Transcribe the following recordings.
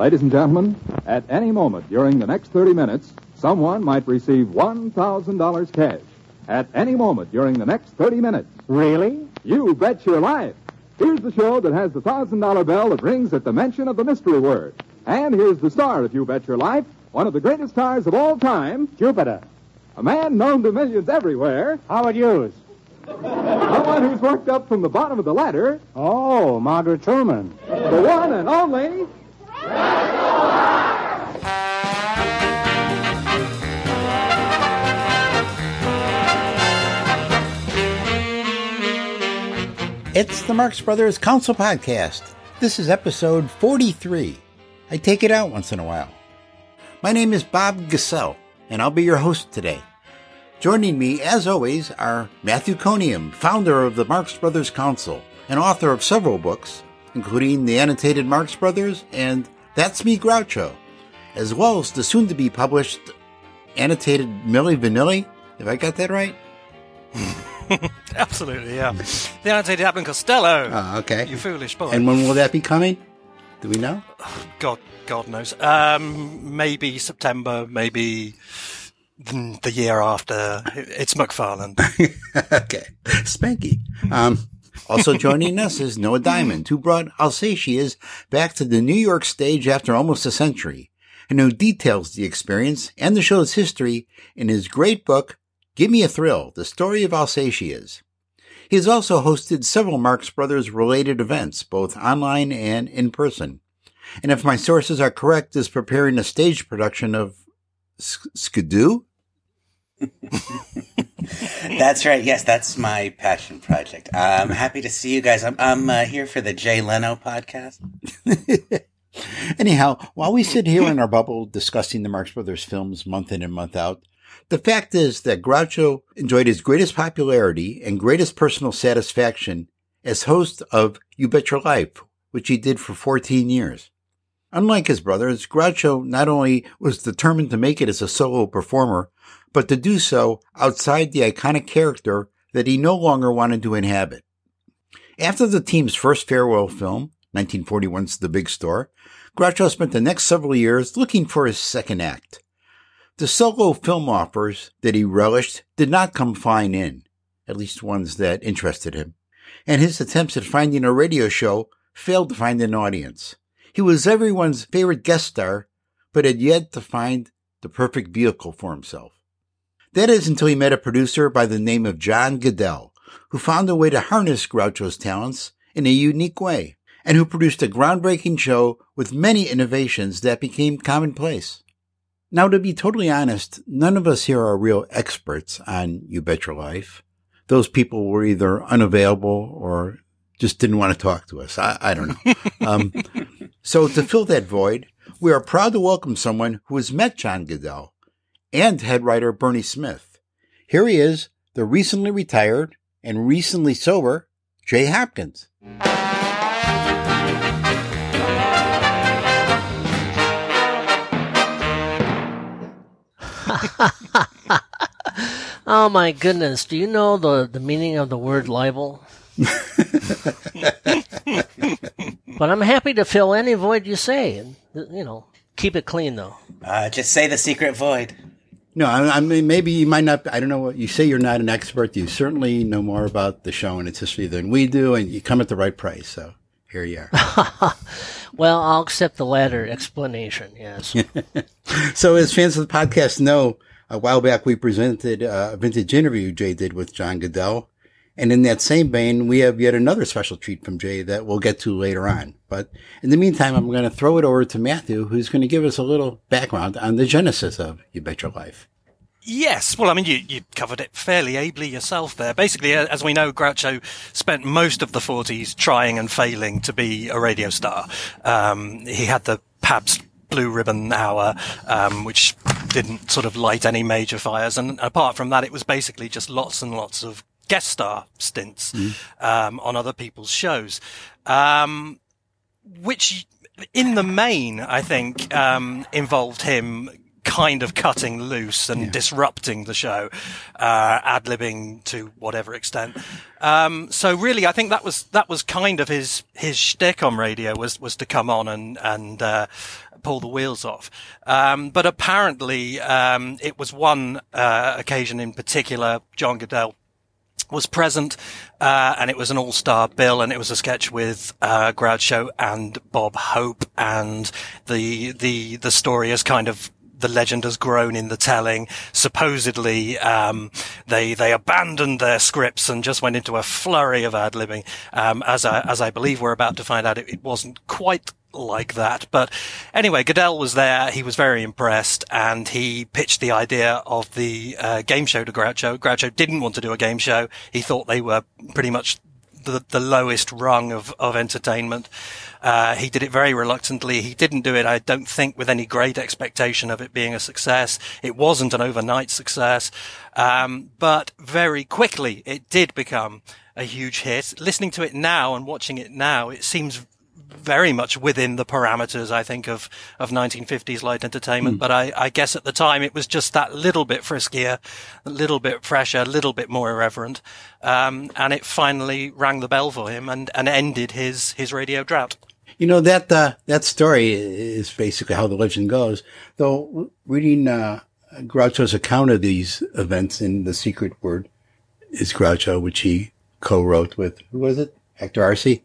Ladies and gentlemen, at any moment during the next 30 minutes, someone might receive $1,000 cash. At any moment during the next 30 minutes. Really? You bet your life. Here's the show that has the $1,000 bell that rings at the mention of the mystery word. And here's the star of You Bet Your Life, one of the greatest stars of all time, Jupiter. a man known to millions everywhere, Howard Hughes. someone who's worked up from the bottom of the ladder, Oh, Margaret Truman. the one and only It's the Marx Brothers Council Podcast. This is episode 43. I take it out once in a while. My name is Bob Gassell, and I'll be your host today. Joining me, as always, are Matthew Coniam, founder of the Marx Brothers Council and author of several books, including The Annotated Marx Brothers and That's Me Groucho, as well as the soon to be published Annotated Milli Vanilli. Have I got that right? Absolutely, yeah. the annotated Abbott and Costello. Oh, okay. You foolish boy. And when will that be coming? Do we know? God, God knows. Um, maybe September, maybe the, the year after. It's McFarland. okay. Spanky. Um, also joining us is Noah Diamond, who brought I'll Say She Is back to the New York stage after almost a century, and who details the experience and the show's history in his great book, Give Me a Thrill, The Story of I'll Say She Is. He has also hosted several Marx Brothers related events, both online and in person. And if my sources are correct, is preparing a stage production of Skidoo? That's right. Yes, that's my passion project. I'm happy to see you guys. I'm, I'm uh, here for the Jay Leno podcast. Anyhow, while we sit here in our bubble discussing the Marx Brothers films month in and month out, the fact is that Groucho enjoyed his greatest popularity and greatest personal satisfaction as host of You Bet Your Life, which he did for 14 years. Unlike his brothers, Groucho not only was determined to make it as a solo performer, but to do so outside the iconic character that he no longer wanted to inhabit. After the team's first farewell film, 1941's The Big Store, Groucho spent the next several years looking for his second act. The solo film offers that he relished did not come flying in, at least ones that interested him, and his attempts at finding a radio show failed to find an audience. He was everyone's favorite guest star, but had yet to find the perfect vehicle for himself. That is until he met a producer by the name of John Guedel, who found a way to harness Groucho's talents in a unique way, and who produced a groundbreaking show with many innovations that became commonplace. Now, to be totally honest, none of us here are real experts on You Bet Your Life. Those people were either unavailable or just didn't want to talk to us. I, I don't know. Um, so to fill that void, we are proud to welcome someone who has met John Guedel and head writer Bernie Smith. Here he is, the recently retired and recently sober Jay Hopkins. Oh my goodness! Do you know the the meaning of the word libel? but I'm happy to fill any void you say, and you know, keep it clean though. Uh, just say the secret void. No, I, I mean, maybe you might not, I don't know what, you say you're not an expert. You certainly know more about the show and its history than we do, and you come at the right price. So here you are. Well, I'll accept the latter explanation. Yes. so as fans of the podcast know, a while back we presented a vintage interview Jay did with John Guedel. And in that same vein, we have yet another special treat from Jay that we'll get to later on. But in the meantime, I'm going to throw it over to Matthew, who's going to give us a little background on the genesis of You Bet Your Life. Yes, well, I mean, you, you covered it fairly ably yourself there. Basically, as we know, Groucho spent most of the 40s trying and failing to be a radio star. Um, he had the Pabst Blue Ribbon Hour, um, which didn't sort of light any major fires. And apart from that, it was basically just lots and lots of guest star stints um, on other people's shows, um, which in the main, I think, um, involved him kind of cutting loose and disrupting the show, uh, ad libbing to whatever extent. Um, so really, I think that was that was kind of his his shtick on radio was was to come on and and uh, pull the wheels off. Um, but apparently, um, it was one uh, occasion in particular. John Guedel was present, uh, and it was an all-star bill, and it was a sketch with uh, Groucho and Bob Hope, and the the the story is kind of the legend has grown in the telling. Supposedly, um, they they abandoned their scripts and just went into a flurry of ad libbing. Um, as I as I believe we're about to find out, it, it wasn't quite like that. But anyway, Guedel was there. He was very impressed and he pitched the idea of the uh, game show to Groucho. Groucho didn't want to do a game show. He thought they were pretty much the, the lowest rung of, of entertainment. Uh, he did it very reluctantly. He didn't do it, I don't think, with any great expectation of it being a success. It wasn't an overnight success. Um, but very quickly it did become a huge hit. Listening to it now and watching it now, it seems very much within the parameters, I think, of, of 1950s light entertainment. Mm. But I, I, guess at the time it was just that little bit friskier, a little bit fresher, a little bit more irreverent. Um, and it finally rang the bell for him and, and ended his, his radio drought. You know, that, uh, that story is basically how the legend goes. Though reading, uh, Groucho's account of these events in The Secret Word is Groucho, which he co-wrote with, who was it? Hector Arce?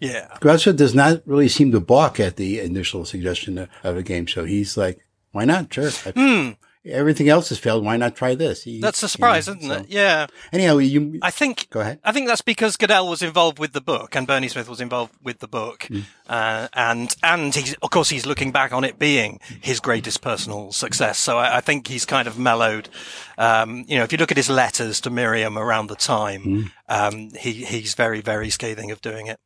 Yeah. Groucho does not really seem to balk at the initial suggestion of a game show. He's like, why not? Sure. Mm. Everything else has failed. Why not try this? He, that's a surprise, you know, isn't so. it? Yeah. Anyhow, you. I think. Go ahead. I think that's because Guedel was involved with the book, and Bernie Smith was involved with the book, mm. uh, and and he's of course he's looking back on it being his greatest personal success. So I, I think he's kind of mellowed. Um, you know, if you look at his letters to Miriam around the time, mm. um, he he's very very scathing of doing it.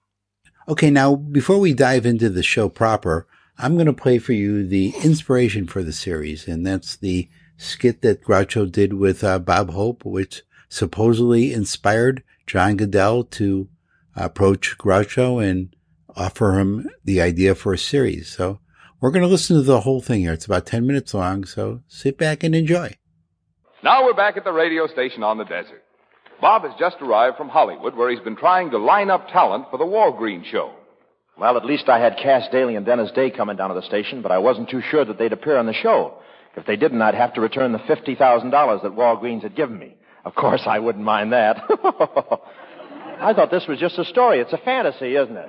Okay, now before we dive into the show proper, I'm going to play for you the inspiration for the series, and that's the skit that Groucho did with uh, Bob Hope, which supposedly inspired John Guedel to approach Groucho and offer him the idea for a series. So we're going to listen to the whole thing here. It's about 10 minutes long, so sit back and enjoy. Now we're back at the radio station on the desert. Bob has just arrived from Hollywood, where he's been trying to line up talent for the Walgreen show. Well, at least I had Cass Daley and Dennis Day coming down to the station, but I wasn't too sure that they'd appear on the show. If they didn't, I'd have to return the $50,000 that Walgreens had given me. Of course, I wouldn't mind that. I thought this was just a story. It's a fantasy, isn't it?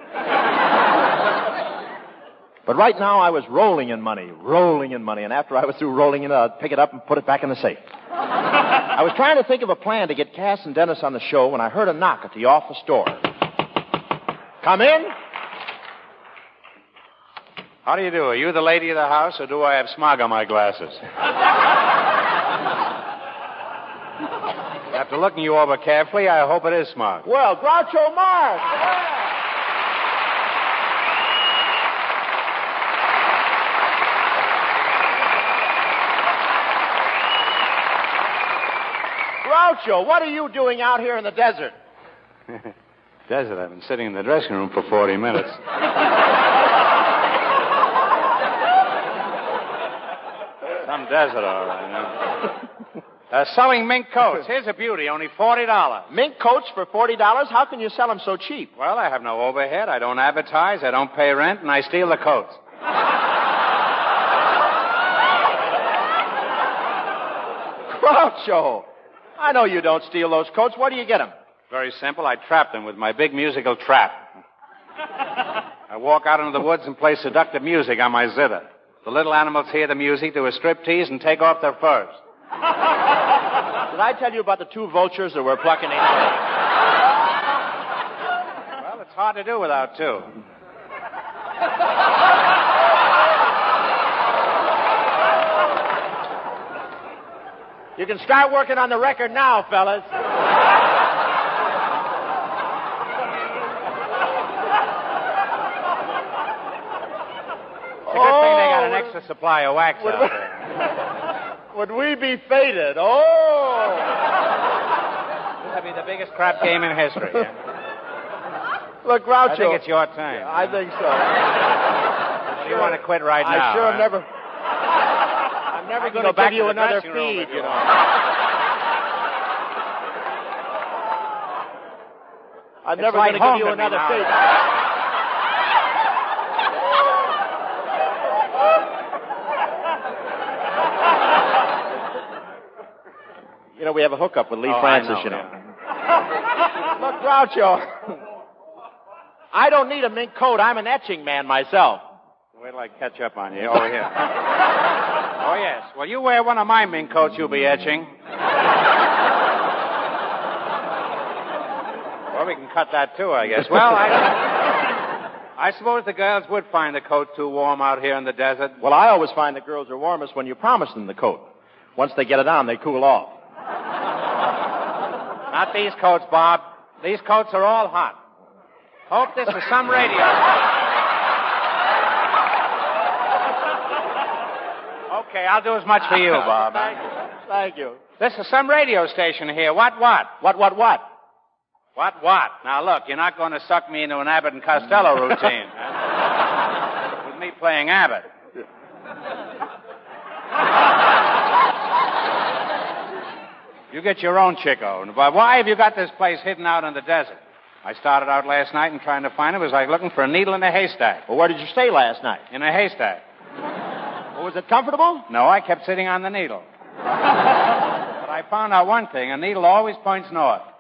but right now, I was rolling in money, rolling in money, and after I was through rolling in it, I'd pick it up and put it back in the safe. I was trying to think of a plan to get Cass and Dennis on the show when I heard a knock at the office door. Come in. How do you do? Are you the lady of the house, or do I have smog on my glasses? After looking you over carefully, I hope it is smog. Well, Groucho Marx. Groucho, what are you doing out here in the desert? desert? I've been sitting in the dressing room for 40 minutes. Some desert, all right. Huh? Uh, selling mink coats. Here's a beauty, only $40. Mink coats for $40? How can you sell them so cheap? Well, I have no overhead. I don't advertise. I don't pay rent, and I steal the coats. Groucho! I know you don't steal those coats. Where do you get them? Very simple. I trap them with my big musical trap. I walk out into the woods and play seductive music on my zither. The little animals hear the music, do a striptease, and take off their furs. Did I tell you about the two vultures that were plucking in? Well, it's hard to do without two. You can start working on the record now, fellas. It's a good thing they got an oh, extra supply of wax Would out we- there. Would we be fated? Oh! This will be the biggest crap game in history. yeah? Look, Groucho. I think it's your time. I think so. you want to quit right now? I sure huh? never never going to go give you another feed, you, you know. I'm it's never like going to give you another feed. you know, we have a hookup with Lee oh, Francis, know, you know. Yeah. Look, Groucho, I don't need a mink coat. I'm an etching man myself. Wait till I catch up on you over here oh, yes. Well, you wear one of my mink coats, you'll be etching. well, we can cut that too, I guess. Well, I, I suppose the girls would find the coat too warm out here in the desert. Well, I always find the girls are warmest when you promise them the coat. Once they get it on, they cool off. Not these coats, Bob. These coats are all hot. Hope this is some radio. Okay, I'll do as much for you, Bob. Thank you. Thank you. This is some radio station here. What, what? What, what, what? What, what? Now, look, you're not going to suck me into an Abbott and Costello routine. huh? With me playing Abbott. You get your own Chico. But why have you got this place hidden out in the desert? I started out last night and trying to find it was like looking for a needle in a haystack. Well, where did you stay last night? In a haystack. Was it comfortable? No, I kept sitting on the needle. but I found out one thing a needle always points north.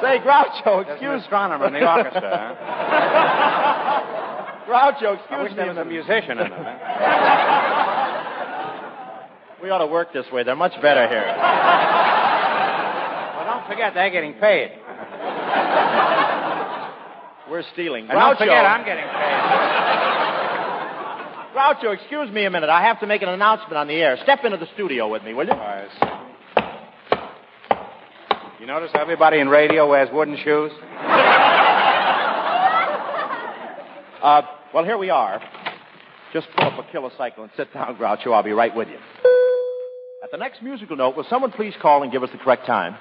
Say, Groucho, There's an excuse astronomer in the orchestra. Huh? Groucho, excuse I wish me. there was a musician in it. We ought to work this way. They're much better here. Well, don't forget, they're getting paid. We're stealing. And don't forget, I'm getting paid. Groucho, excuse me a minute. I have to make an announcement on the air. Step into the studio with me, will you? You notice everybody in radio wears wooden shoes? Uh, well, here we are. Just pull up a kilocycle and sit down, Groucho. I'll be right with you. At the next musical note, will someone please call and give us the correct time?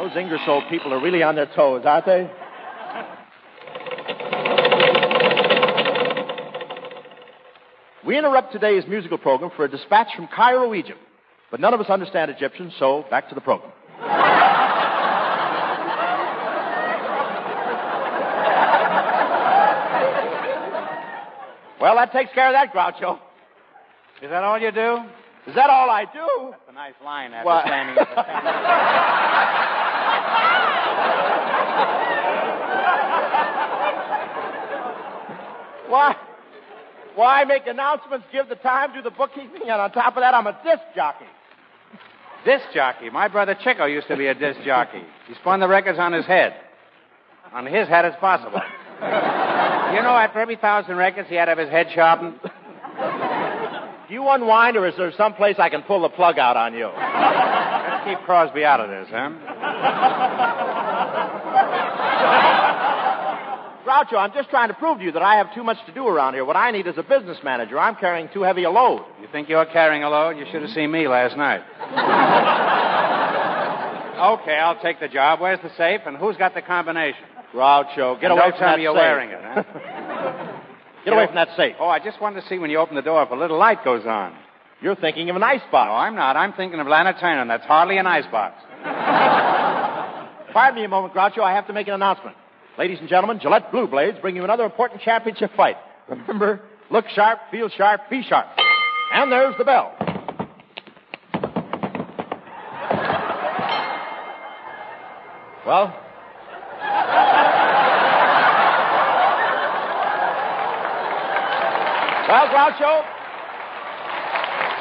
Those Ingersoll people are really on their toes, aren't they? We interrupt today's musical program for a dispatch from Cairo, Egypt. But none of us understand Egyptian, so back to the program. Well, that takes care of that, Groucho. Is that all you do? Is that all I do? That's a nice line after What? standing at the Why? Why make announcements, give the time, do the bookkeeping, and on top of that, I'm a disc jockey. Disc jockey. My brother Chico used to be a disc jockey. He spun the records on his head. On his head, it's possible. you know, after every thousand records, he had to have his head sharpened. Do you unwind, or is there some place I can pull the plug out on you? Let's keep Crosby out of this, huh? Groucho, I'm just trying to prove to you that I have too much to do around here. What I need is a business manager. I'm carrying too heavy a load. You think you're carrying a load? You should have seen me last night. okay, I'll take the job. Where's the safe, and who's got the combination? Groucho, get And away from that me you're safe. wearing it, huh? Get away from that safe. Oh, I just wanted to see when you open the door if a little light goes on. You're thinking of an icebox. No, I'm not. I'm thinking of Lana Turner, and that's hardly an icebox. Pardon me a moment, Groucho. I have to make an announcement. Ladies and gentlemen, Gillette Blue Blades bring you another important championship fight. Remember, look sharp, feel sharp, be sharp. And there's the bell. Well? Well, Groucho,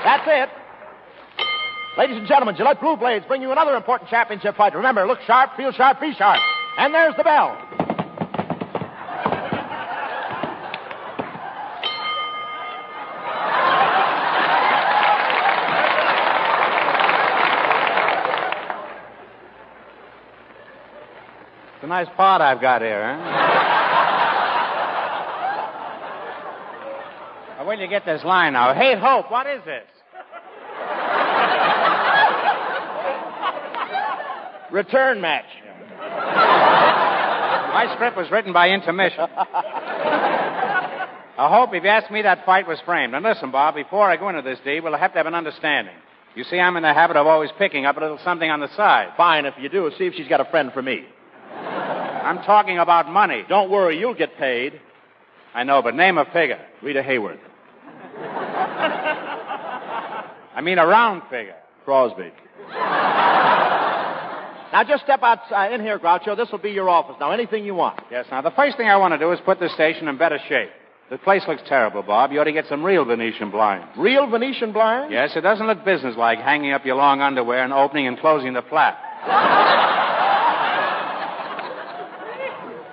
that's it. Ladies and gentlemen, Gillette Blue Blades bring you another important championship fight. Remember, look sharp, feel sharp, be sharp. And there's the bell. It's a nice pot I've got here, huh? now, where do you get this line now? Hey, Hope, what is this? Return match. My script was written by intermission. I hope if you ask me that fight was framed. And listen, Bob, before I go into this deed, we'll have to have an understanding. You see, I'm in the habit of always picking up a little something on the side. Fine, if you do, see if she's got a friend for me. I'm talking about money. Don't worry, you'll get paid. I know, but name a figure. Rita Hayworth. I mean a round figure. Crosby. Now just step out uh, in here, Groucho. This will be your office. Now, anything you want. Yes, now the first thing I want to do is put this station in better shape. The place looks terrible, Bob. You ought to get some real Venetian blinds. Real Venetian blinds? Yes, it doesn't look businesslike hanging up your long underwear and opening and closing the flap.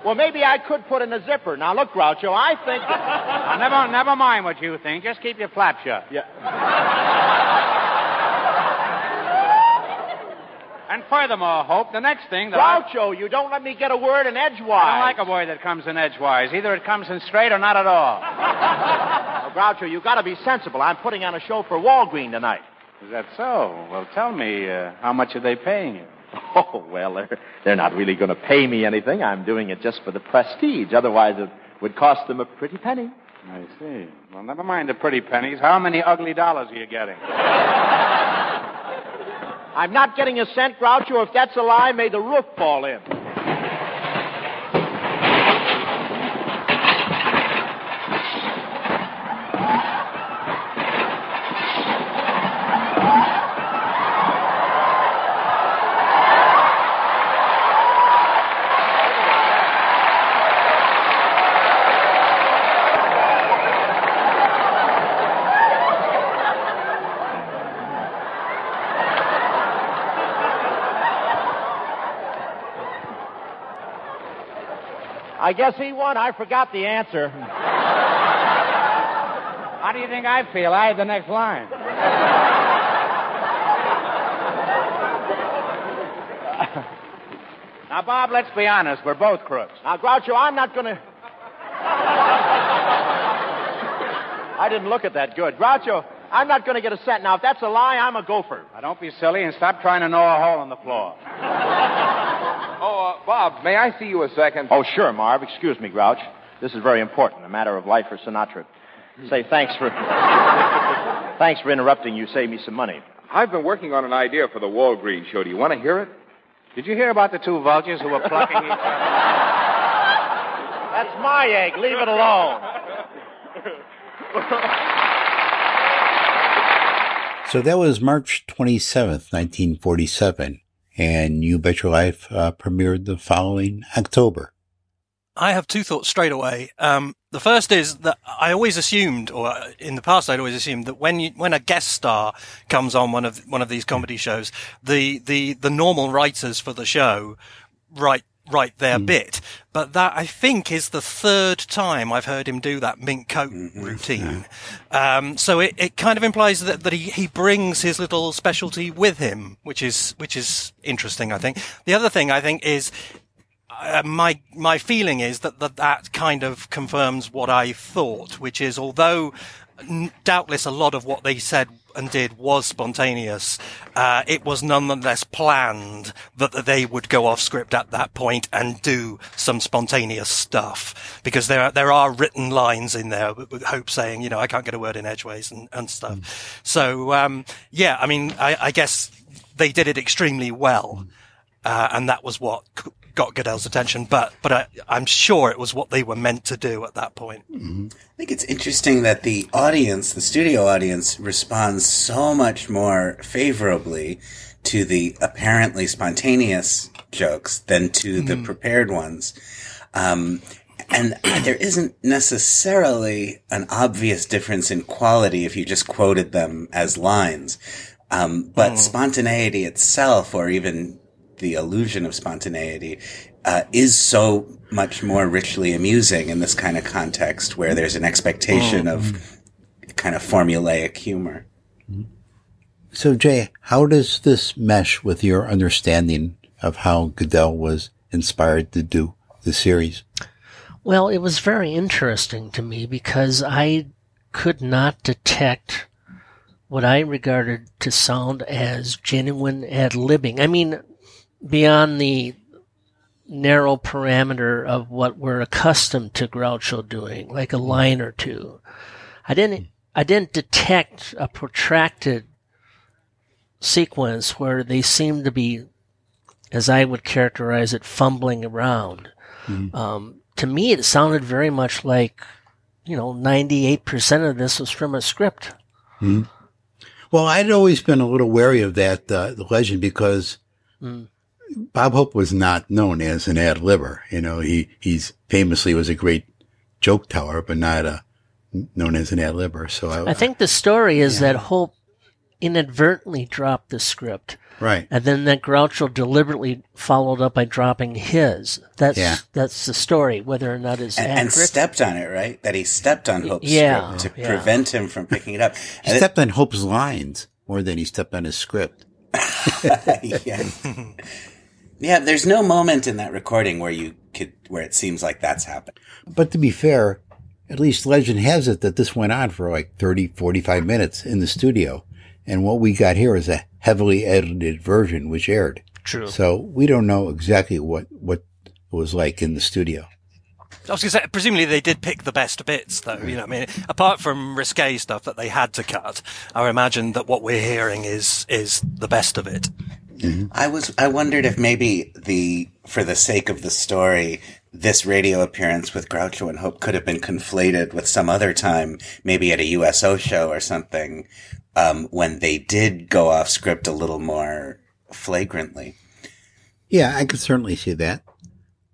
Well, maybe I could put in a zipper. Now, look, Groucho, I think. Now, never, never mind what you think. Just keep your flap shut. Yeah. And furthermore, Hope, the next thing that Groucho, you don't let me get a word in edgewise. I, I don't like a word that comes in edgewise. Either it comes in straight or not at all. Now, Groucho, you got to be sensible. I'm putting on a show for Walgreen tonight. Is that so? Well, tell me, uh, how much are they paying you? Oh, well, they're, they're not really going to pay me anything. I'm doing it just for the prestige. Otherwise, it would cost them a pretty penny. I see. Well, never mind the pretty pennies. How many ugly dollars are you getting? I'm not getting a cent, Groucho. If that's a lie, may the roof fall in. I guess he won. I forgot the answer. How do you think I feel? I had the next line. now, Bob, let's be honest. We're both crooks. Now, Groucho, I'm not going to. I didn't look at that good. Groucho, I'm not going to get a cent. Now, if that's a lie, I'm a gopher. Now, don't be silly and stop trying to gnaw a hole in the floor. Oh, uh, Bob, may I see you a second? Oh, sure, Marv. Excuse me, Grouch. This is very important. A matter of life for Sinatra. Say thanks for. thanks for interrupting. You saved me some money. I've been working on an idea for the Walgreen show. Do you want to hear it? Did you hear about the two vultures who were plucking each other? That's my egg. Leave it alone. So that was March 27th, 1947, and You Bet Your Life uh, premiered the following October. I have two thoughts straight away. Um, the first is that I always assumed, or in the past, I'd always assumed that when you, when a guest star comes on one of one of these comedy shows, the the the normal writers for the show write write their bit. But that I think is the third time I've heard him do that mink coat routine. Um, so it, it kind of implies that, that he, he brings his little specialty with him, which is which is interesting. I think the other thing I think is uh, my my feeling is that, that that kind of confirms what I thought, which is although doubtless a lot of what they said and did was spontaneous, uh, it was nonetheless planned that, that they would go off script at that point and do some spontaneous stuff because there are, there are written lines in there with, Hope saying, you know, I can't get a word in edgeways and, and stuff. So, um, yeah, I mean, I, I guess they did it extremely well. Uh, and that was what got Guedel's attention. But but I, I'm sure it was what they were meant to do at that point. I think it's interesting that the audience, the studio audience, responds so much more favorably to the apparently spontaneous jokes than to the prepared ones. Um, and there isn't necessarily an obvious difference in quality if you just quoted them as lines. Um, but spontaneity itself, or even the illusion of spontaneity, uh, is so much more richly amusing in this kind of context where there's an expectation of kind of formulaic humor. So, Jay, how does this mesh with your understanding of how Guedel was inspired to do the series? Well, it was very interesting to me because I could not detect what I regarded to sound as genuine ad libbing. I mean, beyond the narrow parameter of what we're accustomed to Groucho doing, like a line or two. I didn't, I didn't detect a protracted sequence where they seemed to be, as I would characterize it, fumbling around. Um, to me, it sounded very much like you know, 98% of this was from a script. Well, I'd always been a little wary of that, uh, the legend, because Bob Hope was not known as an ad libber. You know, he, he's famously was a great joke teller, but not uh known as an ad libber. So I, I think the story is that Hope inadvertently dropped the script. right. And then that Groucho deliberately followed up by dropping his. That's Yeah. that's the story, whether or not it's And, and accurate. stepped on it, right? That he stepped on Hope's yeah, script to yeah. prevent him from picking it up. He And it- stepped on Hope's lines more than he stepped on his script. yeah. yeah, there's no moment in that recording where you could, where it seems like that's happened. But to be fair, at least legend has it that this went on for like 30, 45 minutes in the studio. And what we got here is a heavily edited version, which aired. True. So we don't know exactly what, what it was like in the studio. I was going to say, presumably they did pick the best bits, though. You know, I mean, apart from risque stuff that they had to cut, I imagine that what we're hearing is is the best of it. I was, I wondered if maybe the, for the sake of the story, this radio appearance with Groucho and Hope could have been conflated with some other time, maybe at a USO show or something, um, when they did go off script a little more flagrantly. Yeah, I could certainly see that.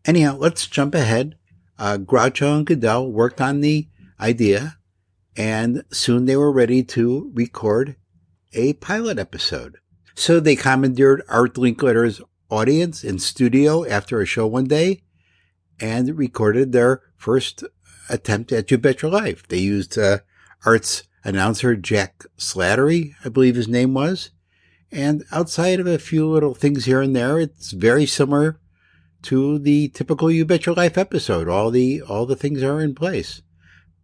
Anyhow, let's jump ahead. Uh, Groucho and Guedel worked on the idea and soon they were ready to record a pilot episode. So they commandeered Art Linkletter's audience in studio after a show one day and recorded their first attempt at You Bet Your Life. They used uh, Art's announcer, Jack Slattery, I believe his name was. And outside of a few little things here and there, it's very similar to the typical You Bet Your Life episode. All the, all the things are in place.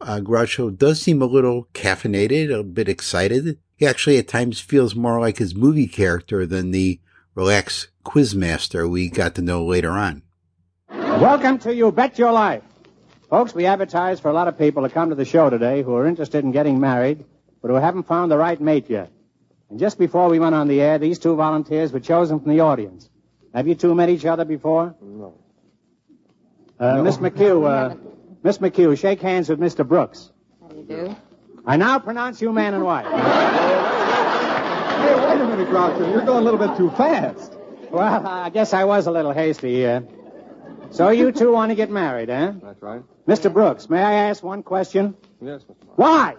Uh, Groucho does seem a little caffeinated, a bit excited. He actually at times feels more like his movie character than the relaxed quizmaster we got to know later on. Welcome to You Bet Your Life. Folks, we advertise for a lot of people to come to the show today who are interested in getting married, but who haven't found the right mate yet. And just before we went on the air, these two volunteers were chosen from the audience. Have you two met each other before? No. Uh, Miss McHugh, uh, Miss McHugh, shake hands with Mr. Brooks. How do you do? I now pronounce you man and wife. Hey, wait a minute, Groucho. You're going a little bit too fast. Well, I guess I was a little hasty. Uh, so you two want to get married, eh? That's right. Mr. Brooks, may I ask one question? Yes, Mr. Why?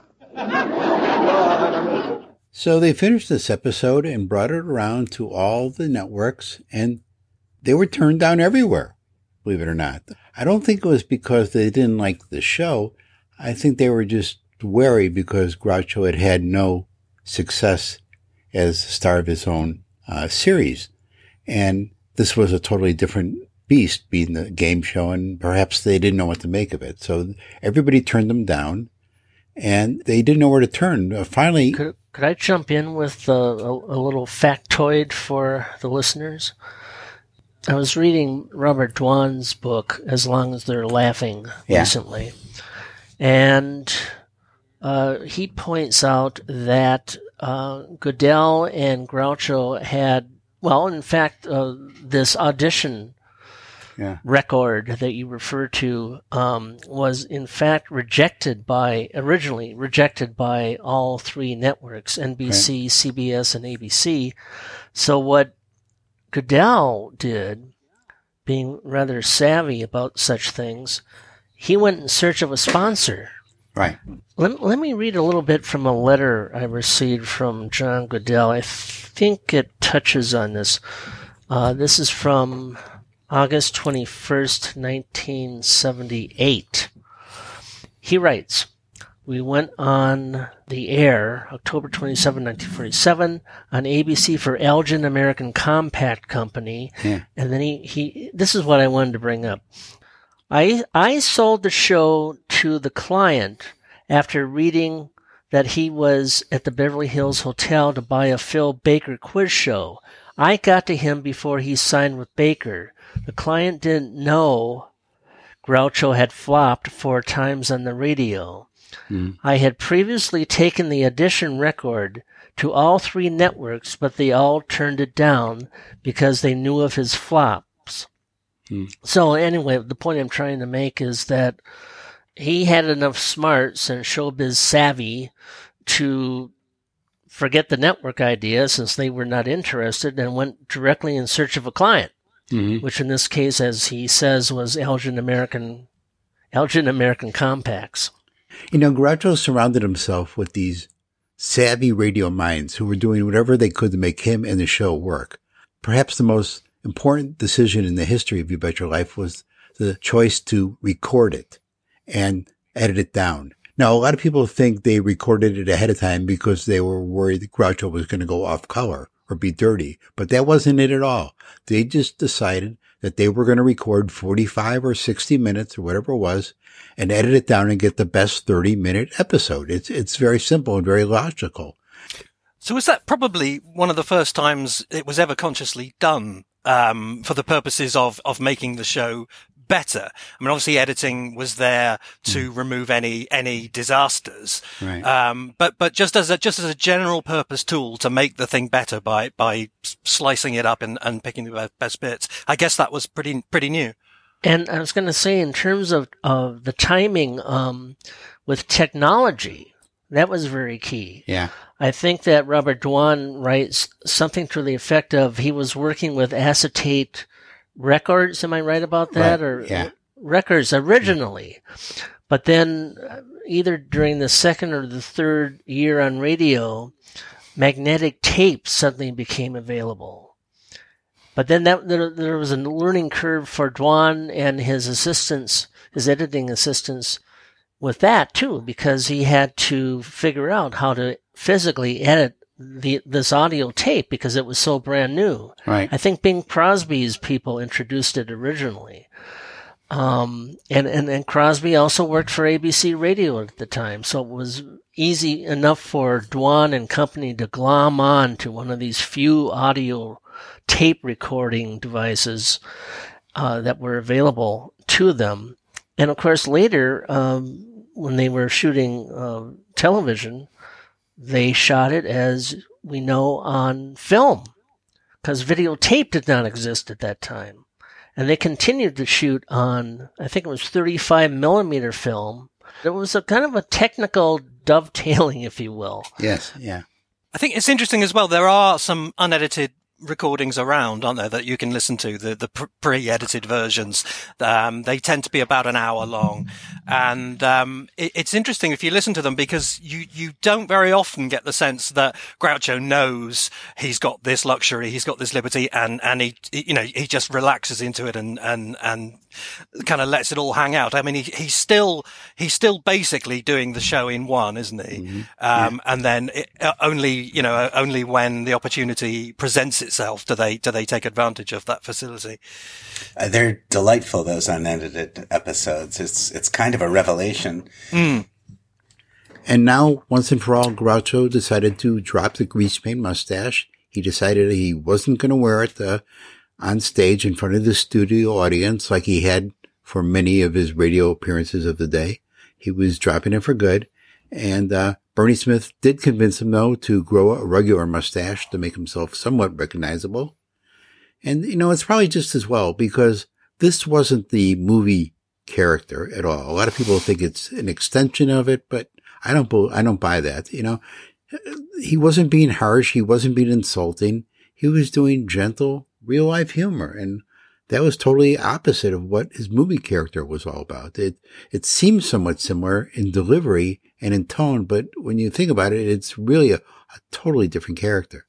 So they finished this episode and brought it around to all the networks and they were turned down everywhere, believe it or not. I don't think it was because they didn't like the show. I think they were just wary because Groucho had had no success as star of his own uh, series. And this was a totally different beast being the game show and perhaps they didn't know what to make of it. So everybody turned them down and they didn't know where to turn. Uh, finally, Could, could I jump in with uh, a, a little factoid for the listeners? I was reading Robert Dwan's book, As Long as They're Laughing, Yeah. recently. And uh, he points out that uh, Guedel and Groucho had, well, in fact, uh, this audition Yeah. record that you refer to um, was in fact rejected by originally rejected by all three networks NBC, CBS, and ABC. So what Guedel did, being rather savvy about such things, he went in search of a sponsor. Right. Let, let me read a little bit from a letter I received from John Guedel. I think it touches on this. Uh, this is from August 21st, 1978. He writes, We went on the air October 27, 1947 on ABC for Elgin American Compact Company. Yeah. And then he, he, this is what I wanted to bring up. I, I sold the show to the client after reading that he was at the Beverly Hills Hotel to buy a Phil Baker quiz show. I got to him before he signed with Baker. The client didn't know Groucho had flopped four times on the radio. Hmm. I had previously taken the audition record to all three networks, but they all turned it down because they knew of his flops. So anyway, the point I'm trying to make is that he had enough smarts and showbiz savvy to forget the network idea since they were not interested and went directly in search of a client, Mhm. which in this case, as he says, was Elgin American, Elgin American Compacts. You know, Groucho surrounded himself with these savvy radio minds who were doing whatever they could to make him and the show work. Perhaps the most important decision in the history of You Bet Your Life was the choice to record it and edit it down. Now, a lot of people think they recorded it ahead of time because they were worried that Groucho was going to go off color or be dirty, but that wasn't it at all. They just decided that they were going to record 45 or 60 minutes or whatever it was and edit it down and get the best 30 minute episode. It's, it's very simple and very logical. So was that probably one of the first times it was ever consciously done um, for the purposes of of making the show better? I mean, obviously, editing was there to remove any any disasters, Right. um, but but just as a just as a general purpose tool to make the thing better by by slicing it up and, and picking the best bits. I guess that was pretty pretty new. And I was going to say, in terms of, of the timing um, with technology, that was very key. Yeah. I think that Robert Dwan writes something to the effect of he was working with acetate records. Am I right about that? Right, Or yeah. records originally, but then uh, either during the second or the third year on radio, magnetic tape suddenly became available. But then that there, there was a learning curve for Dwan and his assistants, his editing assistants, with that too, because he had to figure out how to physically edit the this audio tape because it was so brand new. Right. I think Bing Crosby's people introduced it originally. Um, and, and, and Crosby also worked for ABC Radio at the time, so it was easy enough for Dwan and company to glom on to one of these few audio tape recording devices uh, that were available to them. And of course, later, um, when they were shooting uh, television, they shot it as we know on film because videotape did not exist at that time. And they continued to shoot on, I think it was 35 millimeter film. It was a kind of a technical dovetailing, if you will. Yes. Yeah. I think it's interesting as well. There are some unedited recordings around, aren't there, that you can listen to the the pre-edited versions. Um, they tend to be about an hour long, and um, it, it's interesting if you listen to them because you you don't very often get the sense that Groucho knows he's got this luxury, he's got this liberty, and and he you know he just relaxes into it and and and kind of lets it all hang out. I mean, he, he's still he's still basically doing the show in one, isn't he? Um, And then it, uh, only you know uh, only when the opportunity presents itself do they do they take advantage of that facility. Uh, they're delightful. Those unedited episodes. It's it's kind of a revelation. And now, once and for all, Groucho decided to drop the grease paint mustache. He decided he wasn't going to wear it uh, on stage in front of the studio audience like he had for many of his radio appearances of the day. He was dropping it for good. And uh, Bernie Smith did convince him, though, to grow a regular mustache to make himself somewhat recognizable. And, you know, it's probably just as well because this wasn't the movie character at all. A lot of people think it's an extension of it, but I don't, I don't buy that. You know, he wasn't being harsh. He wasn't being insulting. He was doing gentle, real life humor. And that was totally opposite of what his movie character was all about. It, it seems somewhat similar in delivery and in tone, but when you think about it, it's really a, a totally different character.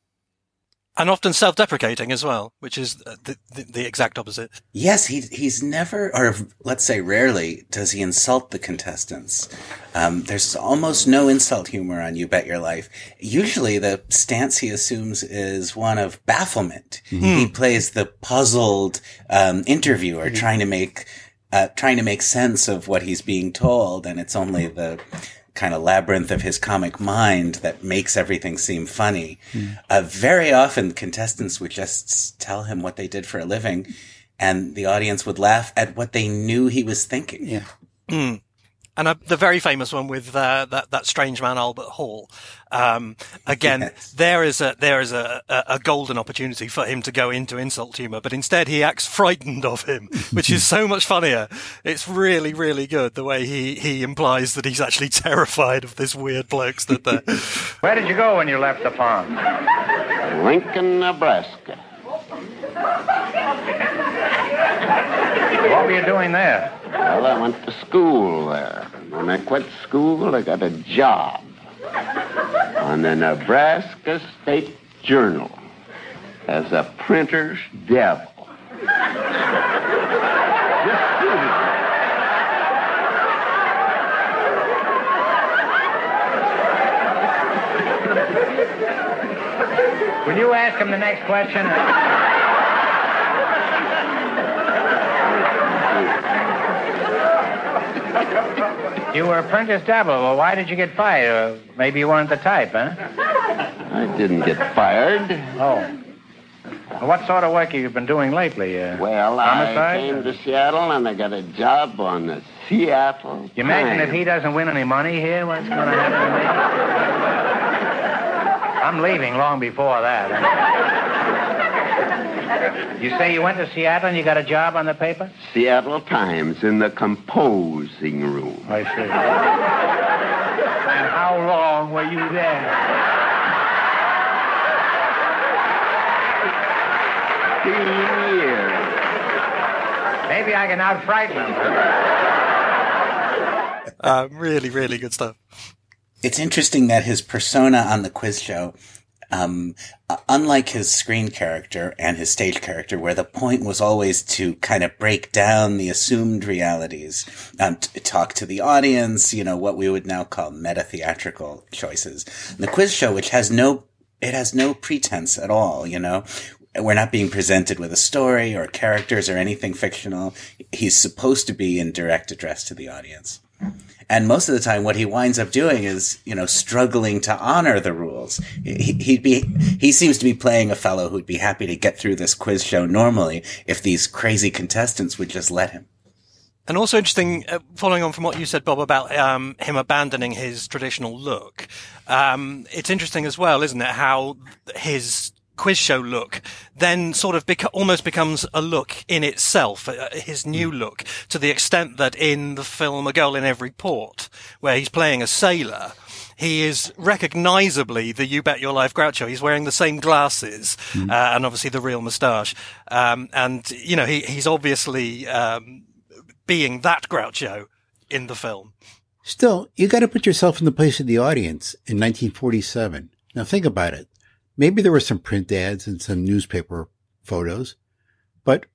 And often self-deprecating as well, which is uh, the, the, the exact opposite. Yes, he he's never, or let's say rarely, does he insult the contestants. Um, there's almost no insult humor on You Bet Your Life. Usually, the stance he assumes is one of bafflement. He plays the puzzled um, interviewer, trying to make uh, trying to make sense of what he's being told, and it's only the kind of labyrinth of his comic mind that makes everything seem funny. Uh, very often, contestants would just tell him what they did for a living, and the audience would laugh at what they knew he was thinking. Yeah. And uh, the very famous one with uh, that that strange man Albert Hall. Um, again, yes. there is a there is a, a, golden opportunity for him to go into insult humor, but instead he acts frightened of him, which is so much funnier. It's really really good the way he he implies that he's actually terrified of this weird bloke stood there. Where did you go when you left the farm? Lincoln, Nebraska. What were you doing there? Well, I went to school there. When I quit school, I got a job on the Nebraska State Journal as a printer's devil. Will you ask him the next question? You were apprentice devil. Well, why did you get fired? Uh, maybe you weren't the type, huh? I didn't get fired. Oh. Well, what sort of work have you been doing lately? Uh, well, homicide? I came to Seattle and I got a job on the Seattle. You imagine if he doesn't win any money here, what's going to happen to me? I'm leaving long before that. You say you went to Seattle and you got a job on the paper? Seattle Times in the composing room. I see. and how long were you there? Fifteen years. Maybe I can out frighten them. Uh, really, really good stuff. It's interesting that his persona on the quiz show um, uh, unlike his screen character and his stage character, where the point was always to kind of break down the assumed realities, um, talk to the audience, you know, what we would now call meta theatrical choices. And the quiz show, which has no, it has no pretense at all, you know, we're not being presented with a story or characters or anything fictional. He's supposed to be in direct address to the audience. And most of the time, what he winds up doing is, you know, struggling to honor the rules. He, would be, he seems to be playing a fellow who'd be happy to get through this quiz show normally if these crazy contestants would just let him. And also interesting, uh, following on from what you said, Bob, about um, him abandoning his traditional look. Um, it's interesting as well, isn't it? How his quiz show look then sort of beca- almost becomes a look in itself, uh, his new hmm. look, to the extent that in the film A Girl in Every Port, where he's playing a sailor, he is recognizably the You Bet Your Life Groucho. He's wearing the same glasses, mm. uh, and obviously the real moustache. Um, and, you know, he, he's obviously, um, being that Groucho in the film. Still, you got to put yourself in the place of the audience in 1947. Now think about it. Maybe there were some print ads and some newspaper photos, but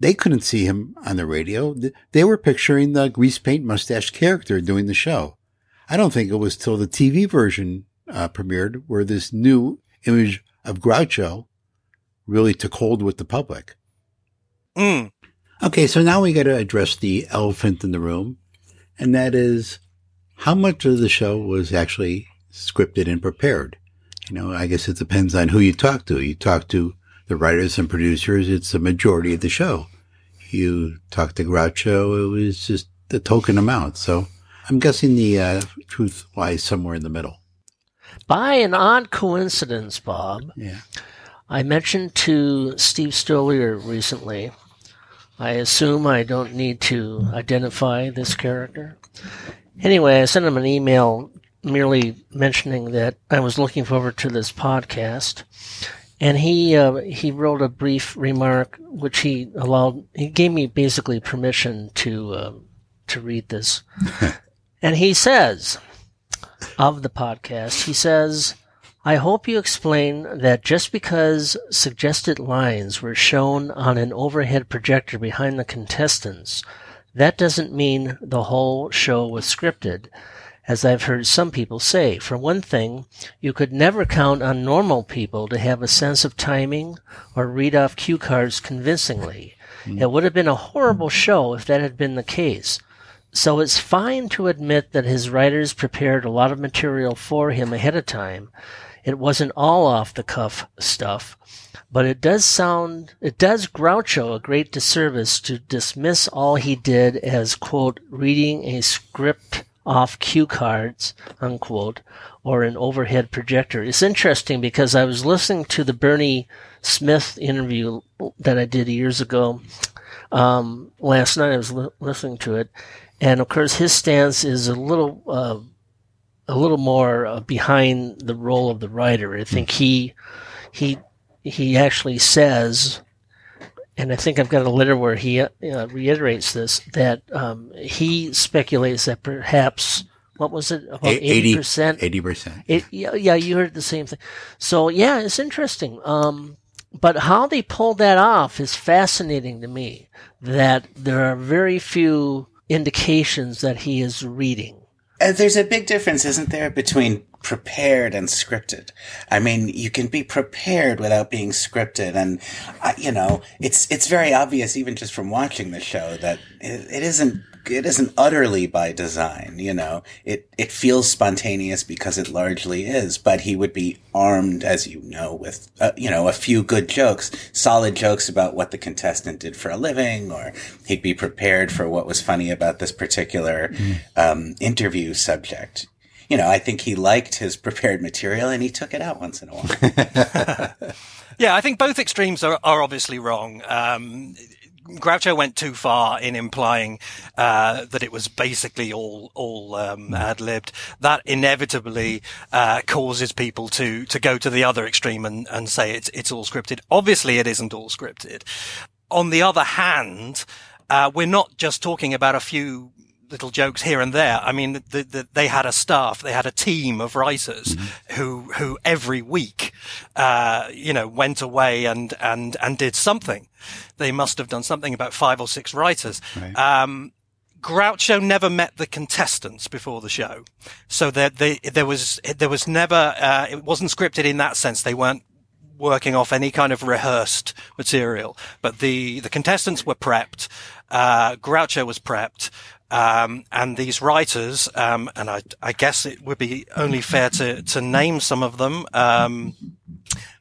they couldn't see him on the radio. They were picturing the grease paint mustache character doing the show. I don't think it was till the TV version uh, premiered where this new image of Groucho really took hold with the public. Mm. Okay, so now we got to address the elephant in the room, and that is how much of the show was actually scripted and prepared. You know, I guess it depends on who you talk to. You talk to the writers and producers, it's the majority of the show. You talk to Groucho, it was just a token amount. So I'm guessing the uh, truth lies somewhere in the middle. By an odd coincidence, Bob, yeah. I mentioned to Steve Stoliar recently. I assume I don't need to identify this character. Anyway, I sent him an email merely mentioning that I was looking forward to this podcast. And he uh, he wrote a brief remark, which he allowed. He gave me basically permission to uh, to read this. and he says of the podcast, he says, "I hope you explain that just because suggested lines were shown on an overhead projector behind the contestants, that doesn't mean the whole show was scripted." As I've heard some people say. For one thing, you could never count on normal people to have a sense of timing or read off cue cards convincingly. Mm. It would have been a horrible show if that had been the case. So it's fine to admit that his writers prepared a lot of material for him ahead of time. It wasn't all off the cuff stuff, but it does sound, it does Groucho a great disservice to dismiss all he did as, quote, reading a script off cue cards, unquote, or an overhead projector. It's interesting because I was listening to the Bernie Smith interview that I did years ago. Um, last night I was li- listening to it, and of course his stance is a little, uh, a little more uh, behind the role of the writer. I think he, he, he actually says and I think I've got a letter where he uh, reiterates this that um, he speculates that perhaps what was it about eighty percent? Eighty percent. Yeah, yeah, you heard the same thing. So yeah, it's interesting. Um, but how they pulled that off is fascinating to me. That there are very few indications that he is reading. Uh, there's a big difference, isn't there, between prepared and scripted. I mean, you can be prepared without being scripted. And, uh, you know, it's, it's very obvious, even just from watching the show, that it, it isn't, it isn't utterly by design, you know. It, it feels spontaneous because it largely is, but he would be armed, as you know, with, uh, you know, a few good jokes, solid jokes about what the contestant did for a living, or he'd be prepared for what was funny about this particular, mm. um, interview subject you know, I think he liked his prepared material and he took it out once in a while. yeah, I think both extremes are, are obviously wrong. Um, Groucho went too far in implying uh, that it was basically all all um, mm. ad libbed. That inevitably uh, causes people to to go to the other extreme and, and say it's it's all scripted. Obviously, it isn't all scripted. On the other hand, uh, we're not just talking about a few little jokes here and there. I mean, the, the, they had a staff, they had a team of writers mm-hmm. who, who every week, uh, you know, went away and, and, and did something. They must have done something about five or six writers. Right. Um, Groucho never met the contestants before the show, so there, they, there was there was never uh, it wasn't scripted in that sense. They weren't working off any kind of rehearsed material, but the the contestants were prepped. Uh, Groucho was prepped. Um, and these writers, um, and I, I, guess it would be only fair to, to name some of them. Um,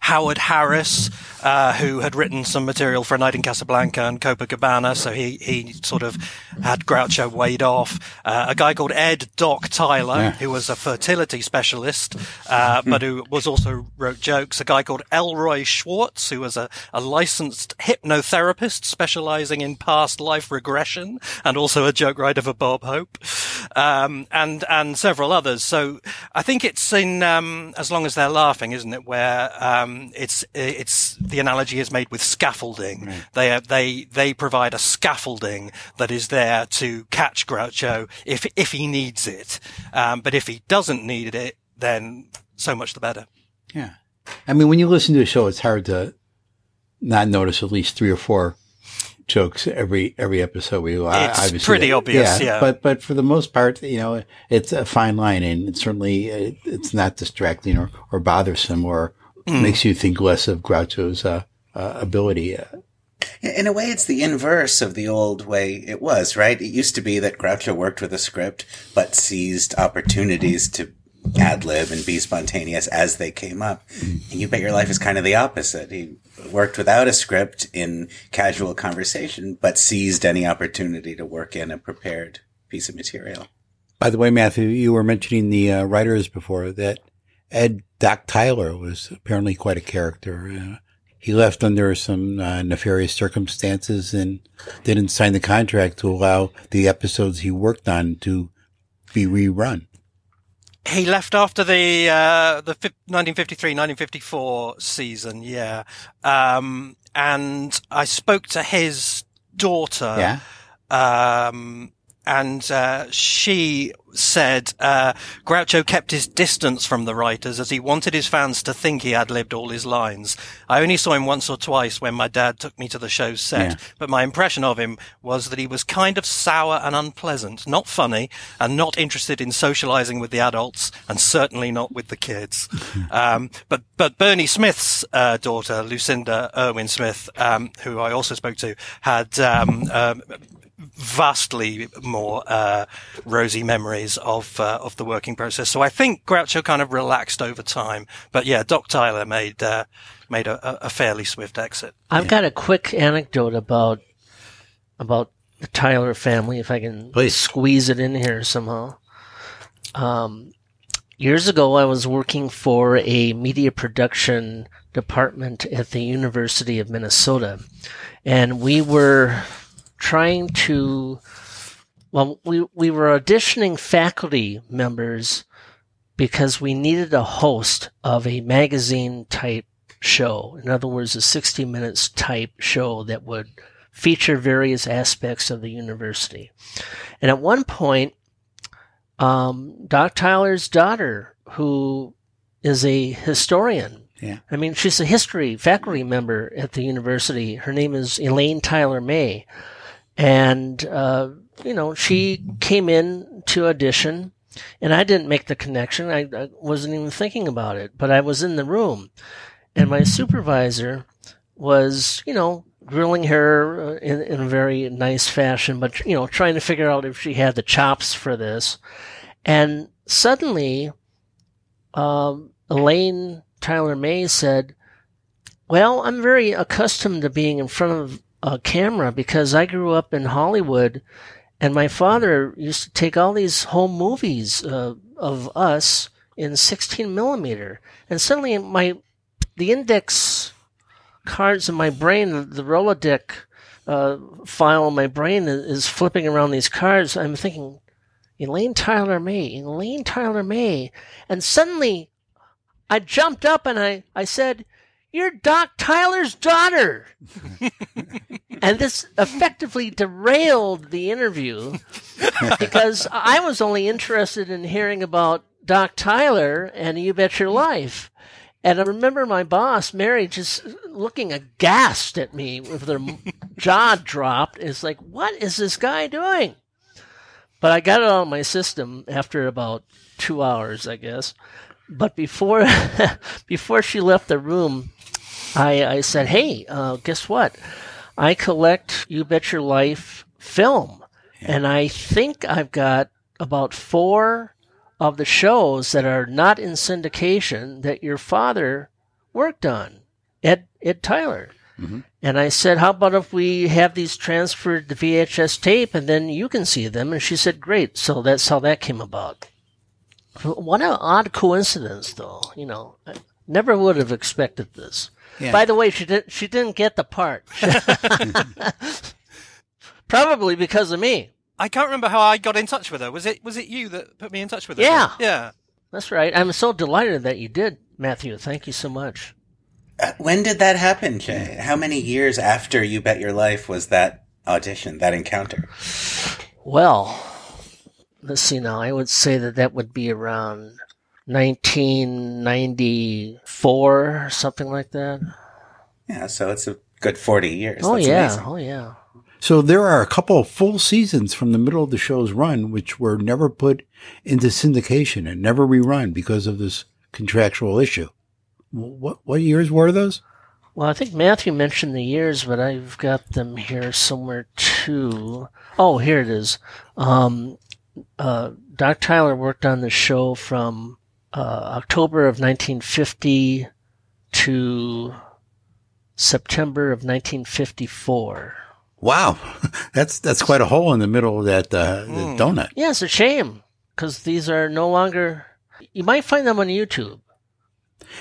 Howard Harris, uh, who had written some material for A Night in Casablanca and Copacabana, so he, he sort of had Groucho weighed off. Uh, a guy called Ed Doc Tyler, yeah. who was a fertility specialist, uh, but who was also wrote jokes. A guy called Elroy Schwartz, who was a, a licensed hypnotherapist specializing in past life regression and also a joke writer for Bob Hope, um, and, and several others. So I think it's in, um, As Long as They're Laughing, isn't it, where, um, it's it's the analogy is made with scaffolding. Right. They they they provide a scaffolding that is there to catch Groucho if if he needs it. Um, but if he doesn't need it, then so much the better. Yeah, I mean, when you listen to a show, it's hard to not notice at least three or four jokes every every episode. We it's pretty obvious, yeah, yeah, But but for the most part, you know, it's a fine line, and it's certainly uh, it's not distracting or, or bothersome or mm. makes you think less of Groucho's uh, uh, ability. In a way, it's the inverse of the old way it was, right? It used to be that Groucho worked with a script, but seized opportunities to ad lib and be spontaneous as they came up. Mm. And you bet your life is kind of the opposite. He worked without a script in casual conversation, but seized any opportunity to work in a prepared piece of material. By the way, Matthew, you were mentioning the uh, writers before that Ed Doc Tyler was apparently quite a character. Uh, he left under some uh, nefarious circumstances and didn't sign the contract to allow the episodes he worked on to be rerun. He left after the uh, the 1953-1954 season, yeah. Um, and I spoke to his daughter. Yeah. Um, and uh, she said uh, Groucho kept his distance from the writers as he wanted his fans to think he ad libbed all his lines. I only saw him once or twice when my dad took me to the show's set, yeah. but my impression of him was that he was kind of sour and unpleasant, not funny, and not interested in socializing with the adults, and certainly not with the kids. um, but but Bernie Smith's uh, daughter, Lucinda Erwin Smith, um, who I also spoke to, had um, um vastly more uh, rosy memories of uh, of the working process. So I think Groucho kind of relaxed over time. But yeah, Doc Tyler made uh, made a, a, fairly swift exit. I've yeah. got a quick anecdote about about the Tyler family, if I can Please. squeeze it in here somehow. Um, years ago, I was working for a media production department at the University of Minnesota, and we were trying to. Well, we we were auditioning faculty members because we needed a host of a magazine type show. In other words, a 60 minutes type show that would feature various aspects of the university. And at one point, um, Doc Tyler's daughter, who is a historian, Yeah. I mean, she's a history faculty member at the university. Her name is Elaine Tyler May. And, uh, you know, she came in to audition and I didn't make the connection. I, I wasn't even thinking about it, but I was in the room and my supervisor was, you know, grilling her uh, in, in a very nice fashion, but, you know, trying to figure out if she had the chops for this. And suddenly, um, Elaine Tyler May said, well, I'm very accustomed to being in front of a camera because I grew up in Hollywood and my father used to take all these home movies uh, of us in 16 millimeter. And suddenly my, the index cards in my brain, the, Rolodex uh, file in my brain is, is flipping around these cards. I'm thinking, Elaine Tyler May, Elaine Tyler May. And suddenly I jumped up and I, I said, You're Doc Tyler's daughter. and this effectively derailed the interview because I was only interested in hearing about Doc Tyler and You Bet Your Life. And I remember my boss, Mary, just looking aghast at me with her jaw dropped. It's like, what is this guy doing? But I got it out of my system after about two hours, I guess. But before before she left the room, I, I said, "Hey, uh, guess what? I collect You Bet Your Life film, and I think I've got about four of the shows that are not in syndication that your father worked on, Ed Ed Tyler." Mm-hmm. And I said, How about if we have these transferred to VHS tape and then you can see them? And she said, Great. So that's how that came about. What an odd coincidence, though. You know, I never would have expected this. Yeah. By the way, she didn't. She didn't get the part. Probably because of me. I can't remember how I got in touch with her. Was it was it you that put me in touch with her? Yeah. Yeah. That's right. I'm so delighted that you did, Matthew. Thank you so much. Uh, when did that happen, Jay? How many years after You Bet Your Life was that audition, that encounter? Well, let's see now. I would say that that would be around 1994, something like that. Yeah, so it's a good 40 years. oh That's yeah, amazing. oh yeah. So there are a couple of full seasons from the middle of the show's run which were never put into syndication and never rerun because of this contractual issue. What what years were those? Well, I think Matthew mentioned the years, but I've got them here somewhere too. Oh, here it is. Um, uh, Doc Tyler worked on the show from uh, October of 1950 to September of 1954. Wow, that's that's quite a hole in the middle of that uh, the donut. Yeah, it's a shame because these are no longer. You might find them on YouTube.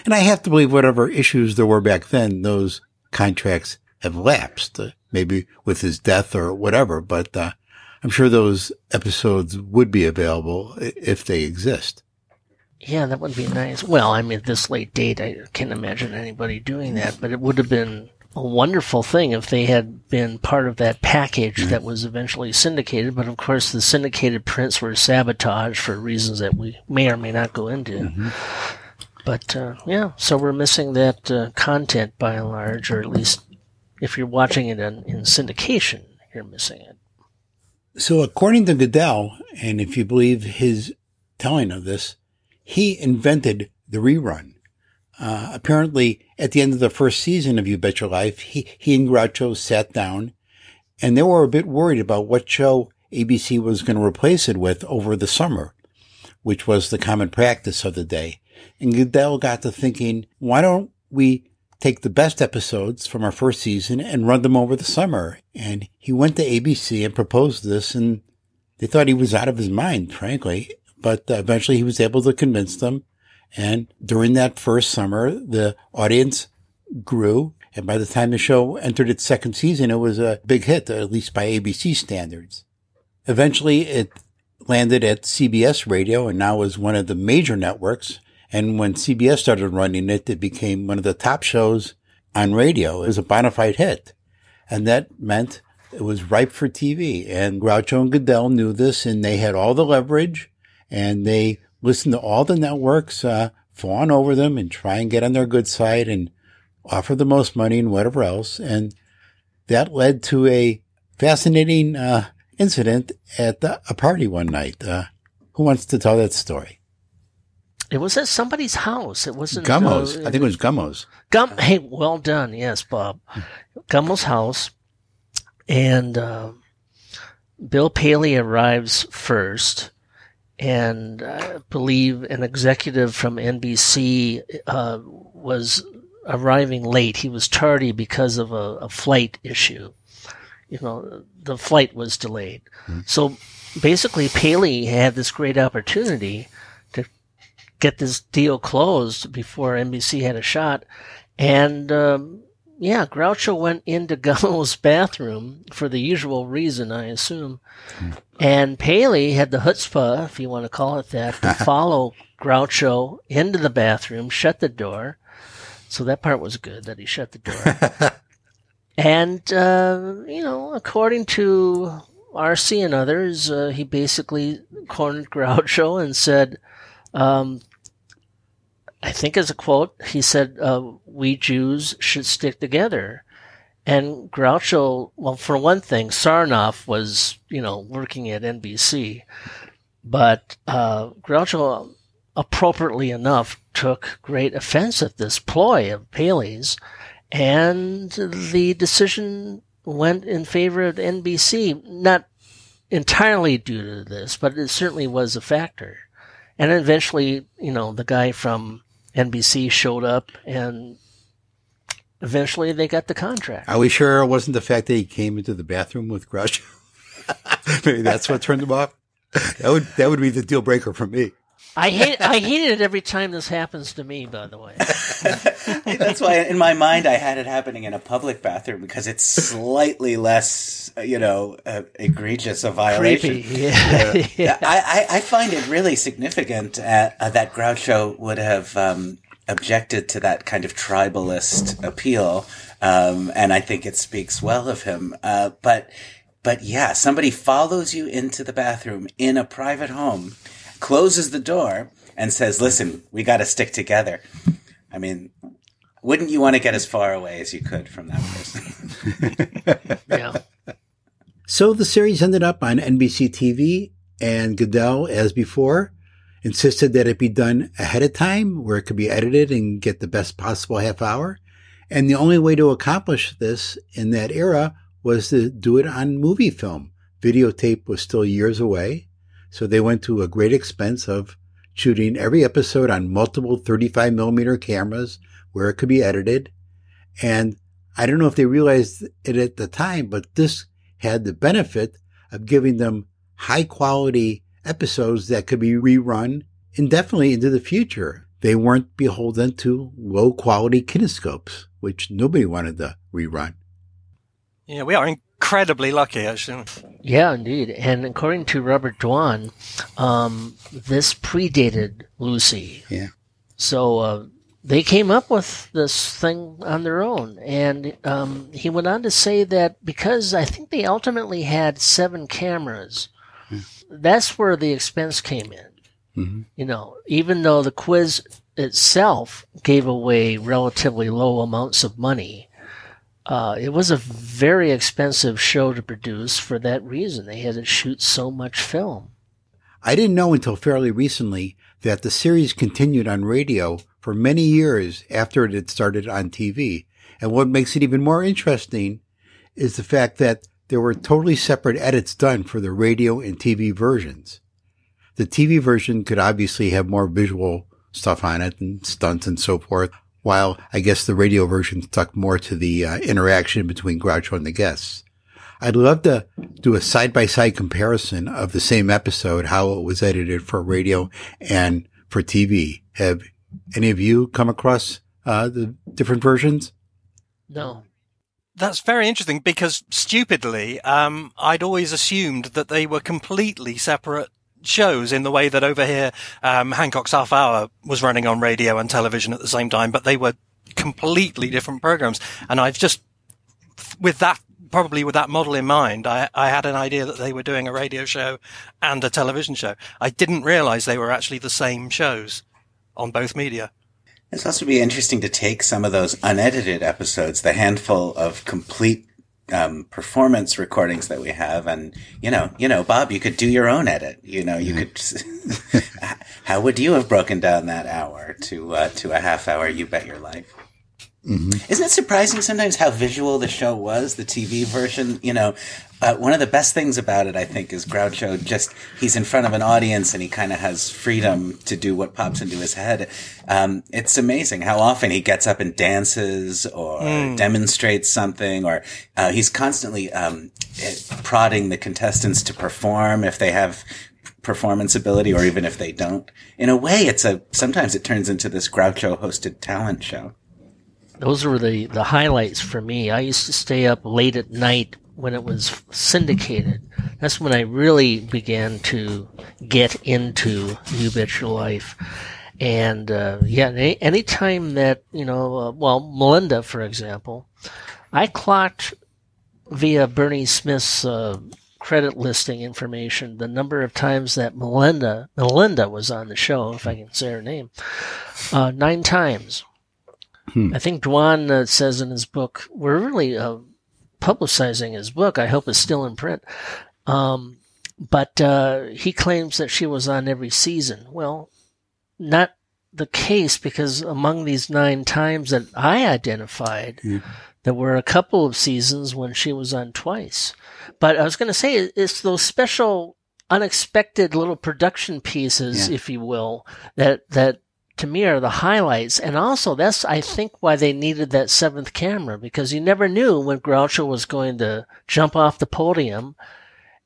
And I have to believe whatever issues there were back then, those contracts have lapsed, uh, maybe with his death or whatever. But uh, I'm sure those episodes would be available if they exist. Yeah, that would be nice. Well, I mean, at this late date, I can't imagine anybody doing that, but it would have been a wonderful thing if they had been part of that package that was eventually syndicated. But of course, the syndicated prints were sabotaged for reasons that we may or may not go into. But uh, yeah, so we're missing that uh, content by and large, or at least if you're watching it in, in syndication, you're missing it. So according to Guedel, and if you believe his telling of this, he invented the rerun. Uh, apparently, at the end of the first season of You Bet Your Life, he, he and Groucho sat down and they were a bit worried about what show ABC was going to replace it with over the summer, which was the common practice of the day. And Guedel got to thinking, why don't we take the best episodes from our first season and run them over the summer? And he went to ABC and proposed this and they thought he was out of his mind, frankly. But uh, eventually he was able to convince them. And during that first summer, the audience grew. And by the time the show entered its second season, it was a big hit, at least by ABC standards. Eventually it landed at CBS radio and now is one of the major networks. And when CBS started running it, it became one of the top shows on radio. It was a bona fide hit. And that meant it was ripe for TV. And Groucho and Guedel knew this and they had all the leverage and they listen to all the networks, uh, fawn over them and try and get on their good side and offer the most money and whatever else. And that led to a fascinating, uh, incident at the, a party one night. Uh, who wants to tell that story? It was at somebody's house. It wasn't Gummo's. uh, I think it was Gummo's. Gum. Hey, well done. Yes, Bob. Gummo's house, and uh, Bill Paley arrives first, and I believe an executive from NBC uh, was arriving late. He was tardy because of a, a flight issue. You know, the flight was delayed. So basically, Paley had this great opportunity to get this deal closed before NBC had a shot. And um, yeah, Groucho went into Gummo's bathroom for the usual reason, I assume. And Paley had the chutzpah, if you want to call it that, to follow Groucho into the bathroom, shut the door. So that part was good that he shut the door. and, uh, you know, according to Arce and others, uh, he basically cornered Groucho and said, um, I think as a quote, he said, uh, we Jews should stick together. And Groucho, well, for one thing, Sarnoff was, you know, working at NBC, but, uh, Groucho, appropriately enough, took great offense at this ploy of Paley's, and the decision went in favor of NBC, not entirely due to this, but it certainly was a factor. And eventually, you know, the guy from NBC showed up and eventually they got the contract. Are we sure it wasn't the fact that he came into the bathroom with Groucho? Maybe that's what turned him off. That would that would be the deal breaker for me. I hate I hate it every time this happens to me. By the way, That's why in my mind I had it happening in a public bathroom because it's slightly less, uh, you know, uh, egregious a violation. Creepy, yeah. Yeah. I, I, I find it really significant uh, uh, that Groucho would have um, objected to that kind of tribalist appeal, um, and I think it speaks well of him. Uh, but but yeah, somebody follows you into the bathroom in a private home, closes the door, and says, "Listen, we got to stick together." I mean, wouldn't you want to get as far away as you could from that person? yeah. So the series ended up on NBC TV, and Guedel, as before, insisted that it be done ahead of time, where it could be edited and get the best possible half hour. And the only way to accomplish this in that era was to do it on movie film. Videotape was still years away, so they went to a great expense of shooting every episode on multiple 35 millimeter cameras where it could be edited. And I don't know if they realized it at the time, but this had the benefit of giving them high quality episodes that could be rerun indefinitely into the future. They weren't beholden to low quality kinescopes, which nobody wanted to rerun. Yeah, we are incredibly lucky, actually. Yeah, indeed. And according to Robert Dwan, um, this predated Lucy. Yeah. So uh, they came up with this thing on their own. And um, he went on to say that because I think they ultimately had seven cameras, that's where the expense came in. Mhm. You know, even though the quiz itself gave away relatively low amounts of money, uh, it was a very expensive show to produce for that reason. They had to shoot so much film. I didn't know until fairly recently that the series continued on radio for many years after it had started on TV. And what makes it even more interesting is the fact that there were totally separate edits done for the radio and TV versions. The TV version could obviously have more visual stuff on it and stunts and so forth, while I guess the radio version stuck more to the uh, interaction between Groucho and the guests. I'd love to do a side by side comparison of the same episode, how it was edited for radio and for TV. Have any of you come across uh, the different versions? No. That's very interesting because stupidly, um, I'd always assumed that they were completely separate shows in the way that over here, um, Hancock's Half Hour was running on radio and television at the same time, but they were completely different programs. And I've just, with that, probably with that model in mind, I, I had an idea that they were doing a radio show and a television show. I didn't realize they were actually the same shows on both media. It's also be interesting to take some of those unedited episodes, the handful of complete um, performance recordings that we have, and you know, you know, Bob, you could do your own edit. You know, you could. how would you have broken down that hour to uh, to a half hour? You bet your life. Mm-hmm. Isn't it surprising sometimes how visual the show was, the TV version? You know, uh, one of the best things about it, I think, is Groucho just, he's in front of an audience and he kind of has freedom to do what pops into his head. Um, it's amazing how often he gets up and dances or mm. demonstrates something or, uh, he's constantly, um, prodding the contestants to perform if they have performance ability or even if they don't. In a way, it's a, sometimes it turns into this Groucho hosted talent show those were the, the highlights for me. I used to stay up late at night when it was syndicated. That's when I really began to get into You Bet Your Life. And, uh, yeah, any, anytime that, you know, uh, well, Melinda, for example, I clocked via Bernie Smith's, uh, credit listing information the number of times that Melinda, Melinda was on the show, if I can say her name, uh, nine times. Hmm. I think Dwan uh, says in his book, we're really uh, publicizing his book. I hope it's still in print. Um, but uh, he claims that she was on every season. Well, not the case because among these nine times that I identified, yeah. there were a couple of seasons when she was on twice. But I was going to say it's those special, unexpected little production pieces, yeah. if you will, that that to me are the highlights. And also that's, I think, why they needed that seventh camera because you never knew when Groucho was going to jump off the podium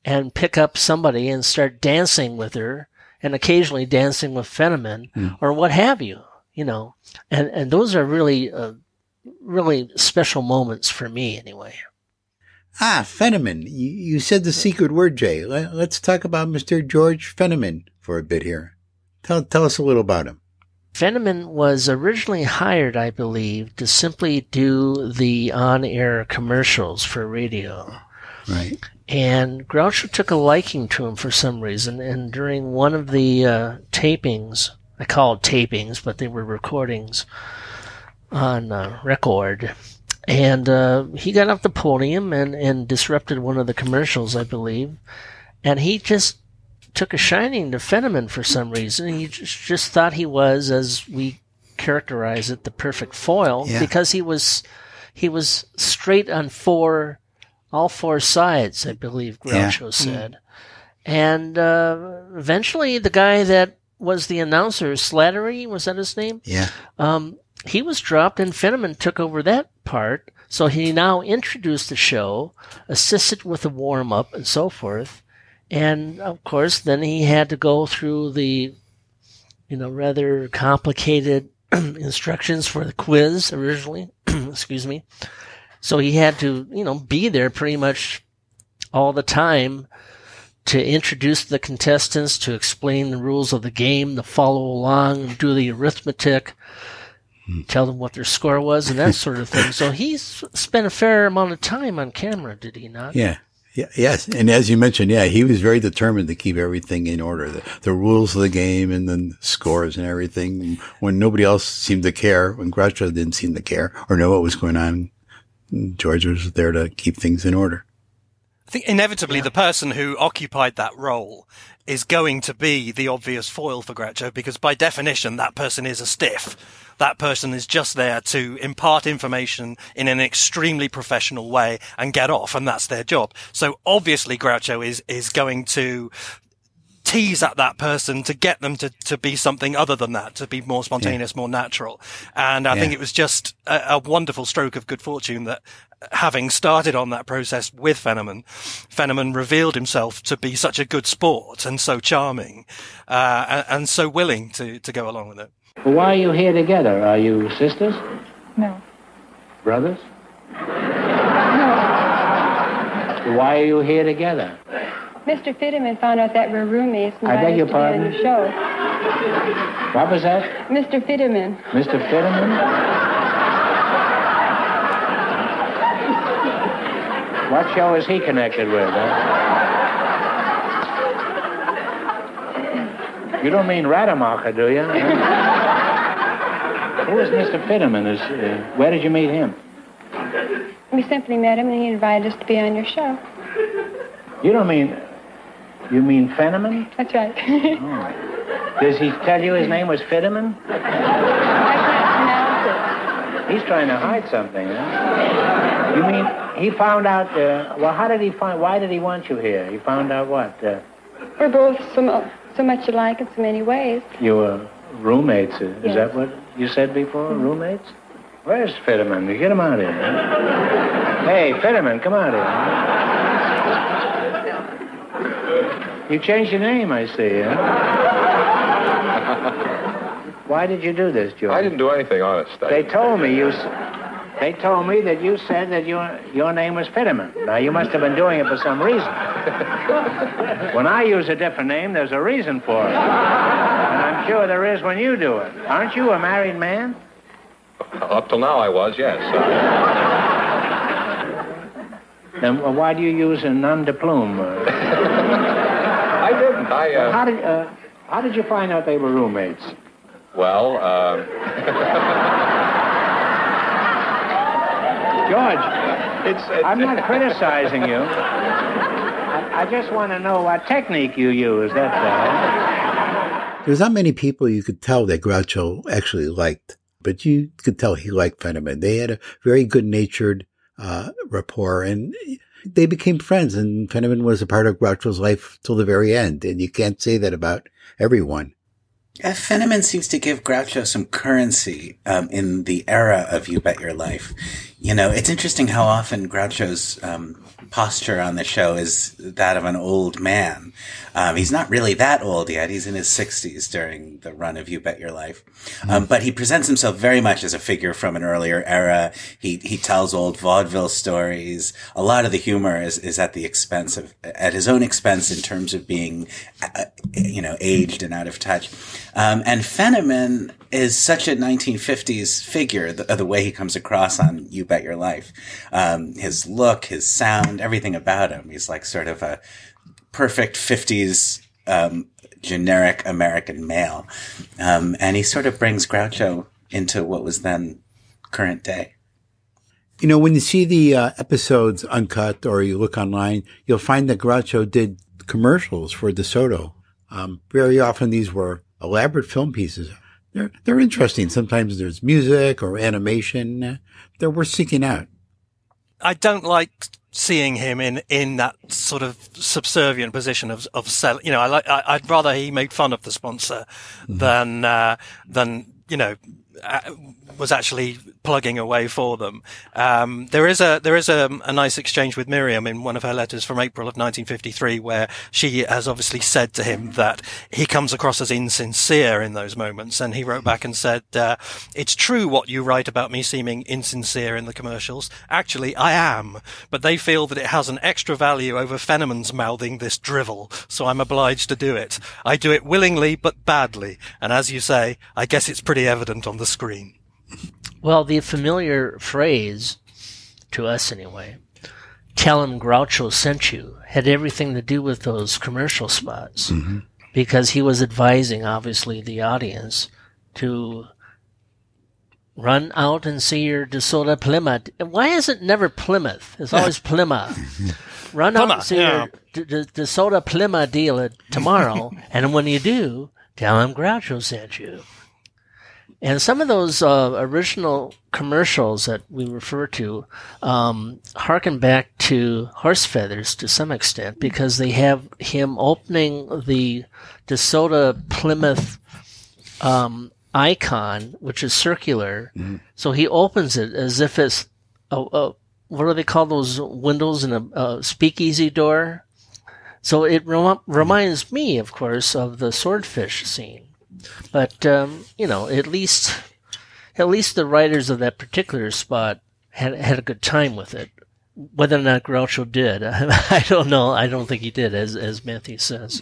and pick up somebody and start dancing with her and occasionally dancing with Fenneman mm. or what have you, you know. And, and those are really, uh, really special moments for me anyway. Ah, Fenneman. You, you said the secret word, Jay. Let, us talk about Mr. George Fenneman for a bit here. Tell, tell us a little about him. Fenneman was originally hired, I believe, to simply do the on-air commercials for radio. Right. And Groucho took a liking to him for some reason, and during one of the uh, tapings, I call it tapings, but they were recordings on uh, record, and uh, he got off the podium and, and disrupted one of the commercials, I believe, and he just took a shining to Fenneman for some reason. He just, just thought he was, as we characterize it, the perfect foil yeah. because he was he was straight on four, all four sides. I believe Groucho yeah. said, mm. and uh, eventually the guy that was the announcer, Slattery, was that his name? Yeah. Um, he was dropped, and Fenneman took over that part. So he now introduced the show, assisted with the warm up, and so forth. And of course, then he had to go through the, you know, rather complicated instructions for the quiz originally. Excuse me. So he had to, you know, be there pretty much all the time to introduce the contestants, to explain the rules of the game, to follow along, do the arithmetic, hmm. tell them what their score was, and that sort of thing. So he spent a fair amount of time on camera, did he not? Yeah. Yeah, yes. And as you mentioned, yeah, he was very determined to keep everything in order. The, the rules of the game and the scores and everything. When nobody else seemed to care, when Groucho didn't seem to care or know what was going on, George was there to keep things in order. I think inevitably yeah. the person who occupied that role is going to be the obvious foil for Groucho because by definition that person is a stiff that person is just there to impart information in an extremely professional way and get off, and that's their job. So obviously Groucho is, is going to tease at that person to get them to, to be something other than that, to be more spontaneous, more natural. And I Yeah. think it was just a, a wonderful stroke of good fortune that having started on that process with Fenneman, Fenneman revealed himself to be such a good sport and so charming, uh, and, and so willing to, to go along with it. Well, why are you here together? Are you sisters? No. Brothers? No. Why are you here together? Mr. Fitterman found out that we're roommates and I beg your be on pardon? your show. What was that? Mr. Fitterman. Mr. Fitterman? What show is he connected with? Huh? You don't mean Rademacher, do you? Who is Mr. Fitterman? Is, uh, where did you meet him? We simply met him and he invited us to be on your show. You don't mean. You mean Fenneman? That's right. Does he tell you his name was Fitterman? I can't pronounce it. He's trying to hide something, huh? You mean he found out? Uh, well, how did he find? Why did he want you here? He found out what? Uh, we're both so, so much alike in so many ways. you were roommates. uh, Is Yes. that what you said before? Roommates? Where's Fitterman? Get him out of here. huh? Hey, Fitterman, come out here. You changed your name, I see. Huh? Why did you do this, George? I didn't do anything, honest. I- They told me you. They told me that you said that your your name was Fitterman. Now you must have been doing it for some reason. when I use a different name, there's a reason for it, and I'm sure there is when you do it. Aren't you a married man? Up till now, I was, yes. Uh, Then why do you use a nom de plume? Uh? I uh, How did uh, how did you find out they were roommates? well, uh, George, it's, I'm not criticizing you. I, I just want to know what technique you use. That's all. There's not many people you could tell that Groucho actually liked, but you could tell he liked Fenneman. They had a very good natured uh, rapport and they became friends and Fenneman was a part of Groucho's life till the very end. And you can't say that about everyone. Uh, Fenneman seems to give Groucho some currency um, in the era of You Bet Your Life. You know, it's interesting how often Groucho's um, posture on the show is that of an old man. Um, he's not really that old yet. He's in his 60s during the run of You Bet Your Life. Um, but he presents himself very much as a figure from an earlier era. He, he tells old vaudeville stories. A lot of the humor is, is at the expense of, at his own expense in terms of being, uh, you know, aged and out of touch. Um, and Fenneman is such a 1950s figure, the, the way he comes across on You Bet Your Life. Um, his look, his sound, everything about him. He's like sort of a perfect 50s, um, generic American male. Um, and he sort of brings Groucho into what was then current day. You know, when you see the uh, episodes uncut or you look online, you'll find that Groucho did commercials for DeSoto. Um, very often these were elaborate film pieces. They're, they're interesting. Sometimes there's music or animation. They're worth seeking out. I don't like seeing him in, in that sort of subservient position of of sell. You know, I like. I, I'd rather he made fun of the sponsor than uh, than you know was actually plugging away for them. Um, there is a there is a, a nice exchange with Miriam in one of her letters from April of 1953, where she has obviously said to him that he comes across as insincere in those moments, and he wrote back and said, uh, "It's true what you write about me seeming insincere in the commercials. Actually, I am, but they feel that it has an extra value over Fenneman's mouthing this drivel, so I'm obliged to do it. I do it willingly but badly, and as you say, I guess it's pretty evident on the screen." Well, the familiar phrase, to us anyway, tell him Groucho sent you, had everything to do with those commercial spots. Mm-hmm. Because he was advising, obviously, the audience to run out and see your DeSoto Plymouth. Why is it never Plymouth? It's always Plymouth. Run out and see yeah. your D- D- DeSoto Plymouth deal at tomorrow, and when you do, tell him Groucho sent you. And some of those uh, original commercials that we refer to um, harken back to Horse Feathers to some extent because they have him opening the DeSoto Plymouth um, icon, which is circular. So he opens it as if it's a, a what do they call those windows in a, a speakeasy door? So it rem- reminds me, of course, of the swordfish scene. But um, you know, at least at least the writers of that particular spot had had a good time with it. Whether or not Groucho did, I don't know. I don't think he did, as as Matthew says.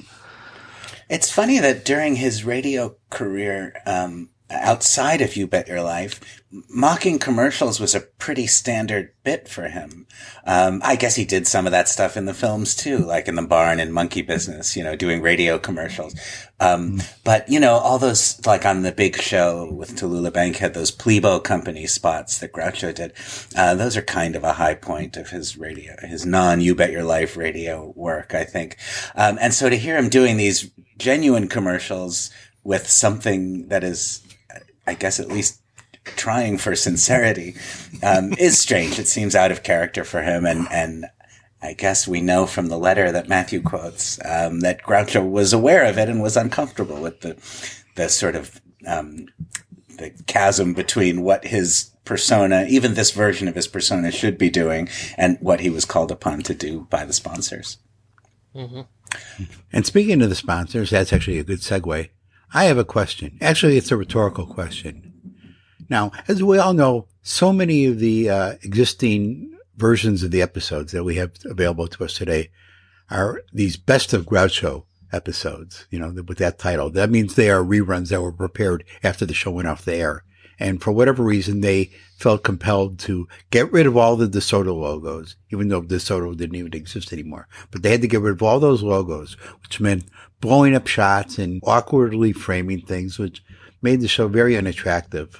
It's funny that during his radio career, um, outside of You Bet Your Life, mocking commercials was a pretty standard bit for him. Um, I guess he did some of that stuff in the films too, like in the barn and monkey business, you know, doing radio commercials. Um, but you know, all those, like on the big show with Tallulah Bankhead, those Plebo company spots that Groucho did, uh, those are kind of a high point of his radio, his non You Bet Your Life radio work, I think. Um, and so to hear him doing these genuine commercials with something that is, I guess at least trying for sincerity um, is strange. It seems out of character for him, and and I guess we know from the letter that Matthew quotes um, that Groucho was aware of it and was uncomfortable with the the sort of um, the chasm between what his persona, even this version of his persona, should be doing, and what he was called upon to do by the sponsors. Mm-hmm. And speaking of the sponsors, that's actually a good segue. I have a question. Actually, it's a rhetorical question. Now, as we all know, so many of the uh, existing versions of the episodes that we have available to us today are these best of Groucho episodes, you know, with that title. That means they are reruns that were prepared after the show went off the air. And for whatever reason, they felt compelled to get rid of all the DeSoto logos, even though DeSoto didn't even exist anymore. But they had to get rid of all those logos, which meant blowing up shots and awkwardly framing things, which made the show very unattractive.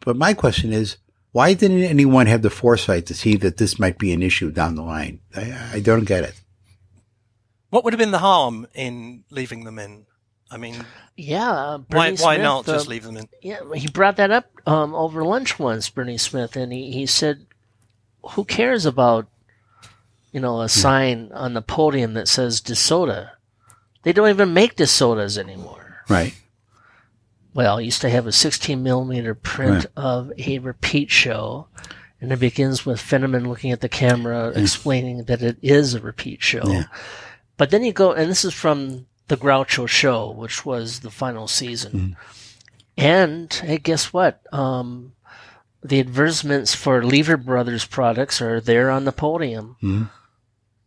But my question is, why didn't anyone have the foresight to see that this might be an issue down the line? I, I don't get it. What would have been the harm in leaving them in? I mean, Yeah, uh, why Bernie why Smith, not just uh, leave them in? Yeah, he brought that up um, over lunch once, Bernie Smith, and he, he said, "Who cares about you know a sign on the podium that says DeSoto? They don't even make the sodas anymore." Right. Well, I used to have a 16 millimeter print Right. of a repeat show, and it begins with Fenneman looking at the camera, explaining that it is a repeat show. Yeah. But then you go, and this is from the Groucho show, which was the final season. Mm. And hey, guess what? Um, the advertisements for Lever Brothers products are there on the podium. Mhm.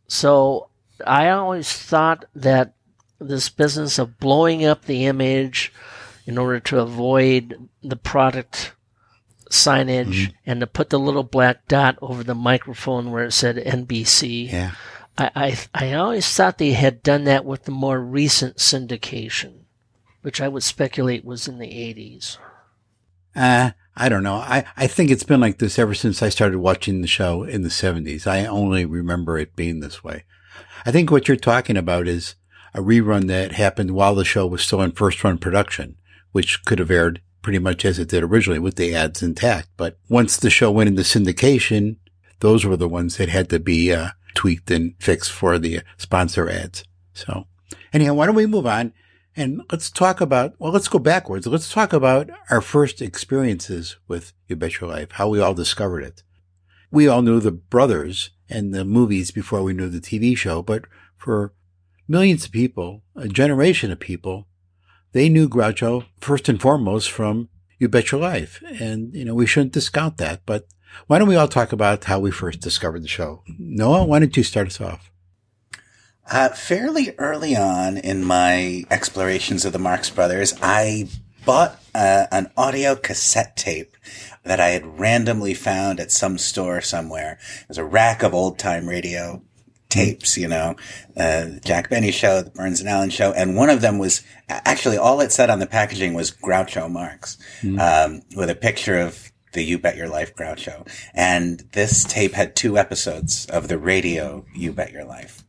So I always thought that this business of blowing up the image in order to avoid the product signage and to put the little black dot over the microphone where it said NBC. Yeah. I, I I always thought they had done that with the more recent syndication, which I would speculate was in the 80s. Uh, I don't know. I, I think it's been like this ever since I started watching the show in the 70s. I only remember it being this way. I think what you're talking about is a rerun that happened while the show was still in first run production, which could have aired pretty much as it did originally with the ads intact. But once the show went into syndication, those were the ones that had to be uh, tweaked and fixed for the sponsor ads. So anyhow, why don't we move on and let's talk about, well, let's go backwards. Let's talk about our first experiences with You Bet Your Life, how we all discovered it. We all knew the brothers and the movies before we knew the TV show, but for millions of people, a generation of people, they knew Groucho first and foremost from You Bet Your Life. And, you know, we shouldn't discount that, but why don't we all talk about how we first discovered the show? Noah, why don't you start us off? Uh, fairly early on in my explorations of the Marx Brothers, I bought uh, an audio cassette tape that I had randomly found at some store somewhere. It was a rack of old time radio tapes, you know, uh, Jack Benny show, the Burns and Allen show. And one of them was actually all it said on the packaging was Groucho Marx, um, with a picture of the You Bet Your Life Groucho. And this tape had two episodes of the radio You Bet Your Life.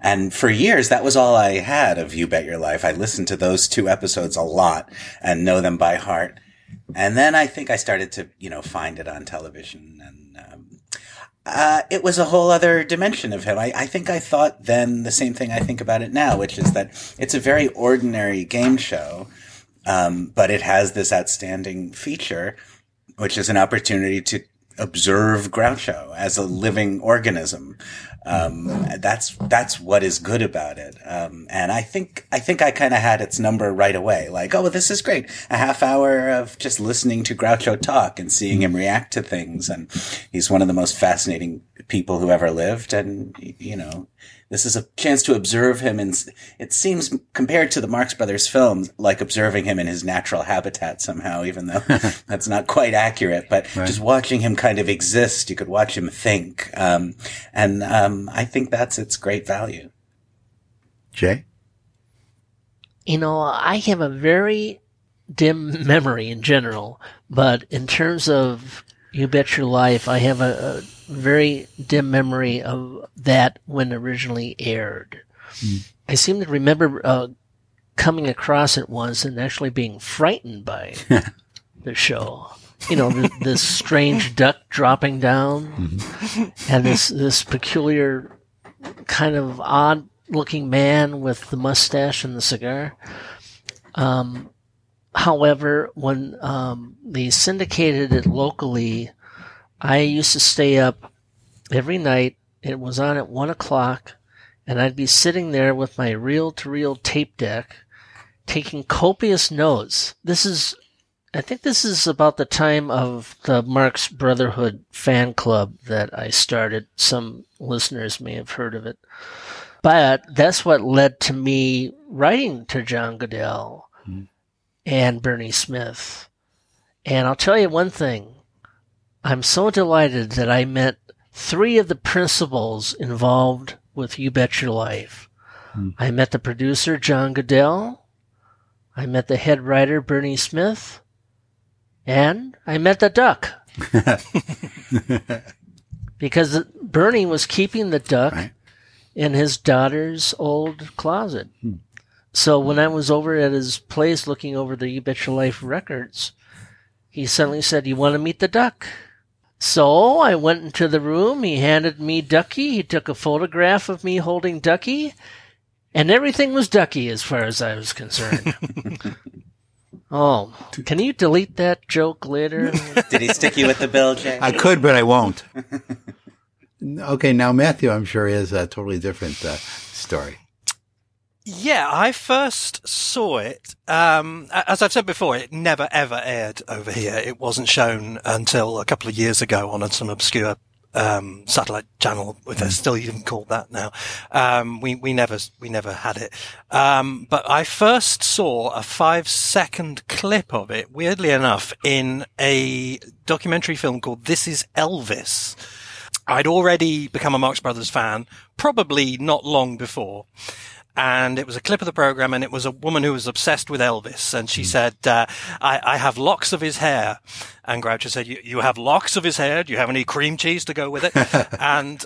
And for years, that was all I had of You Bet Your Life. I listened to those two episodes a lot and know them by heart. And then I think I started to, you know, find it on television and, uh, it was a whole other dimension of him. I, I think I thought then the same thing I think about it now, which is that it's a very ordinary game show, um, but it has this outstanding feature, which is an opportunity to observe Groucho as a living organism. Um, that's that's what is good about it. Um, and I think I think I kind of had its number right away. Like, oh, well, this is great. A half hour of just listening to Groucho talk and seeing him react to things. And he's one of the most fascinating people who ever lived. And you know, this is a chance to observe him and it seems compared to the Marx Brothers films like observing him in his natural habitat somehow, even though that's not quite accurate, but right. just watching him kind of exist, you could watch him think. Um, and, um, I think that's its great value. Jay? You know, I have a very dim memory in general, but in terms of You Bet Your Life, I have a, a very dim memory of that when originally aired. Mm. I seem to remember uh, coming across it once and actually being frightened by the show. You know, the, this strange duck dropping down, mm-hmm. and this this peculiar kind of odd looking man with the mustache and the cigar. Um, however, when um, they syndicated it locally, I used to stay up every night. It was on at one o'clock, and I'd be sitting there with my reel to reel tape deck, taking copious notes. This is, I think this is about the time of the Marx Brotherhood fan club that I started. Some listeners may have heard of it. But that's what led to me writing to John Guedel mm. And Bernie Smith. And I'll tell you one thing I'm so delighted that I met three of the principals involved with You Bet Your Life. Hmm. I met the producer, John Guedel. I met the head writer, Bernie Smith. And I met the duck. because Bernie was keeping the duck right. in his daughter's old closet. Hmm. So when I was over at his place looking over the You Bet Your Life records, he suddenly said, You want to meet the duck? So I went into the room. He handed me Ducky. He took a photograph of me holding Ducky, and everything was Ducky as far as I was concerned. oh, can you delete that joke later? Did he stick you with the bill, Jay? I could, but I won't. okay, now Matthew, I'm sure, has a totally different uh, story. Yeah, I first saw it. Um, as I've said before, it never ever aired over here. It wasn't shown until a couple of years ago on some obscure um, satellite channel, if they're still even called that now. Um, we we never we never had it. Um, but I first saw a five second clip of it, weirdly enough, in a documentary film called "This Is Elvis." I'd already become a Marx Brothers fan, probably not long before and it was a clip of the program, and it was a woman who was obsessed with Elvis, and she mm. said, uh, I, I, have locks of his hair," and Groucho said, "You, you have locks of his hair? Do you have any cream cheese to go with it?" and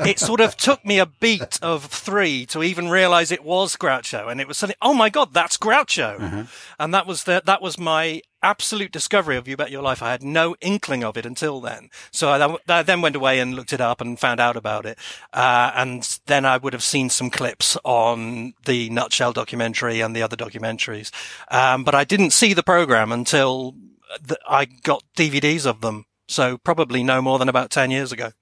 it sort of took me a beat of three to even realize it was Groucho. And it was something, oh my God, that's Groucho. Uh-huh. And that was the, that was my absolute discovery of You Bet Your Life. I had no inkling of it until then. So I, I then went away and looked it up and found out about it. Uh, and then I would have seen some clips on the Nutshell documentary and the other documentaries. Um, but I didn't see the program until the, I got DVDs of them. So probably no more than about 10 years ago.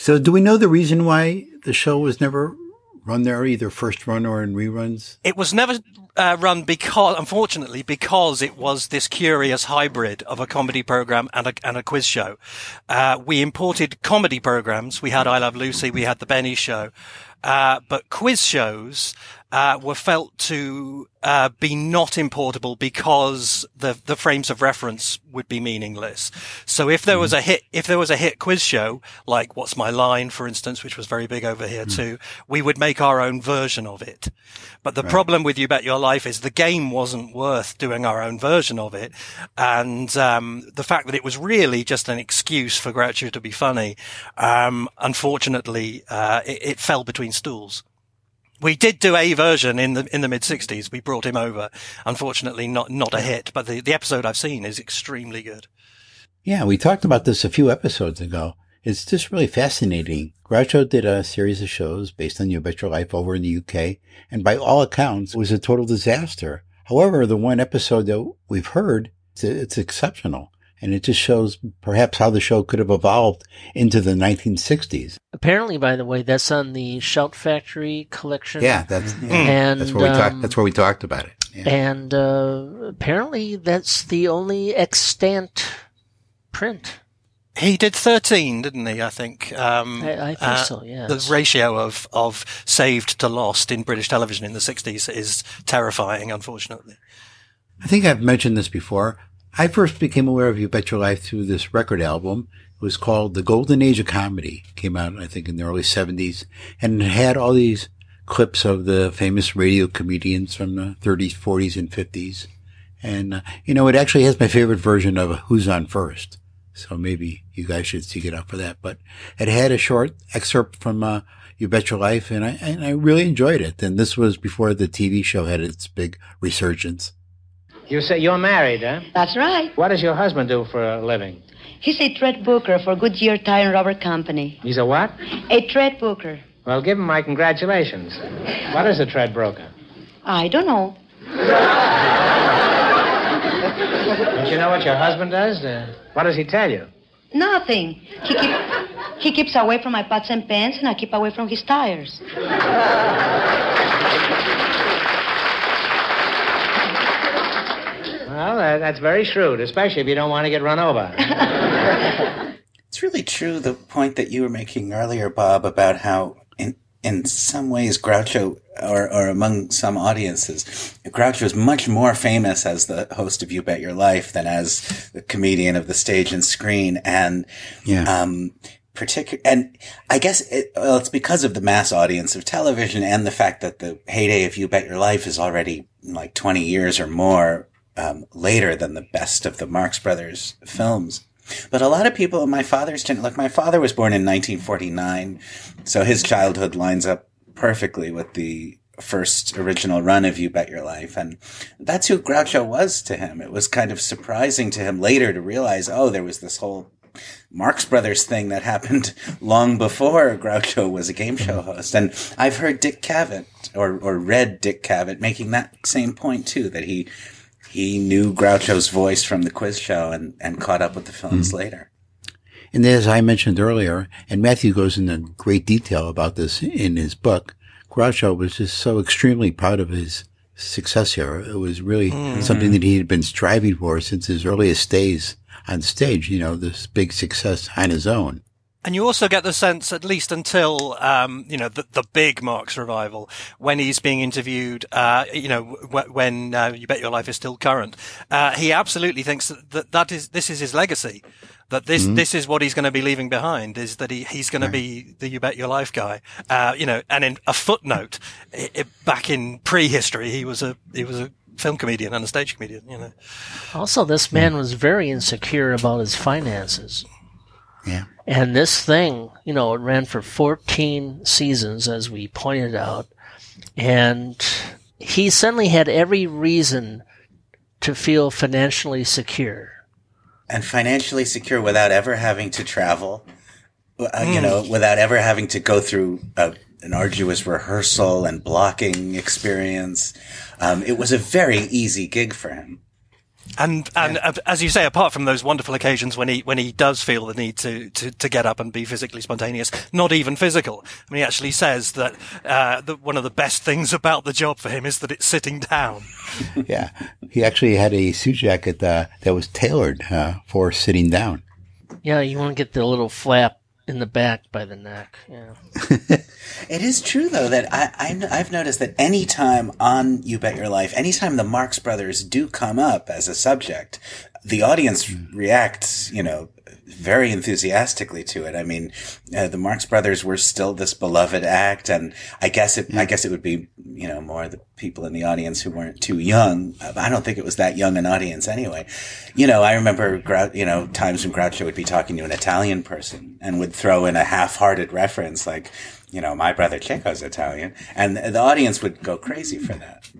So, do we know the reason why the show was never run there, either first run or in reruns? It was never uh, run because, unfortunately, because it was this curious hybrid of a comedy program and a, and a quiz show. Uh, we imported comedy programs. We had I Love Lucy. We had The Benny Show. Uh, but quiz shows uh, were felt to uh, be not importable because the the frames of reference would be meaningless. So if there was a hit, if there was a hit quiz show like "What's My Line," for instance, which was very big over here mm. too, we would make our own version of it. But the right. problem with "You Bet Your Life" is the game wasn't worth doing our own version of it, and um, the fact that it was really just an excuse for Groucho to be funny. Um, unfortunately, uh, it, it fell between stools. We did do a version in the in the mid '60s. We brought him over. Unfortunately, not not a hit, but the the episode I've seen is extremely good. Yeah, we talked about this a few episodes ago. It's just really fascinating. Groucho did a series of shows based on You Bet Your Life over in the UK, and by all accounts, it was a total disaster. However, the one episode that we've heard, it's, it's exceptional. And it just shows perhaps how the show could have evolved into the 1960s. Apparently, by the way, that's on the Shout Factory collection. Yeah, that's yeah. and that's where we um, talked. That's where we talked about it. Yeah. And uh, apparently, that's the only extant print. He did 13, didn't he? I think. Um, I, I think uh, so. Yeah. The ratio of of saved to lost in British television in the 60s is terrifying, unfortunately. I think I've mentioned this before. I first became aware of You Bet Your Life through this record album. It was called The Golden Age of Comedy. It came out, I think, in the early 70s. And it had all these clips of the famous radio comedians from the 30s, 40s, and 50s. And, uh, you know, it actually has my favorite version of Who's On First. So maybe you guys should seek it out for that. But it had a short excerpt from, uh, You Bet Your Life, and I, and I really enjoyed it. And this was before the TV show had its big resurgence. You say you're married, huh? That's right. What does your husband do for a living? He's a thread booker for Goodyear Tire and Rubber Company. He's a what? A thread booker. Well, give him my congratulations. What is a thread broker? I don't know. Don't you know what your husband does? Uh, what does he tell you? Nothing. He, keep, he keeps away from my pots and pans, and I keep away from his tires. Well, uh, that's very shrewd, especially if you don't want to get run over. it's really true, the point that you were making earlier, Bob, about how in, in some ways Groucho, or, or among some audiences, Groucho is much more famous as the host of You Bet Your Life than as the comedian of the stage and screen. And, yeah. um, particular, and I guess it, well, it's because of the mass audience of television and the fact that the heyday of You Bet Your Life is already like 20 years or more um, later than the best of the Marx Brothers films. But a lot of people my father's gen- look, my father was born in 1949, so his childhood lines up perfectly with the first original run of You Bet Your Life. And that's who Groucho was to him. It was kind of surprising to him later to realize, oh, there was this whole Marx Brothers thing that happened long before Groucho was a game show host. And I've heard Dick Cavett or, or read Dick Cavett making that same point too, that he, he knew Groucho's voice from the quiz show and, and caught up with the films mm. later. And as I mentioned earlier, and Matthew goes into great detail about this in his book, Groucho was just so extremely proud of his success here. It was really mm-hmm. something that he had been striving for since his earliest days on stage, you know, this big success on his own. And you also get the sense, at least until, um, you know, the, the big Marx revival, when he's being interviewed, uh, you know, w- when uh, You Bet Your Life is still current, uh, he absolutely thinks that, that, that is, this is his legacy. That this, mm-hmm. this is what he's going to be leaving behind is that he, he's going right. to be the You Bet Your Life guy. Uh, you know, and in a footnote, it, it, back in prehistory, he was a, he was a film comedian and a stage comedian, you know. Also, this man was very insecure about his finances. Yeah. And this thing, you know, it ran for 14 seasons, as we pointed out. And he suddenly had every reason to feel financially secure. And financially secure without ever having to travel, uh, mm. you know, without ever having to go through a, an arduous rehearsal and blocking experience. Um, it was a very easy gig for him. And and yeah. as you say, apart from those wonderful occasions when he when he does feel the need to, to, to get up and be physically spontaneous, not even physical. I mean, he actually says that, uh, that one of the best things about the job for him is that it's sitting down. yeah, he actually had a suit jacket uh, that was tailored uh, for sitting down. Yeah, you want to get the little flap in the back by the neck. Yeah. it is true though that I, I have noticed that anytime on You Bet Your Life, anytime the Marx Brothers do come up as a subject, the audience reacts, you know, very enthusiastically to it. I mean, uh, the Marx Brothers were still this beloved act, and I guess it, I guess it would be, you know, more the people in the audience who weren't too young. I don't think it was that young an audience anyway. You know, I remember, you know, times when Groucho would be talking to an Italian person and would throw in a half-hearted reference like, you know, my brother Chico's Italian, and the audience would go crazy for that.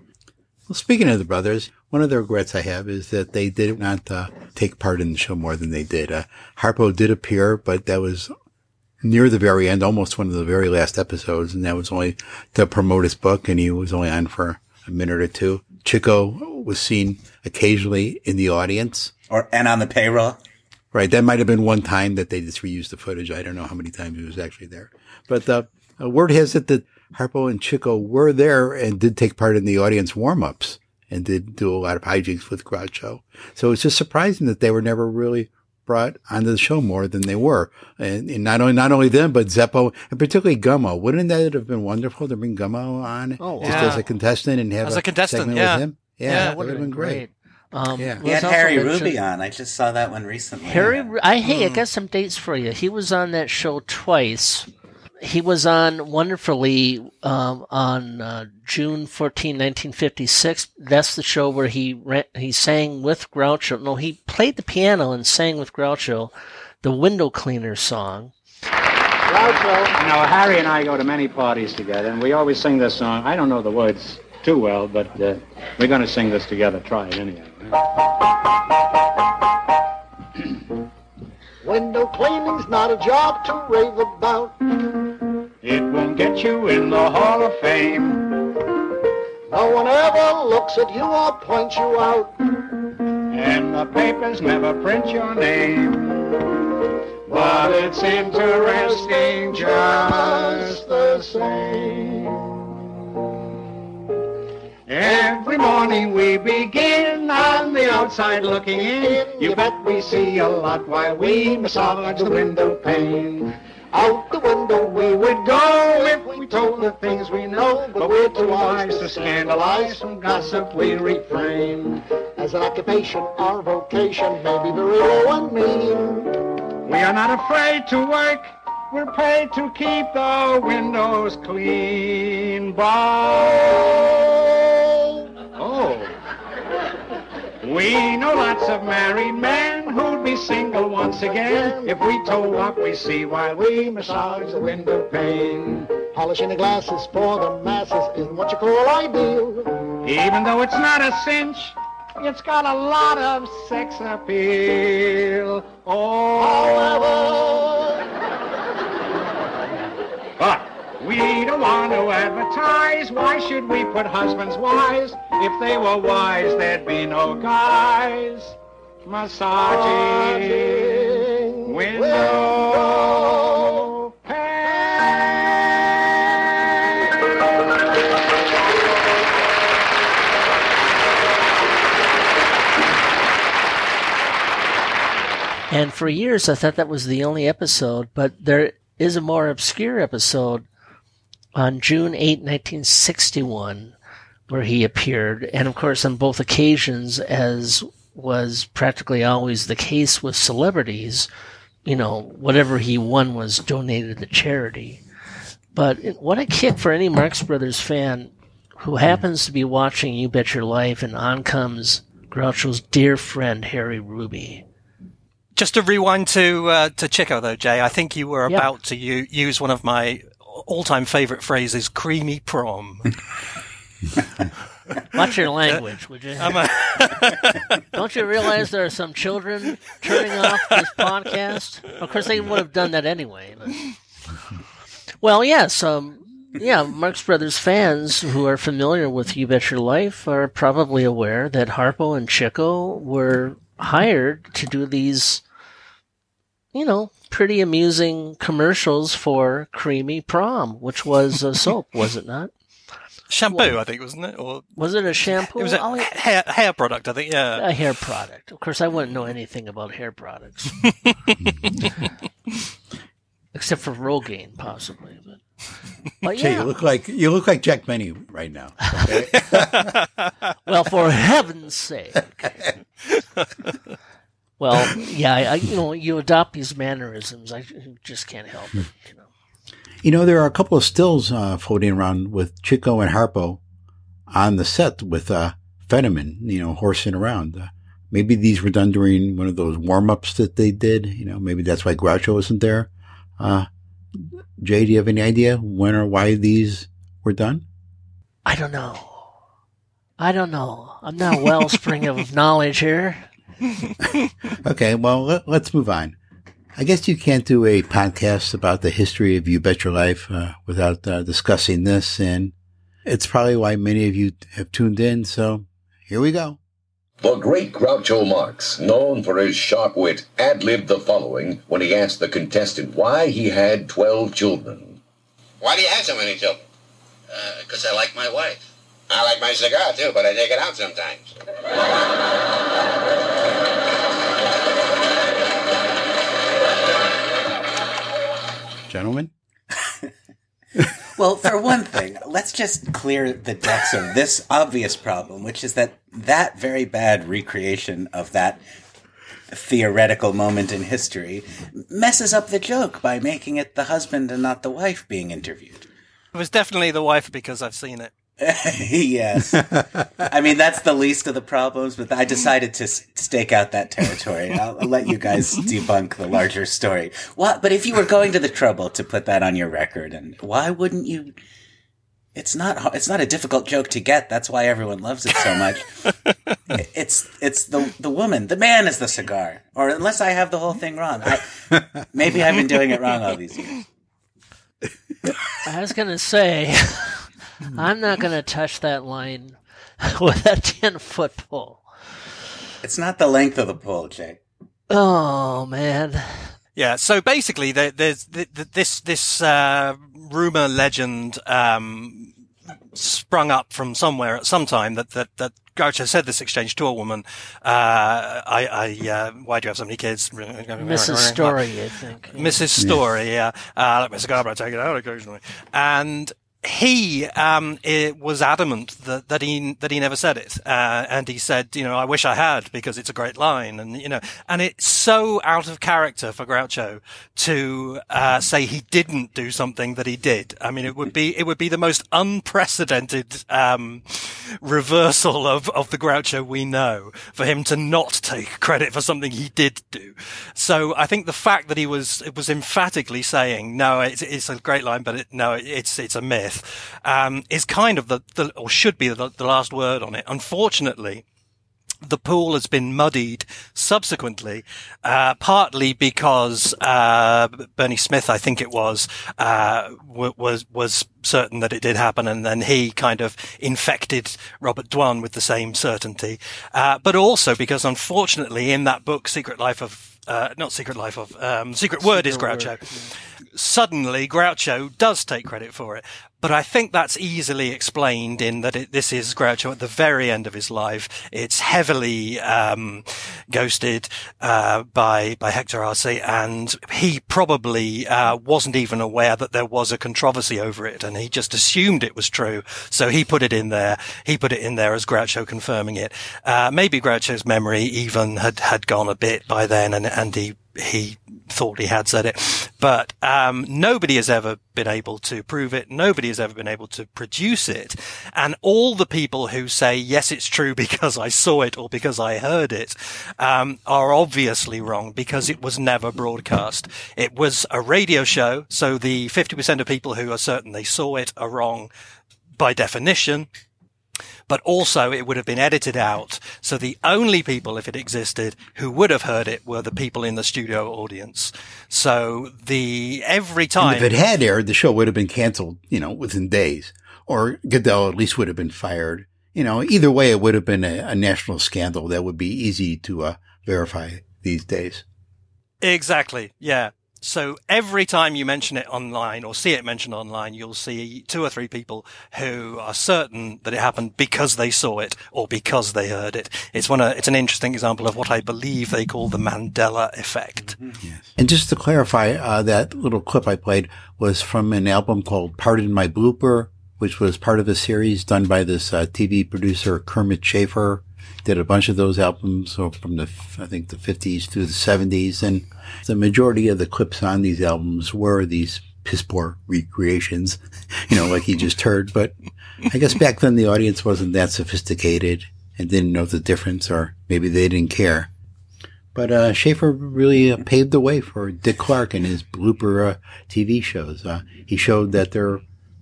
Well, speaking of the brothers, one of the regrets I have is that they did not uh, take part in the show more than they did. Uh, Harpo did appear, but that was near the very end, almost one of the very last episodes, and that was only to promote his book, and he was only on for a minute or two. Chico was seen occasionally in the audience. Or and on the payroll. Right, that might have been one time that they just reused the footage. I don't know how many times he was actually there, but uh, uh, word has it that Harpo and Chico were there and did take part in the audience warm-ups and did do a lot of hijinks with Groucho. So it's just surprising that they were never really brought onto the show more than they were. And, and not only, not only them, but Zeppo and particularly Gummo. Wouldn't that have been wonderful to bring Gummo on Oh, just wow. as a contestant and have As a contestant, segment yeah. with him? Yeah, Yeah, that would have been great. Um, Yeah. He had Harry mention- Ruby on. I just saw that one recently. Harry, I hey, I got some dates for you. He was on that show twice. He was on wonderfully um, on uh, June 14, 1956. That's the show where he ran, he sang with Groucho. No, he played the piano and sang with Groucho the window cleaner song. Groucho. You know, Harry and I go to many parties together, and we always sing this song. I don't know the words too well, but uh, we're going to sing this together. Try it anyhow. Window cleaning's not a job to rave about. It won't get you in the Hall of Fame, No one ever looks at you or points you out. and the papers never print your name. But it's interesting just the same. Every morning we begin on the outside looking in. You bet we see a lot while we massage the window pane. Out the window we would go if we told the things we know, but we're too wise to scandalize. From gossip we refrain. As an occupation, our vocation may be very low and mean. We are not afraid to work. We're paid to keep the windows clean. But oh, we know lots of married men who'd be single once again if we told what we see while we massage the window pane. Polishing the glasses for the masses isn't what you call ideal. Even though it's not a cinch, it's got a lot of sex appeal. Oh, but we don't want to advertise. Why should we put husbands wise? If they were wise, there'd be no guys. Massaging window And for years, I thought that was the only episode, but there is a more obscure episode on June 8, 1961, where he appeared. And of course, on both occasions, as was practically always the case with celebrities, you know, whatever he won was donated to charity. But what a kick for any Marx Brothers fan who happens to be watching You Bet Your Life, and on comes Groucho's dear friend, Harry Ruby. Just to rewind to uh, to Chico though, Jay, I think you were about to u- use one of my all-time favorite phrase is "creamy prom." Watch your language, would you? I'm a- Don't you realize there are some children turning off this podcast? Of course, they would have done that anyway. But... Well, yes, um, yeah, Marx Brothers fans who are familiar with You Bet Your Life are probably aware that Harpo and Chico were hired to do these, you know, pretty amusing commercials for Creamy Prom, which was a soap, was it not? Shampoo, I think, wasn't it? Or Was it a shampoo? it was a hair hair product, I think. Yeah. a hair product. Of course, I wouldn't know anything about hair products, except for Rogaine, possibly. But, but Jay, yeah. you look like you look like Jack Benny right now. Okay? well, for heaven's sake. Well, yeah, I, you know, you adopt these mannerisms. I just can't help it. You know. You know, there are a couple of stills uh, floating around with Chico and Harpo on the set with uh, Fenneman, you know, horsing around. Uh, maybe these were done during one of those warm ups that they did. You know, maybe that's why Groucho isn't there. Uh, Jay, do you have any idea when or why these were done? I don't know. I don't know. I'm not a wellspring of knowledge here. okay, well, let, us move on. I guess you can't do a podcast about the history of You Bet Your Life uh, without uh, discussing this, and it's probably why many of you have tuned in. So here we go. The great Groucho Marx, known for his sharp wit, ad-libbed the following when he asked the contestant why he had 12 children. Why do you have so many children? Because uh, I like my wife. I like my cigar, too, but I take it out sometimes. Gentlemen? well, for one thing, let's just clear the decks of this obvious problem, which is that that very bad recreation of that theoretical moment in history messes up the joke by making it the husband and not the wife being interviewed. It was definitely the wife because I've seen it. yes. I mean, that's the least of the problems, but I decided to stake out that territory. I'll, I'll, let you guys debunk the larger story. What? But if you were going to the trouble to put that on your record, and why wouldn't you? It's not. It's not a difficult joke to get. That's why everyone loves it so much. it's it's the the woman. The man is the cigar. Or unless I have the whole thing wrong, I, maybe I've been doing it wrong all these years. I was gonna say. I'm not going to touch that line with a 10 foot pole. It's not the length of the pole, Jay. Oh, man. Yeah, so basically, there's this this uh, rumor legend um, sprung up from somewhere at some time that that that Groucho said this exchange to a woman. Uh, I, I uh, why do you have so many kids? Mrs. Story, I think. Mrs. Story, yeah. Uh, let me cigar, I take it out occasionally. And he um, was adamant that, that he that he never said it, uh, and he said, you know, I wish I had because it's a great line, and you know, and it's so out of character for Groucho to uh, say he didn't do something that he did. I mean, it would be it would be the most unprecedented um, reversal of of the Groucho we know for him to not take credit for something he did do. So I think the fact that he was it was emphatically saying, no, it's, it's a great line, but it, no, it's it's a myth um, is kind of the, the, or should be the, the last word on it. Unfortunately, the pool has been muddied subsequently, uh, partly because uh, Bernie Smith, I think it was, uh, w- was was certain that it did happen, and then he kind of infected Robert Dwan with the same certainty, uh, but also because, unfortunately, in that book, Secret Life of uh, not Secret Life of um, Secret Word Secret is Groucho. Word, yeah. Suddenly, Groucho does take credit for it, but I think that's easily explained in that it, this is Groucho at the very end of his life. It's heavily um, ghosted uh, by by Hector Arce, and he probably uh, wasn't even aware that there was a controversy over it, and he just assumed it was true. So he put it in there. He put it in there as Groucho confirming it. Uh, maybe Groucho's memory even had had gone a bit by then, and and he he thought he had said it, but um, nobody has ever been able to prove it. Nobody has ever been able to produce it. And all the people who say yes, it's true because I saw it or because I heard it um, are obviously wrong because it was never broadcast. It was a radio show, so the fifty percent of people who are certain they saw it are wrong by definition but also it would have been edited out. So the only people, if it existed, who would have heard it were the people in the studio audience. So the every time and if it had aired, the show would have been canceled, you know, within days, or Guedel at least would have been fired. You know, either way, it would have been a, a national scandal that would be easy to uh, verify these days. Exactly. Yeah. So every time you mention it online or see it mentioned online, you'll see two or three people who are certain that it happened because they saw it or because they heard it. It's one, of, it's an interesting example of what I believe they call the Mandela effect. Mm-hmm. Yes. And just to clarify, uh, that little clip I played was from an album called Pardon My Blooper, which was part of a series done by this uh, TV producer Kermit Schaefer did a bunch of those albums so from the, I think the 50s through the 70s. And the majority of the clips on these albums were these piss poor recreations, you know, like you just heard. But I guess back then the audience wasn't that sophisticated and didn't know the difference, or maybe they didn't care. But uh, Schaefer really uh, paved the way for Dick Clark and his blooper uh, TV shows. Uh, he showed that there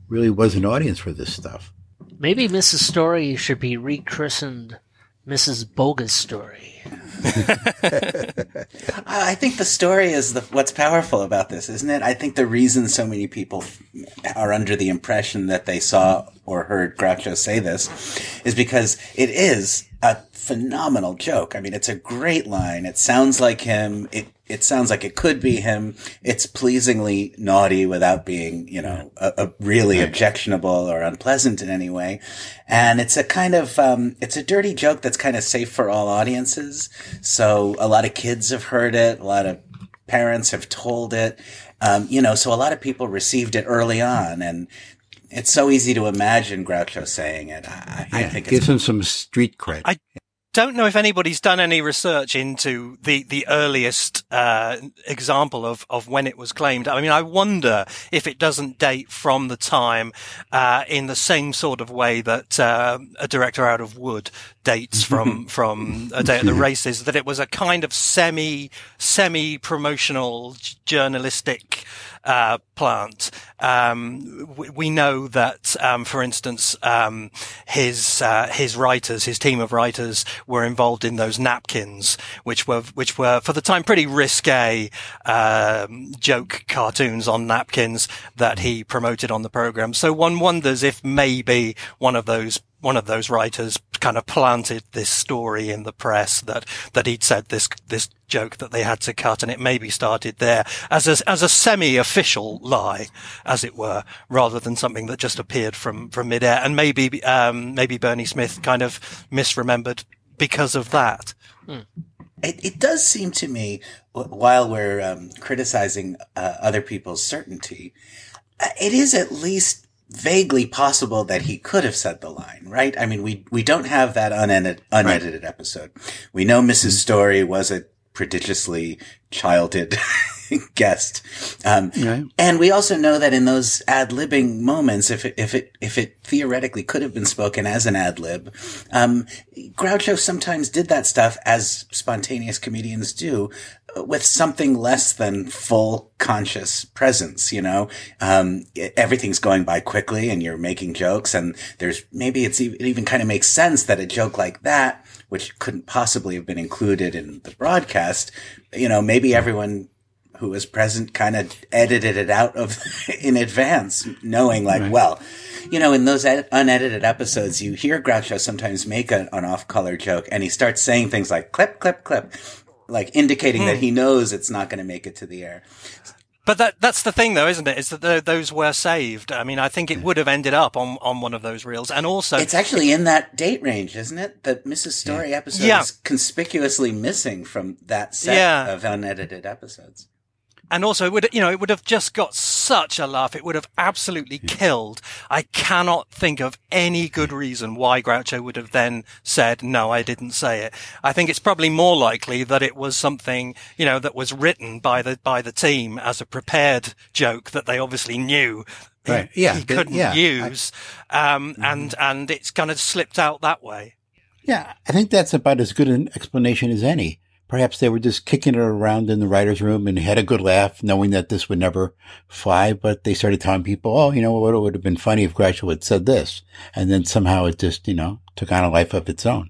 really was an audience for this stuff. Maybe Mrs. Story should be rechristened Mrs. Bogus Story. I think the story is the, what's powerful about this, isn't it? I think the reason so many people are under the impression that they saw or heard Groucho say this is because it is a phenomenal joke. I mean, it's a great line. It sounds like him. It it sounds like it could be him. It's pleasingly naughty without being, you know, a, a really objectionable or unpleasant in any way. And it's a kind of, um, it's a dirty joke that's kind of safe for all audiences. So a lot of kids have heard it. A lot of parents have told it. Um, you know, so a lot of people received it early on and it's so easy to imagine Groucho saying it. I, I think it gives him some street cred. I don't know if anybody's done any research into the, the earliest uh, example of, of when it was claimed. I mean, I wonder if it doesn't date from the time uh, in the same sort of way that uh, a director out of wood dates from from a day at the races. That it was a kind of semi semi promotional journalistic uh, plant. Um, we, we, know that, um, for instance, um, his uh, his writers, his team of writers, were involved in those napkins, which were which were for the time pretty risque um, joke cartoons on napkins that he promoted on the program. So one wonders if maybe one of those one of those writers kind of planted this story in the press that that he'd said this this joke that they had to cut, and it maybe started there as a as a semi-official lie, as it were, rather than something that just appeared from from midair. And maybe um, maybe Bernie Smith kind of misremembered because of that. Hmm. It, it does seem to me, while we're um, criticizing uh, other people's certainty, uh, it is at least vaguely possible that he could have said the line, right? I mean, we, we don't have that unedited, unedited right. episode. We know missus mm-hmm. Story was a prodigiously childed guest. Um, right. and we also know that in those ad libbing moments, if it, if it, if it theoretically could have been spoken as an ad lib, um, Groucho sometimes did that stuff as spontaneous comedians do with something less than full conscious presence, you know, um, everything's going by quickly and you're making jokes and there's maybe it's even, it even kind of makes sense that a joke like that, which couldn't possibly have been included in the broadcast, you know, maybe everyone who was present kind of edited it out of in advance, knowing like, right. well, you know, in those ed- unedited episodes, you hear Groucho sometimes make a, an off-color joke, and he starts saying things like "clip, clip, clip," like indicating that hmm. he knows it's not going to make it to the air. But that that's the thing, though, isn't it? Is that the, those were saved? I mean, I think it would have ended up on, on one of those reels, and also it's actually in that date range, isn't it? That Mrs. Story yeah. episode yeah. is conspicuously missing from that set yeah. of unedited episodes and also it would you know it would have just got such a laugh. It would have absolutely killed. I cannot think of any good reason why groucho would have then said no i didn't say it. I think it's probably more likely that it was something you know that was written by the by the team as a prepared joke that they obviously knew right. yeah, he couldn't yeah, use I, um, mm-hmm. and and it's kind of slipped out that way. Yeah i think that's about as good an explanation as any Perhaps they were just kicking it around in the writer's room and had a good laugh, knowing that this would never fly. But they started telling people, oh, you know what, it would have been funny if Groucho had said this. And then somehow it just, you know, took on a life of its own.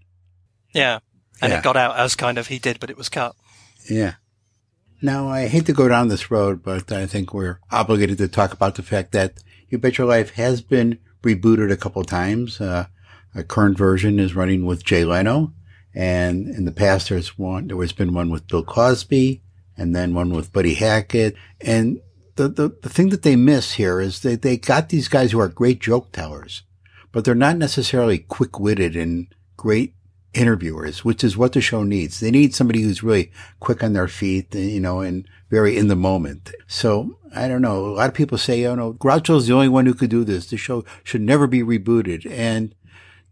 Yeah. And yeah. it got out as kind of he did, but it was cut. Yeah. Now, I hate to go down this road, but I think we're obligated to talk about the fact that You Bet Your Life has been rebooted a couple times. Uh, a current version is running with Jay Leno. And in the past, there's one, there has been one with Bill Cosby and then one with Buddy Hackett. And the, the, the thing that they miss here is that they got these guys who are great joke tellers, but they're not necessarily quick witted and great interviewers, which is what the show needs. They need somebody who's really quick on their feet, you know, and very in the moment. So I don't know. A lot of people say, oh, you know, Groucho's the only one who could do this. The show should never be rebooted. And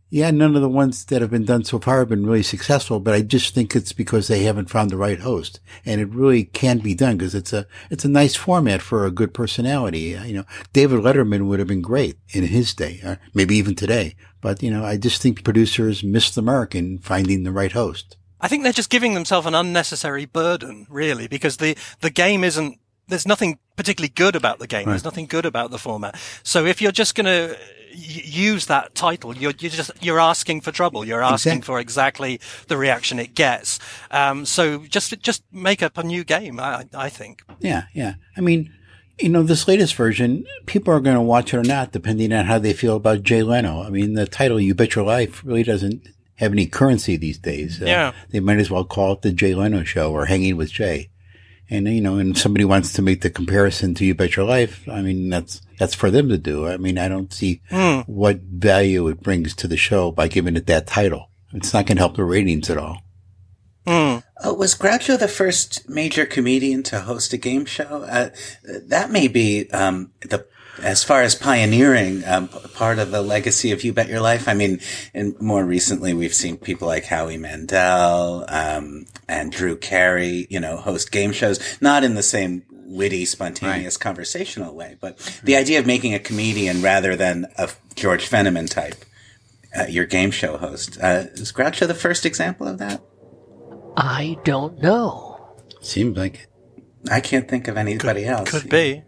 yeah, none of the ones that have been done so far have been really successful, but I just think it's because they haven't found the right host. And it really can be done because it's a, it's a nice format for a good personality. Uh, You know, David Letterman would have been great in his day, or maybe even today. But, you know, I just think producers missed the mark in finding the right host. I think they're just giving themselves an unnecessary burden, really, because the, the game isn't, there's nothing particularly good about the game. Right. There's nothing good about the format. So if you're just going to use that title, you're, you're just, you're asking for trouble. You're asking Exact- for exactly the reaction it gets. Um, so just, just make up a new game, I, I think. Yeah, yeah. I mean, you know, this latest version, people are going to watch it or not, depending on how they feel about Jay Leno. I mean, the title "You Bet Your Life" really doesn't have any currency these days. Uh, Yeah. they might as well call it the Jay Leno Show or Hanging with Jay. And you know, and somebody wants to make the comparison to "You Bet Your Life," I mean, that's that's for them to do. I mean, I don't see Hmm. what value it brings to the show by giving it that title. It's not going to help the ratings at all. Oh, was Groucho the first major comedian to host a game show? Uh, that may be um, the as far as pioneering um, part of the legacy of You Bet Your Life. I mean, and more recently we've seen people like Howie Mandel um, and Drew Carey, you know, host game shows, not in the same witty, spontaneous, conversational way, but the idea of making a comedian rather than a George Fenneman type. Uh, your game show host. Uh, is Groucho the first example of that? I don't know. Seems like it. I can't think of anybody else. Could be.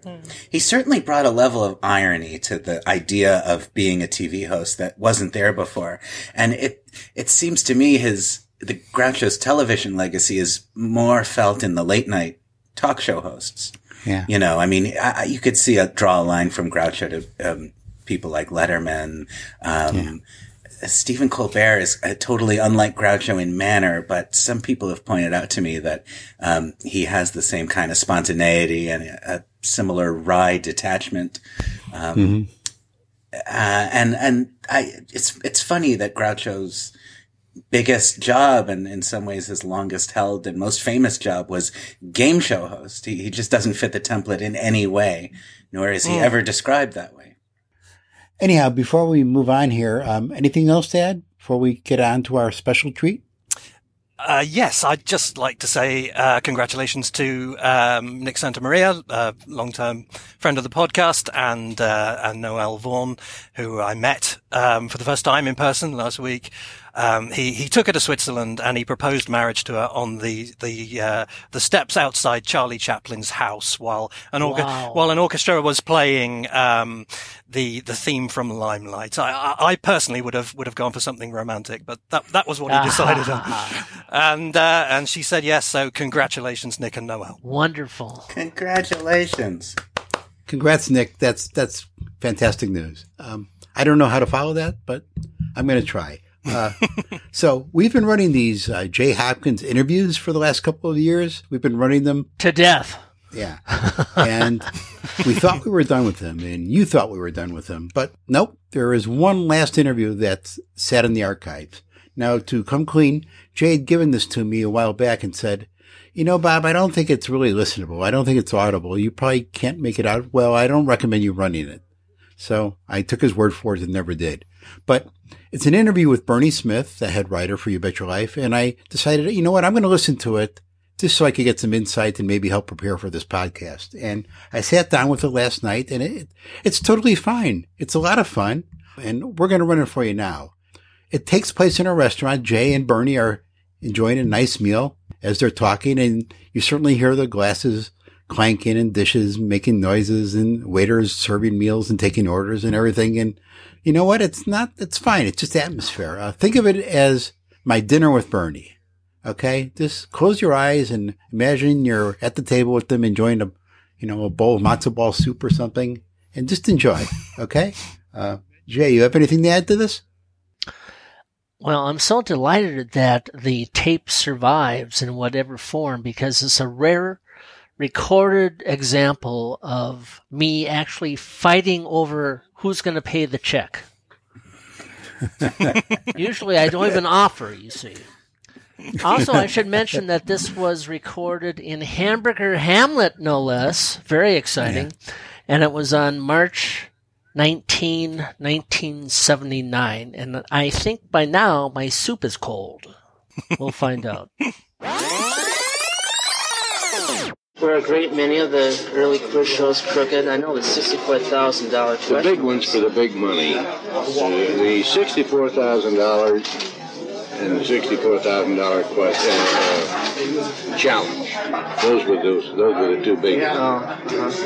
He certainly brought a level of irony to the idea of being a TV host that wasn't there before. And it, it seems to me his, the Groucho's television legacy is more felt in the late night talk show hosts. Yeah. You know, I mean, I, I- you could see a draw a line from Groucho to um, people like Letterman. Um, Stephen Colbert is uh, totally unlike Groucho in manner, but some people have pointed out to me that um, he has the same kind of spontaneity and a, a similar wry detachment. Um, Mhm. uh, and and I, it's it's funny that Groucho's biggest job and in some ways his longest held and most famous job was game show host. He, he just doesn't fit the template in any way, nor is he Mm. ever described that way. Anyhow, before we move on here, um, anything else to add before we get on to our special treat? Uh, yes, I'd just like to say uh, congratulations to um, Nick Santa Maria, uh, long-term friend of the podcast, and uh, and Noel Vaughan, who I met um, for the first time in person last week. Um, he he took her to Switzerland and he proposed marriage to her on the the uh, the steps outside Charlie Chaplin's house while an orga- Wow. while an orchestra was playing um, the the theme from Limelight. I, I, I personally would have would have gone for something romantic, but that that was what he decided on. And uh, and she said yes. So congratulations, Nick and Noel. Wonderful. Congratulations. Congrats, Nick. That's that's fantastic news. Um, I don't know how to follow that, but I'm going to try. Uh, so we've been running these uh, Jay Hopkins interviews for the last couple of years. We've been running them To death. Yeah. And we thought we were done with them, and you thought we were done with them. But nope, there is one last interview that's sat in the archives. Now, to come clean, Jay had given this to me a while back and said, you know, Bob, I don't think it's really listenable. I don't think it's audible. You probably can't make it out. Well, I don't recommend you running it. So I took his word for it and never did. But it's an interview with Bernie Smith, the head writer for You Bet Your Life. And I decided, you know what? I'm going to listen to it just so I could get some insight and maybe help prepare for this podcast. And I sat down with it last night and it, it's totally fine. It's a lot of fun and we're going to run it for you now. It takes place in a restaurant. Jay and Bernie are enjoying a nice meal as they're talking and you certainly hear the glasses clanking and dishes making noises and waiters serving meals and taking orders and everything. And you know what? It's not, it's fine. It's just atmosphere. Uh, think of it as my dinner with Bernie. Okay. Just close your eyes and imagine you're at the table with them enjoying a, you know, a bowl of matzo ball soup or something and just enjoy. Okay. Uh, Jay, you have anything to add to this? Well, I'm so delighted that the tape survives in whatever form because it's a rare recorded example of me actually fighting over who's going to pay the check. Usually I don't even offer, you see. Also, I should mention that this was recorded in Hamburger Hamlet, no less. Very exciting. And it was on March 19, 1979, and I think by now my soup is cold. We'll find out. Were a great many of the early quiz shows crooked? I know the sixty-four thousand dollar The big ones for the big money. The, the sixty-four thousand dollars and the sixty-four thousand dollar question uh, challenge. Those were those. Those were the two big. ones.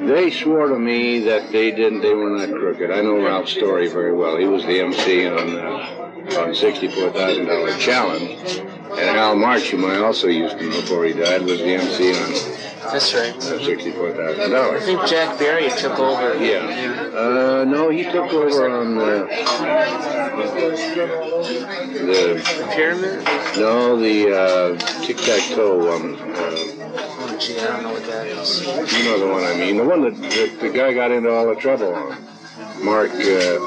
They swore to me that they didn't. They were not crooked. I know Ralph Story very well. He was the MC on uh, on sixty-four thousand dollar challenge, and Hal March, whom I also used to before he died, was the MC on That's right. uh, sixty-four thousand I dollars. think Jack Barry took over. Yeah. Uh, no, he took over on the Pyramid? no the uh, tic tac toe one. Uh, Oh, gee, I don't know what that is. you know the one I mean, the one that, that the guy got into all the trouble on. Mark. Uh,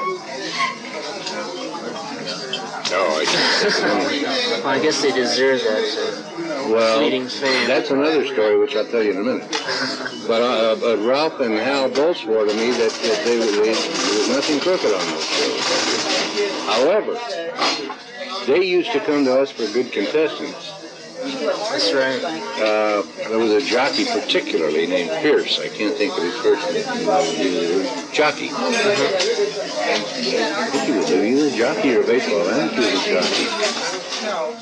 oh, I can't. Well, I guess they deserve that Well, fleeting fame. that's another story which I'll tell you in a minute. But, uh, but Ralph and Hal both swore to me that, that they, they, there was nothing crooked on those shows. However, they used to come to us for good contestants. That's right. Uh, there was a jockey particularly named Pierce. I can't think of his first name. He was a jockey. I think he was either a jockey or a baseball. I think he was a jockey.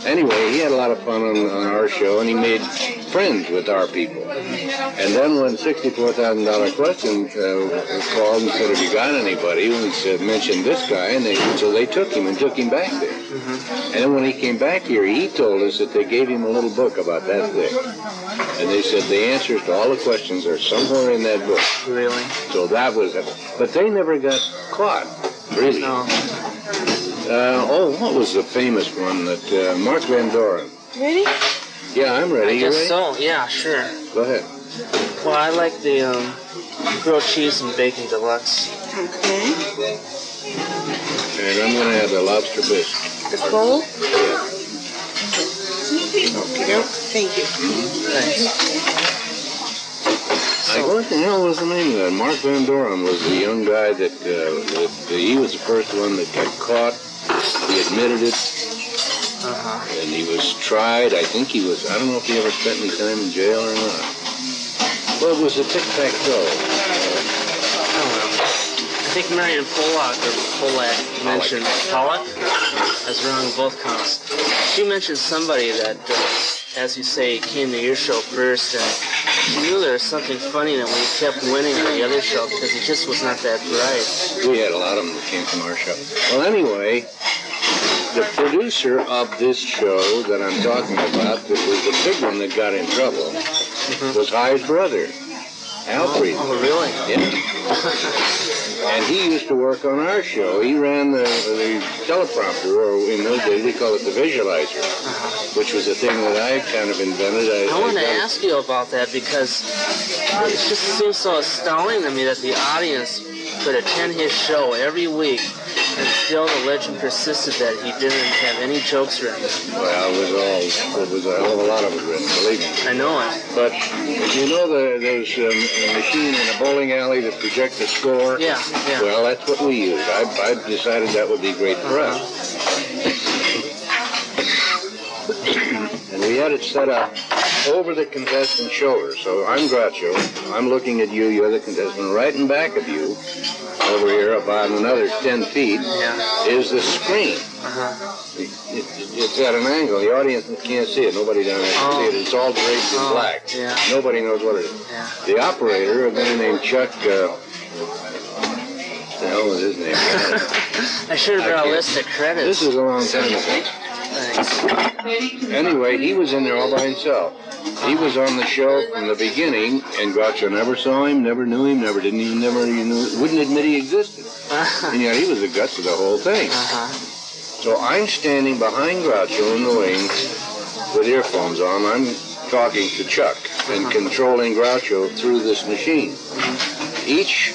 Anyway, he had a lot of fun on, on our show, and he made friends with our people. And then when $64,000 question uh, called and said, have you got anybody? We said, mentioned this guy, and they, so they took him and took him back there. And then when he came back here, he told us that they gave him a little book about that thing. And they said the answers to all the questions are somewhere in that book. Really? So that was it. But they never got caught, really. No. Uh, oh, what was the famous one that uh, Mark Van Doren? Ready? Yeah, I'm ready. I You guess ready? so. Yeah, sure. Go ahead. Well, I like the um, grilled cheese and bacon deluxe. Okay. And I'm going to have the lobster bisque. The bowl? Yeah. Okay. Thank you. Thanks. I, what the hell was the name of that? Mark Van Doren was the young guy that, uh, that he was the first one that got caught. He admitted it. Uh-huh. And he was tried. I think he was, I don't know if he ever spent any time in jail or not. Well, it was a tic-tac-toe. I think Marion Pollock or Pollack mentioned Pollock. I was wrong both counts. She mentioned somebody that, uh, as you say, came to your show first, and she knew there was something funny that we kept winning on the other show because it just was not that bright. We had a lot of them that came from our show. Well, anyway, the producer of this show that I'm talking about, that was the big one that got in trouble, was Hy's brother, Alfred. Oh, really? Yeah. and he used to work on our show. He ran the, the teleprompter, or in those days they call it the visualizer, which was a thing that I kind of invented. I, I want to ask you about that because it just seems so astounding to me that the audience could attend his show every week and still the legend persisted that he didn't have any jokes written. Well, it was all, it was a hell of a lot of it written, believe me. I know it. But you know the, there's um, a machine in a bowling alley that projects a score? Yeah, yeah. Well, that's what we use. I, I decided that would be great for us. and we had it set up over the contestant's shoulder. So I'm Groucho. I'm looking at you. You're the contestant. Right in back of you, over here, about another 10 feet, is the screen. Uh-huh. It, it, it's at an angle. The audience can't see it. Nobody down there can see it. It's all draped in Oh, black. yeah. Nobody knows what it is. Yeah. The operator, a guy named Chuck, uh, the hell was his name? I should have brought a list of credits. This is a long time ago. Thanks. Anyway, he was in there all by himself. He was on the show from the beginning, and Groucho never saw him, never knew him, never didn't even never you knew, wouldn't admit he existed. Uh-huh. and yet he was the guts of the whole thing. Uh-huh. So I'm standing behind Groucho in the wings with earphones on. I'm talking to Chuck and uh-huh. controlling Groucho through this machine. Mm-hmm. Each,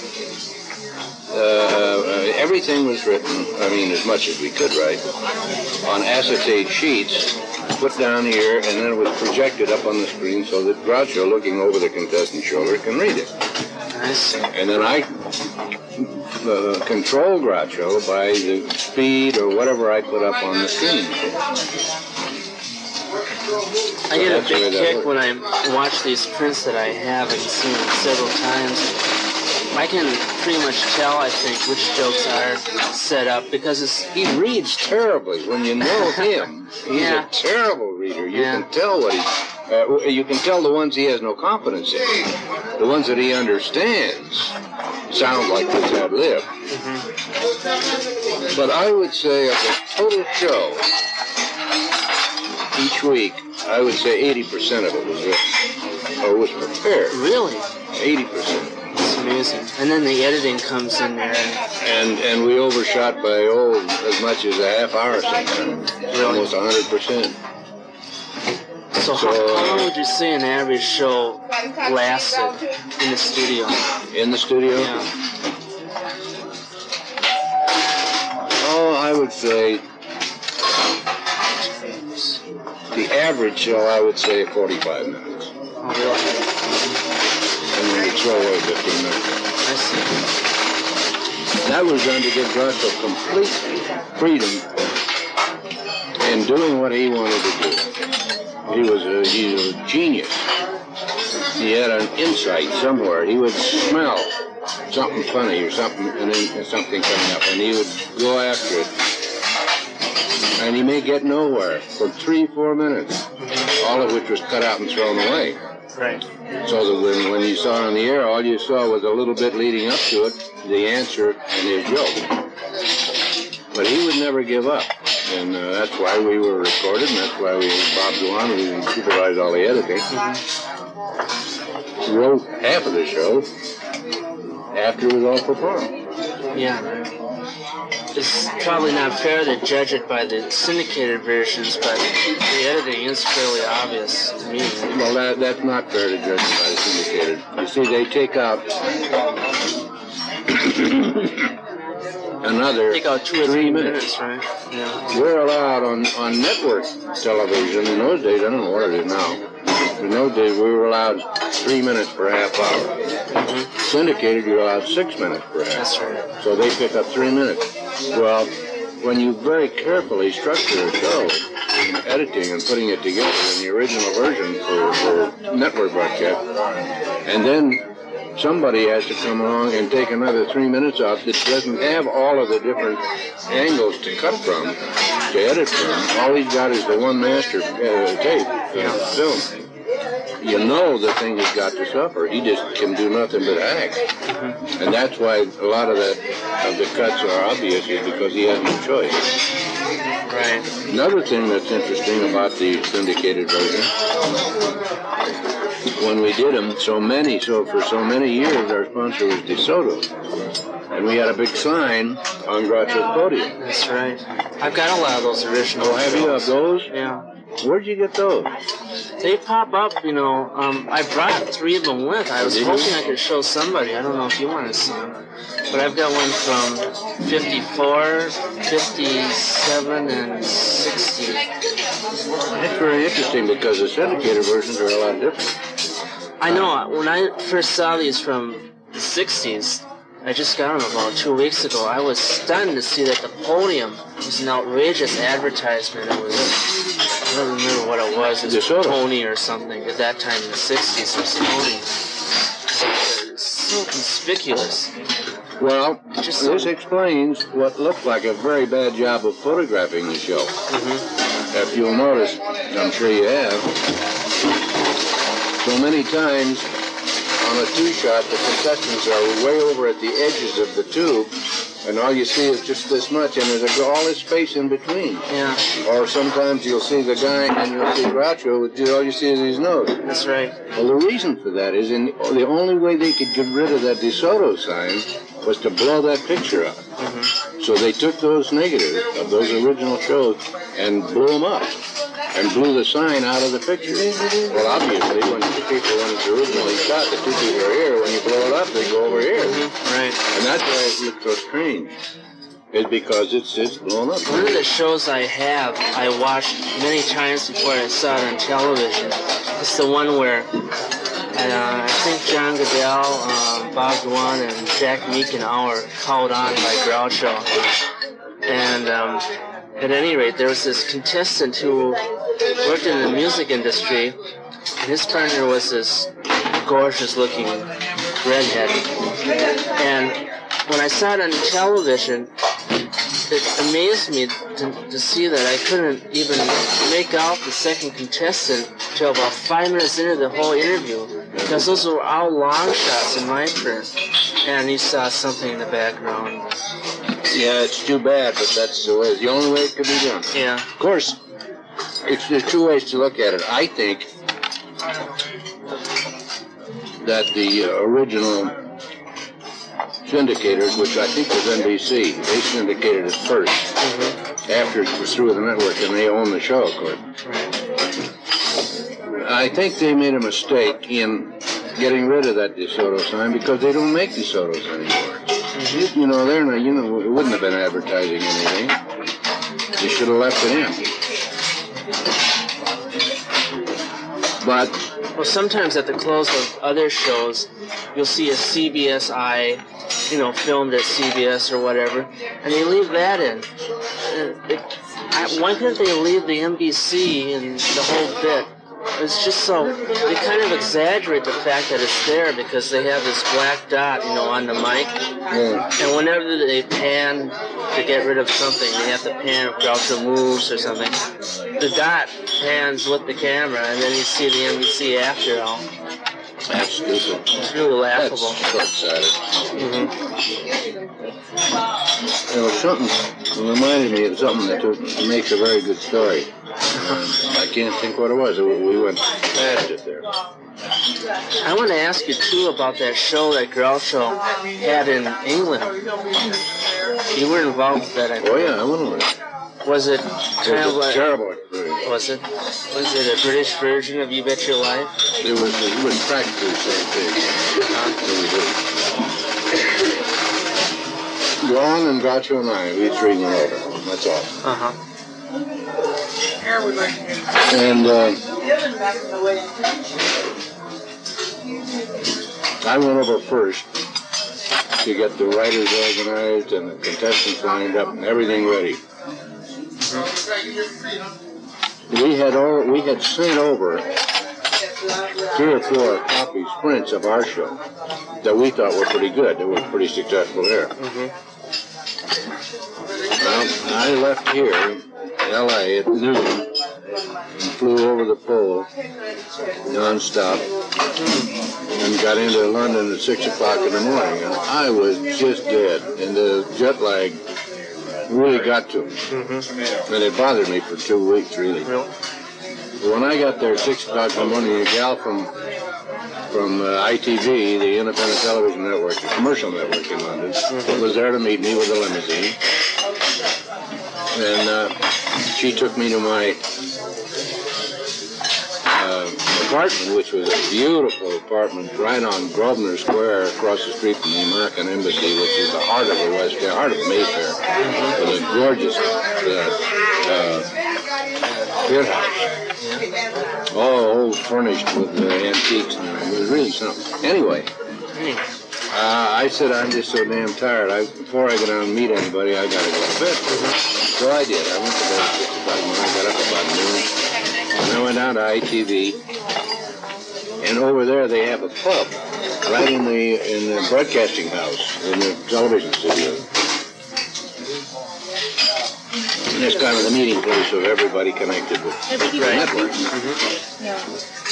uh, uh, everything was written, I mean, as much as we could write, on acetate sheets, put down here, and then it was projected up on the screen so that Groucho, looking over the contestant's shoulder, can read it. I see. And then I uh, control Groucho by the speed or whatever I put up on the screen. I get a That's the way big kick when I watch these prints that I have and seen several times. I can pretty much tell, I think, which jokes are set up because it's, He reads terribly. When you know him, he's Yeah. a terrible reader. You Yeah. can tell what he. Uh, you can tell the ones he has no confidence in. The ones that he understands sound like his ad lib. But I would say of the total show, each week, I would say 80% of it was written or was prepared. Really? 80%. Amazing. And then the editing comes in there. And And we overshot by oh as much as a half hour sometimes. Almost 100%. so, how, how long would you say an average show lasted in the studio? In the studio? Oh, I would say the average show, I would say 45 minutes. Oh, really? And then we throw away 15 minutes. I see. That was done to give Groucho complete freedom in doing what he wanted to do. He was a, he's a genius. He had an insight somewhere. He would smell something funny or something, and then something coming up, and he would go after it. And he may get nowhere for three, four minutes, all of which was cut out and thrown away. Right. So that when, when you saw it on the air, all you saw was a little bit leading up to it, the answer and his joke. But he would never give up. And uh, that's why we were recorded, and that's why we, Bob Dwan, who supervised all the editing. Wrote half of the show after it was all performed. Yeah. It's probably not fair to judge it by the syndicated versions, but the editing is fairly obvious to me. Well, that, that's not fair to judge it by the syndicated. You see, they take out another Take out two or three three minutes. minutes, right? Yeah. We're allowed on, on network television. In those days, I don't know what it is now. In those days, we were allowed three minutes per half hour. Mm-hmm. Syndicated, you're allowed six minutes per half That's right. So they pick up three minutes. Well, when you very carefully structure a show, in editing and putting it together in the original version for, for network broadcast, and then somebody has to come along and take another three minutes off that doesn't have all of the different angles to cut from, to edit from. All he's got is the one master uh, tape, uh, film. You know the thing has got to suffer. He just can do nothing but act. Mm-hmm. And that's why a lot of that of the cuts are obvious is because he has no choice. Right. Another thing that's interesting about the syndicated version, when we did them, so many, so for so many years, our sponsor was DeSoto. And we had a big sign on Groucho's podium. That's right. I've got a lot of those original. Oh, have you of those? Yeah. Where'd you get those? They pop up, you know. Um, I brought three of them with. I was Did you? hoping I could show somebody. I don't know if you want to see them. But I've got one from 54, 57, and 60. That's very interesting because the syndicated versions are a lot different. I know. When I first saw these from the 60s, I just got them about two weeks ago. I was stunned to see that the podium was an outrageous advertisement. It was, I don't remember what it was. It was. Toni or something. At that time in the 60s, it was Toni. It was so conspicuous. Well, this explains what looked like a very bad job of photographing the show. Mm-hmm. If you'll notice, I'm sure you have, so many times on a two-shot, the contestants are way over at the edges of the tube, and all you see is just this much, and there's a, all this space in between. Yeah. Or sometimes you'll see the guy, and you'll see Groucho, with all you see is his nose. That's right. Well, the reason for that is in the only way they could get rid of that DeSoto sign was to blow that picture up. Mm-hmm. So they took those negatives of those original shows and blew them up and blew the sign out of the picture. Well, obviously, when two people, when it's originally shot, the two people are here. When you blow it up, they go over here. Right. And that's why it looks so strange. Is because it's it's blown up. One of the shows I have, I watched many times before I saw it on television. It's the one where And uh, I think John Guedel, uh, Bob Dwan, and Jack Meakin were called on by Groucho. And um, at any rate, there was this contestant who worked in the music industry, and his partner was this gorgeous-looking redhead. And when I saw it on television, it amazed me to, to see that I couldn't even make out the second contestant till about five minutes into the whole interview because those were all long shots in my print, and you saw something in the background. Yeah, it's too bad, but that's the way. The only way it could be done. Yeah. Of course, it's there's two ways to look at it. I think that the uh, original syndicators, which I think was NBC, they syndicated it 1st After it was through the network, and they own the show, of course. I think they made a mistake in getting rid of that DeSoto sign because they don't make DeSotos anymore. You, you know, they're not, you know, it wouldn't have been advertising anything. They should have left it in. But Well, sometimes at the close of other shows, you'll see a CBSI, you know, filmed at CBS or whatever, and they leave that in. And it, I, why couldn't they leave the NBC and the whole bit? It's just so they kind of exaggerate the fact that it's there because they have this black dot, you know, on the mic, and whenever they pan to get rid of something, they have to pan if the moves or something. The dot pans with the camera, and then you see the NBC after all. That's stupid. It's really laughable. That's short-sighted. Mm-hmm. There was something it reminded me of something that makes a very good story. I can't think what it was. We went past it there. I want to ask you too about that show that Groucho had in England. You were involved with that, I think. Oh yeah, I went over it. Was it It kind of was a like? terrible experience. Was it? Was it a British version of You Bet Your Life? It was it was practically the same thing. It. Ron and Groucho and I, we three went over. That's all. Uh huh. And uh, I went over first to get the writers organized and the contestants lined up and everything ready. We had all, we had sent over three or four copies, prints of our show that we thought were pretty good. They were pretty successful there. Well, I left here, L.A. at noon, and flew over the pole nonstop, and got into London at six o'clock in the morning, and I was just dead, and the jet lag really got to me, and it bothered me for two weeks, really. But when I got there at six o'clock in the morning, a gal from from uh, ITV, the Independent Television Network, the commercial network in London, was there to meet me with a limousine. And uh, she took me to my uh, apartment, which was a beautiful apartment right on Grosvenor Square across the street from the American Embassy, which is the heart of the West End, heart of Mayfair, with a gorgeous uh, uh, beer house. All furnished with uh, antiques and. It was really something. Anyway, uh, I said I'm just so damn tired. I, before I get down and meet anybody, I gotta go to bed. So I did. I went to bed at six o'clock when I got up about noon. And I went down to ITV, and over there they have a pub right in the in the broadcasting house in the television studio. And it's kind of the meeting place of everybody connected with the network.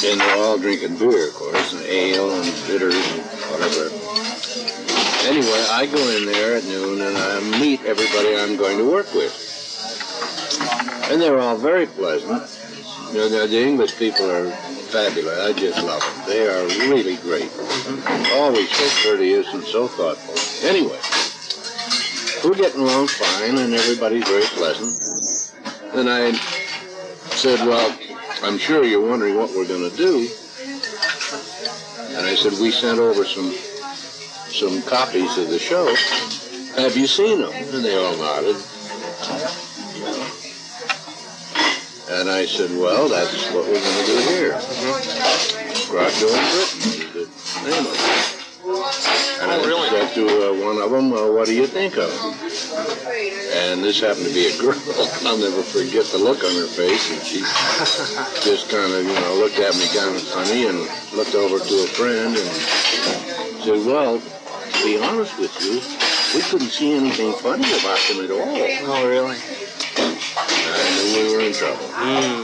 And they're all drinking beer, of course, and ale and bitters and whatever. Anyway, I go in there at noon and I meet everybody I'm going to work with. And they're all very pleasant. You know, the, English people are fabulous. I just love them. They are really great. Always so courteous and so thoughtful. Anyway, we're getting along fine and everybody's very pleasant. And I said, well, I'm sure you're wondering what we're going to do. And I said, we sent over some some copies of the show. Have you seen them? And they all nodded. And I said, well, that's what we're going to do here. Groucho in Britain. was the name of it. And I Oh, really? said to uh, one of them, uh, what do you think of? And this happened to be a girl. I'll never forget the look on her face. And she just kind of, you know, looked at me kind of funny and looked over to a friend and said, well, to be honest with you, we couldn't see anything funny about them at all. Oh, really? I knew we were in trouble. Mm.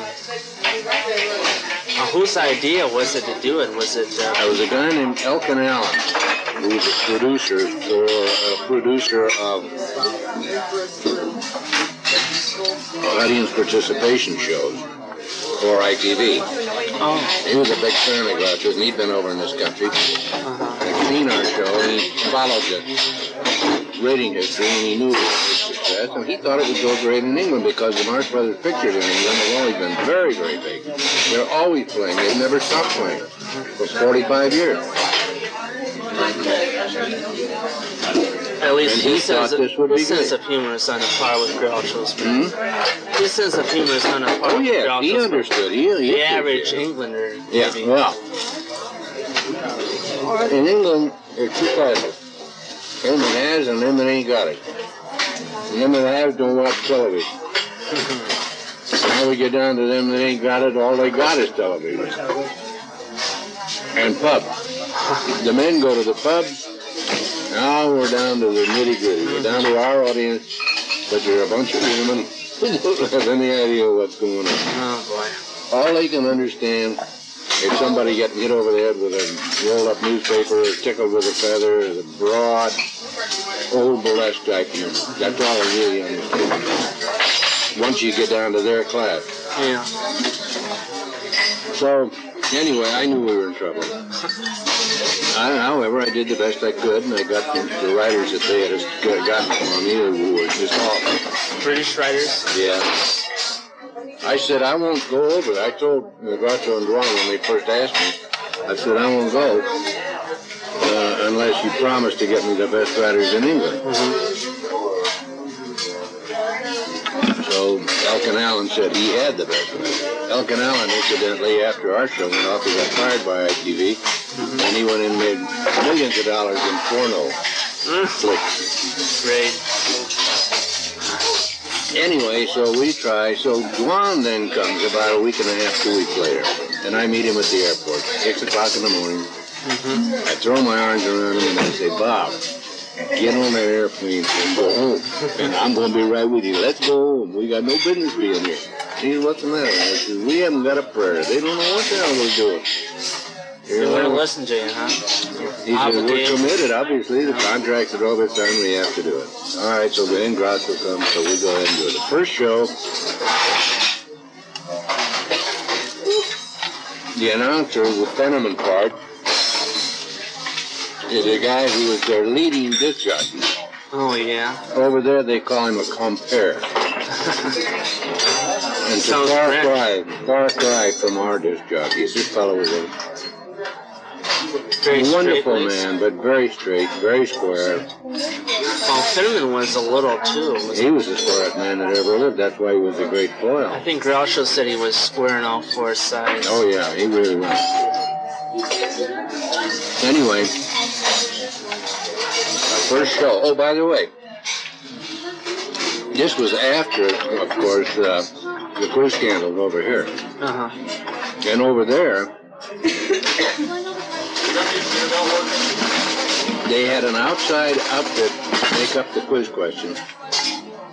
Uh, whose idea was it to do it? Was it? Uh, There was a guy named Elkan Allan, who was a producer for a producer of audience participation shows for ITV. Oh. He was a big fan of Groucho's, and he'd been over in this country. He'd seen our show, and he followed the rating history, and he knew it was a success, and he thought it would go great in England because the Marx Brothers pictures in England have always been very, very big. They're always playing. They've never stopped playing for 45 years. at least And he his sense, thought of, this would his be sense good. of humor is on a par with Groucho's. Hmm. His sense of humor is on a par Oh, with yeah, Groucho's. he understood. He, he the average Englander. Yeah, maybe. well, in England, there are two classes. Them that has and them that ain't got it. And them that have don't watch television. now we get down to them that ain't got it, all they got is television. And pub. The men go to the pub. Now we're down to the nitty gritty. We're down to our audience, but there are a bunch of women who don't have any idea what's going on. Oh boy! All they can understand if somebody getting hit over the head with a rolled up newspaper or tickled with a feather, the broad old burlesque type humor. That's all they really understand. Once you get down to their class. Yeah. So anyway, I knew we were in trouble. I, however, I did the best I could, and I got the, the writers that they had gotten for me were just awful. British writers. Yeah. I said, I won't go over there. I told Groucho and Dwan when they first asked me, I said, I won't go uh, unless you promise to get me the best writers in England. So Elkan Allan said he had the best writers. Elkan Allan, incidentally, after our show went off, he got fired by ITV, and he went and made millions of dollars in porno flicks. Great. Anyway, so we try. So Dwan then comes about a week and a half, two weeks later, and I meet him at the airport, six o'clock in the morning. Mm-hmm. I throw my arms around him and I say, Bob, get on that airplane and go home. And I'm going to be right with you. Let's go home. We got no business being here. He said, what's the matter? I said, we haven't got a prayer. They don't know what the hell we're doing. You wouldn't know? listen to you, huh? He said, we're committed, obviously. The contract's are all it's time we have to do it. All right, so Ben Gross will come. so we go ahead and do it. The first show, the announcer with Fenneman part is a guy who was their leading disc jockey. Oh, yeah. Over there, they call him a compere. And Sounds far cry, far cry from our disc jockeys. This fellow was a Very wonderful straight-laced. man, but very straight, very square. Well, Fenneman was a little too. Was He was the squarest man that ever lived. That's why he was a great foil. I think Groucho said he was square on all four sides. Oh yeah, he really was. Anyway, our first show. Oh, by the way, this was after, of course, uh, the quiz scandal over here, Uh huh. and over there. They had an outside outfit make up the quiz questions.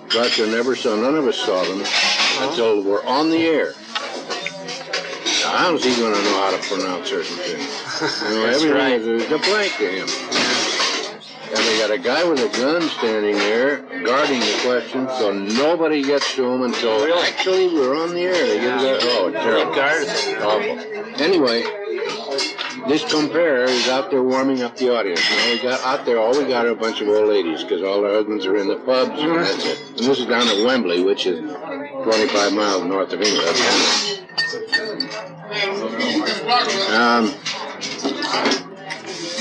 Groucho never saw, none of us saw them until we're on the air. Now, how's he going to know how to pronounce certain things? You know, That's everything right. is a blank to him. And they got a guy with a gun standing there guarding the question, so nobody gets to him until actually we're on the air. They get it. Oh, terrible. guarded Awful. Anyway, this compere is out there warming up the audience. Now we got out there, all we got are a bunch of old ladies because all their husbands are in the pubs, and that's it. And this is down at Wembley, which is 25 miles north of England. Um,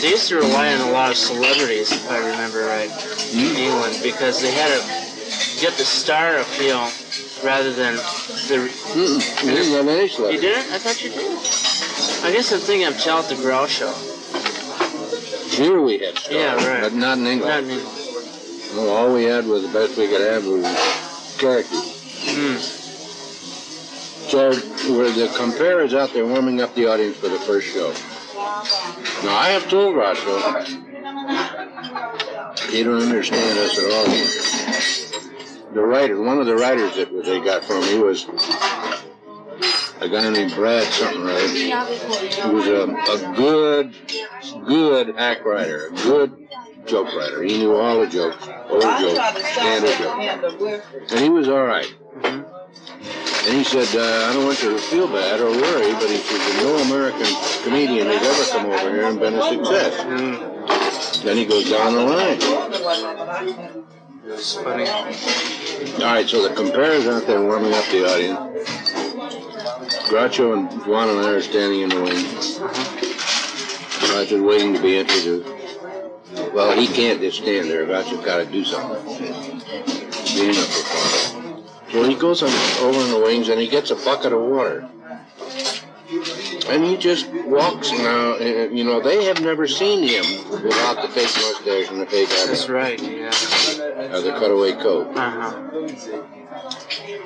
They used to rely on a lot of celebrities, if I remember right, in England, because they had to get the star appeal rather than the. you didn't have any You didn't? I thought you did. I guess I'm thinking of Charlotte the Groucho. Here we had stars, Yeah, right. but not in England. Not in England. No, all we had was the best we could have was characters. Hmm. So were the comparers out there warming up the audience for the first show. Now I have told Groucho, he don't understand us at all. The writer, one of the writers that they got from me was a guy named Brad something right. He was a, a good, good act writer, a good joke writer. He knew all the jokes, old jokes, standard jokes. And he was all right. And he said, uh, I don't want you to feel bad or worry, but he said, no American comedian has ever come over here and been a success. Then he goes down the line. It's funny. All right, so the comparers out there warming up the audience. Groucho and Dwan and I are standing in the wing. Groucho's waiting to be introduced. Well, he can't just stand there. Groucho's got to do something. Being a performer. So he goes on, over in the wings and he gets a bucket of water. And he just walks now. uh, You know, they have never seen him without the fake mustache and the fake eyebrows. That's right, yeah. Or the cutaway coat. Uh-huh.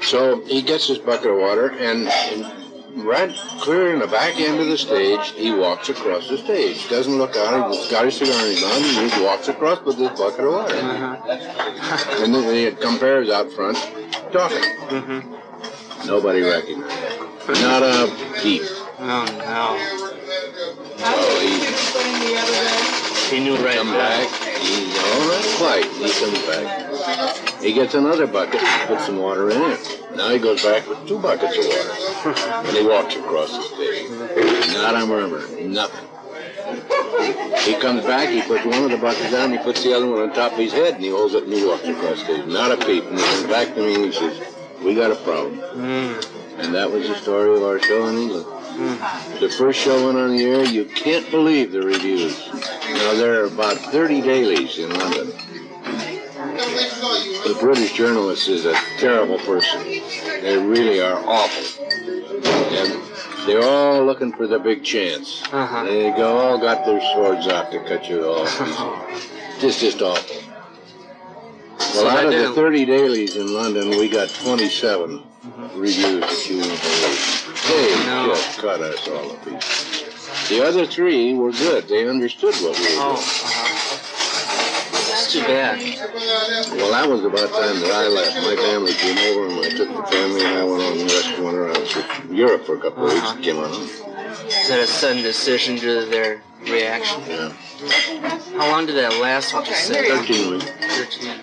So he gets his bucket of water, and, and right clear in the back end of the stage, he walks across the stage. Doesn't look out. He's got his cigar in his mouth, and he walks across with this bucket of water. Uh-huh. And then he compares out front, talking. Mm-hmm. Nobody recognized him. Not a peep. Oh, no. So he He knew right come away. back. He, no, not quite. He comes back. He gets another bucket, puts some water in it. Now he goes back with two buckets of water. and he walks across the stage. Not a murmur. Nothing. He comes back, he puts one of the buckets down, he puts the other one on top of his head, and he holds it and he walks across the stage. Not a peep. And he comes back to me and he says, we got a problem. Hmm. And that was the story of our show in England. Hmm. The first show went on the air. You can't believe the reviews. Now, there are about 30 dailies in London. The British journalist is a terrible person. They really are awful. And they're all looking for the big chance. Uh-huh. They go, all got their swords out to cut you off. Just, just awful. So Well, out of the 30 dailies in London, we got 27 mm-hmm. reviews that you won't believe. They just cut us all to pieces. The other three were good. They understood what we were Oh, doing. Uh-huh. Uh-huh. Too bad. Well, that was about time that I left. My family came over, and I took the family, and I went on the rest of went around to Europe for a couple of weeks. and Came on. Is that a sudden decision due to their reaction? Yeah. How long did that last, would you say? 13 weeks. 13.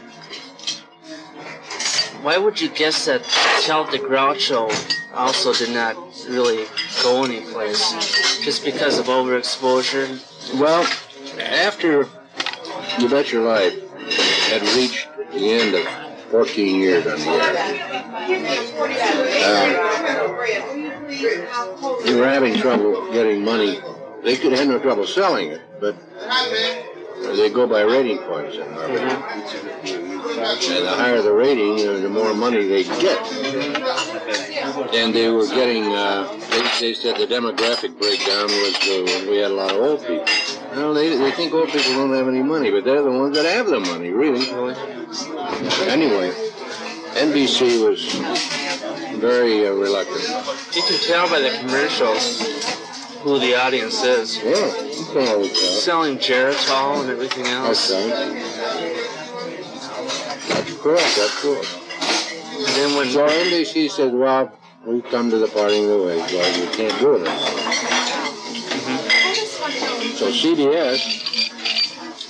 Why would you guess that Tell the Groucho also did not really go anyplace? Just because of overexposure? Well, after You Bet Your Life had reached the end of 14 years on the air. Uh, they were having trouble getting money. They could have no trouble selling it, but they go by rating points in Harvard. And the higher the rating, the more money they get. And they were getting, uh, they, they said the demographic breakdown was uh, we had a lot of old people. Well, they, they think old people don't have any money, but they're the ones that have the money, really. Anyway, NBC was very uh, reluctant. You can tell by the commercials who the audience is. Yeah, you can always tell. Selling Geritol and everything else. That's right. That's correct, that's correct. And then when So NBC said, well, we've come to the parting of the ways. Well, you can't do it anymore. So CBS,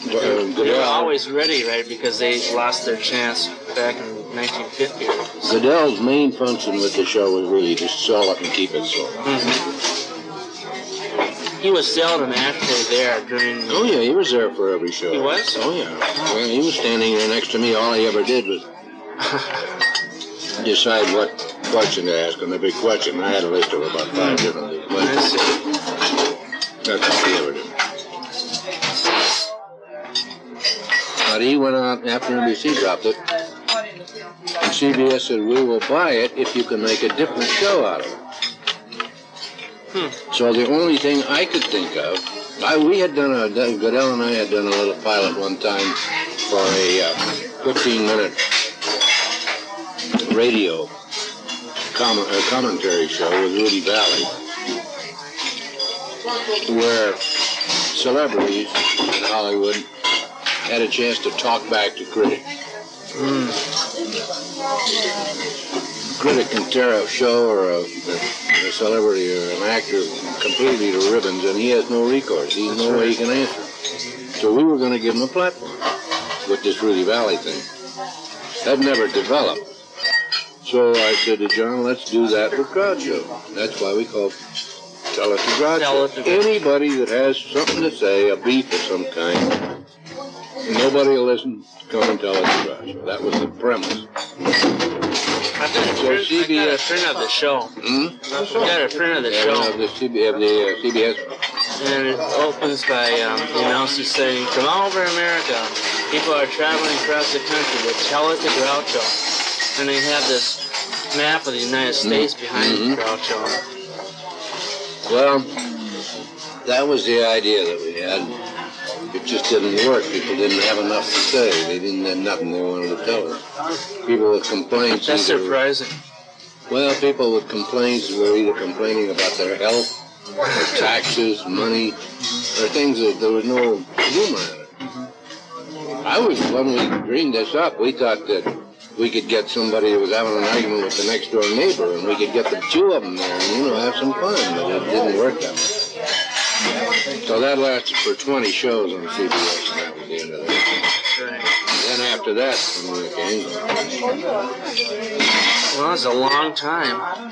uh, they were always ready, right? Because they lost their chance back in 1950. Guedel's main function with the show was really to sell it and keep it sold. He was seldom actually there during. Oh yeah, he was there for every show. He was? Oh yeah. Well, he was standing there next to me. All he ever did was decide what question to ask, and the big question. I had a list of about five different questions. That's what he ever did. But he went on after NBC dropped it, and CBS said, "We will buy it if you can make a different show out of it." So the only thing I could think of, I, we had done a, Guedel and I had done a little pilot one time for a uh, 15 minute radio com- uh, commentary show with Rudy Vallée, where celebrities in Hollywood had a chance to talk back to critics. critic can tear a show or a, a celebrity or an actor completely to ribbons, and he has no recourse. He's no way he can answer. So we were going to give him a platform with this Rudy Vallée thing. That never developed. So I said to John, let's do that with Groucho. That's why we call Tell It to Groucho. Anybody that has something to say, a beef of some kind, nobody will listen, to come and tell it to Groucho. That was the premise. I've got a print, got a print of the show. Hmm? Got a print of the show. of the, CB, of the uh, CBS. And it opens by um, the announcer saying, From all over America, people are traveling across the country to tell it to Groucho. And they have this map of the United States behind Groucho. Well, that was the idea that we had. It just didn't work. People didn't have enough to say. They didn't have nothing they wanted to tell us. People with complaints. That's either- surprising. Well, people with complaints were either complaining about their health, or taxes, money, or things that there was no humor in it. I was, when we dreamed this up, we thought that we could get somebody who was having an argument with the next door neighbor, and we could get the two of them there and, you know, have some fun, but it didn't work that way. So that lasted for 20 shows on CBS, and that was the end of that. Then after that, we came, Well, it's a long time. I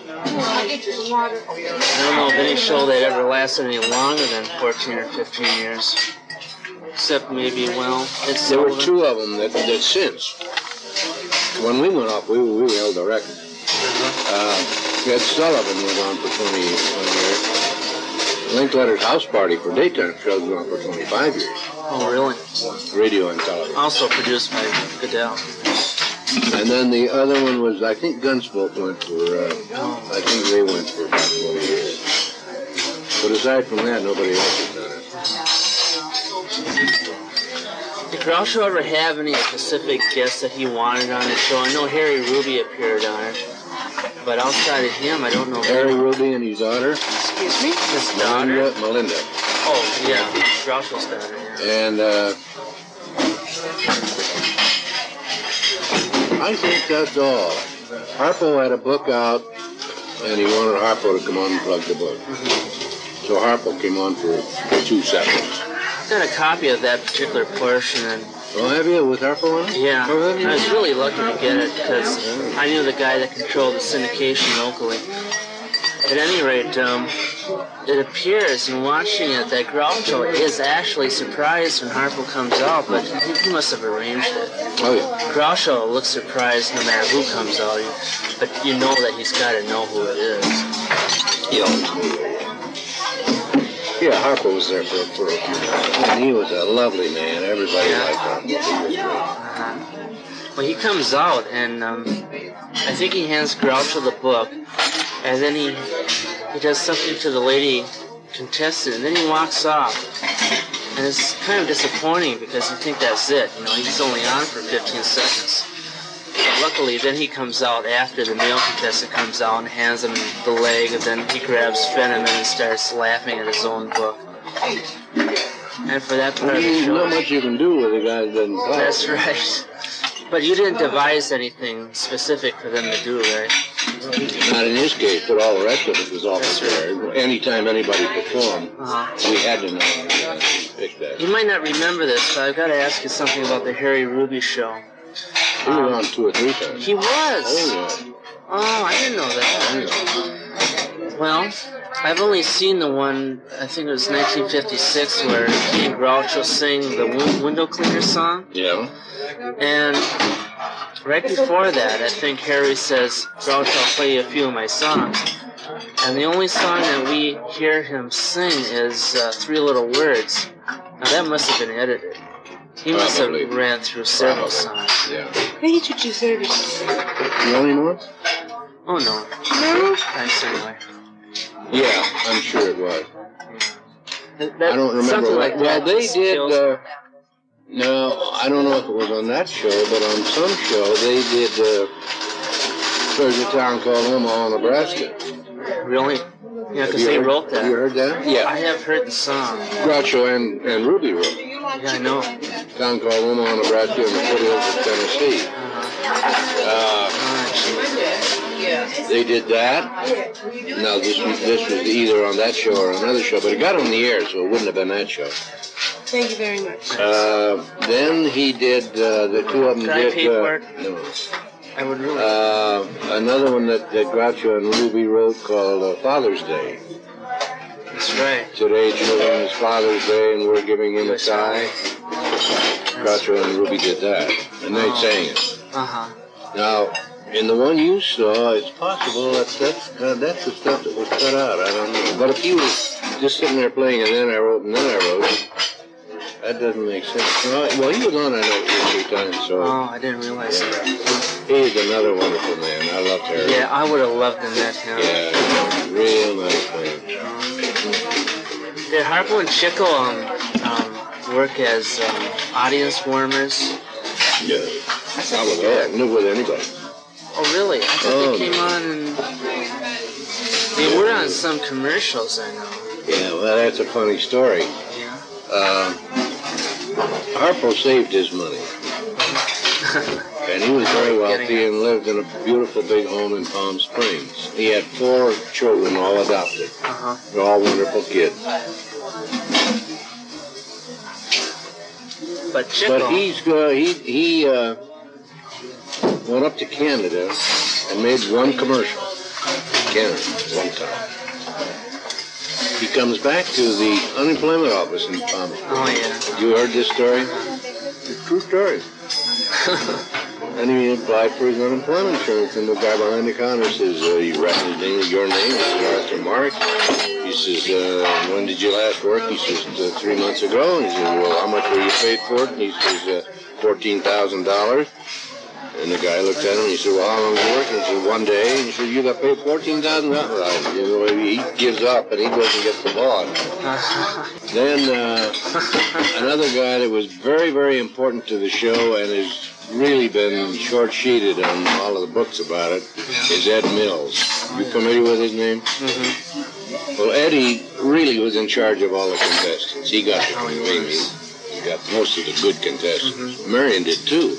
don't know of any show that ever lasted any longer than 14 or 15 years. Except maybe, well, it's There were two of them that, that since. When we went off, we, we held the record. Uh, Ed Sullivan was on for 20, 20 years. Linkletter's House Party for daytime shows on for 25 years. Oh, really? Radio and television. Also produced by Guedel. And then the other one was, I think Gunsmoke went for, uh, I think they went for about 20 years. But aside from that, nobody else has done it. Did Groucho ever have any specific guests that he wanted on his show? I know Harry Ruby appeared on it, but outside of him, I don't know. Harry Ruby and his daughter, Excuse me? His daughter? Melinda, Melinda. Oh, yeah. Groucho's daughter, yeah. And uh, I think that's all. Harpo had a book out, and he wanted Harpo to come on and plug the book. So Harpo came on for two seconds. I got a copy of that particular portion, and Oh, have you with Harpo on it? yeah, Oh. I was really lucky to get it because I knew the guy that controlled the syndication locally. At any rate, um, it appears in watching it that Groucho is actually surprised when Harpo comes out, but he, he must have arranged it. Oh, yeah. Groucho looks surprised no matter who comes out, but you know that he's got to know who it is. He always knew that. Yeah, Harpo was there for, for a few months. And he was a lovely man. Everybody liked Harpo. He was great. Well, he comes out, and um, I think he hands Groucho the book, and then he he does something to the lady contestant, and then he walks off. And it's kind of disappointing because you think that's it. You know, he's only on for 15 seconds. Luckily, then he comes out after the male contestant comes out and hands him the leg, and then he grabs Fenneman and starts laughing at his own book. And for that part of the There's show, not much you can do with a guy that doesn't talk. that's right. But you didn't devise anything specific for them to do, right? Not in his case, but all the rest of it was all prepared. Anytime anybody performed, Uh-huh. we had to know uh, pick that. You might not remember this, but I've got to ask you something about the Harry Ruby show. He was on two or three times. He was. Oh, Oh, I didn't know that. Well, I've only seen the one. I think it was 1956, where he and Groucho sing the win- window cleaner song. yeah. And right before that, I think Harry says, Groucho, I'll play you a few of my songs. And the only song that we hear him sing is uh, Three Little Words. Now that must have been edited. He must have ran through several songs. Yeah. Can I get you two services? You want any more? Oh no. No? Thanks anyway. Yeah, I'm sure it was. That- I don't remember. something what- like well, that they did. feels- Uh, no, I don't know if it was on that show, but on some show they did. Uh, there's a town called Omaha, Nebraska. Really? Yeah, Have because you they heard- wrote that. You heard that? Yeah. I have heard the song. Groucho and, and Ruby wrote. Yeah, I know. Town called Omaha, Nebraska, in the foothills of Tennessee. Uh, they did that. Now this was, this was either on that show or another show, but it got on the air, so it wouldn't have been that show. Thank you very much. Uh, then he did uh, the two of them Can I did. pay uh, for it? no. I would really. Uh, another one that, that Groucho and Ruby wrote called uh, Father's Day. That's right. Today, children, is Father's Day, and we're giving him a tie. Groucho and Ruby did that, and they sang it. Uh huh. Now, in the one you saw, it's possible that that's, uh, that's the stuff that was cut out. I don't know. But if he was just sitting there playing, and then I wrote, and then I wrote, that doesn't make sense. No, well, he was on I know three times, so Oh, I didn't realize that. he's another wonderful man. I love Harry. Yeah, I would have loved him that town. Yeah, real nice man. Did Harpo and Chico um, um, work as um, audience warmers? Yeah. I was there. Live with anybody. Oh, really? I thought Oh, they came no. on and they were on some commercials. I know. Yeah, well, that's a funny story. Yeah. Um, Harpo saved his money. And he was very wealthy and lived in a beautiful big home in Palm Springs. He had four children, all adopted. Uh-huh. They're all wonderful kids. But he's uh, he he uh, went up to Canada and made one commercial. Canada, one time. He comes back to the unemployment office in Palm Springs. Oh yeah. You heard this story? It's a true story. and he applied for his unemployment insurance, and the guy behind the counter says, uh, "You name, your name, Mr. Arthur Marx." He says, uh, "When did you last work?" He says, uh, three months ago." And he says, "Well, how much were you paid for it?" And he says, uh, fourteen thousand dollars." And the guy looked at him and he said, Well, how long did you work? And he said, One day. And he said, You got paid fourteen thousand dollars. You know, he gives up and he goes and gets the bond. Then uh, another guy that was very, very important to the show and has really been short sheeted on all of the books about it is Ed Mills. You familiar with his name? Mm-hmm. Well, Eddie really was in charge of all the contestants. He got the he, got most of the good contestants. Marion did too.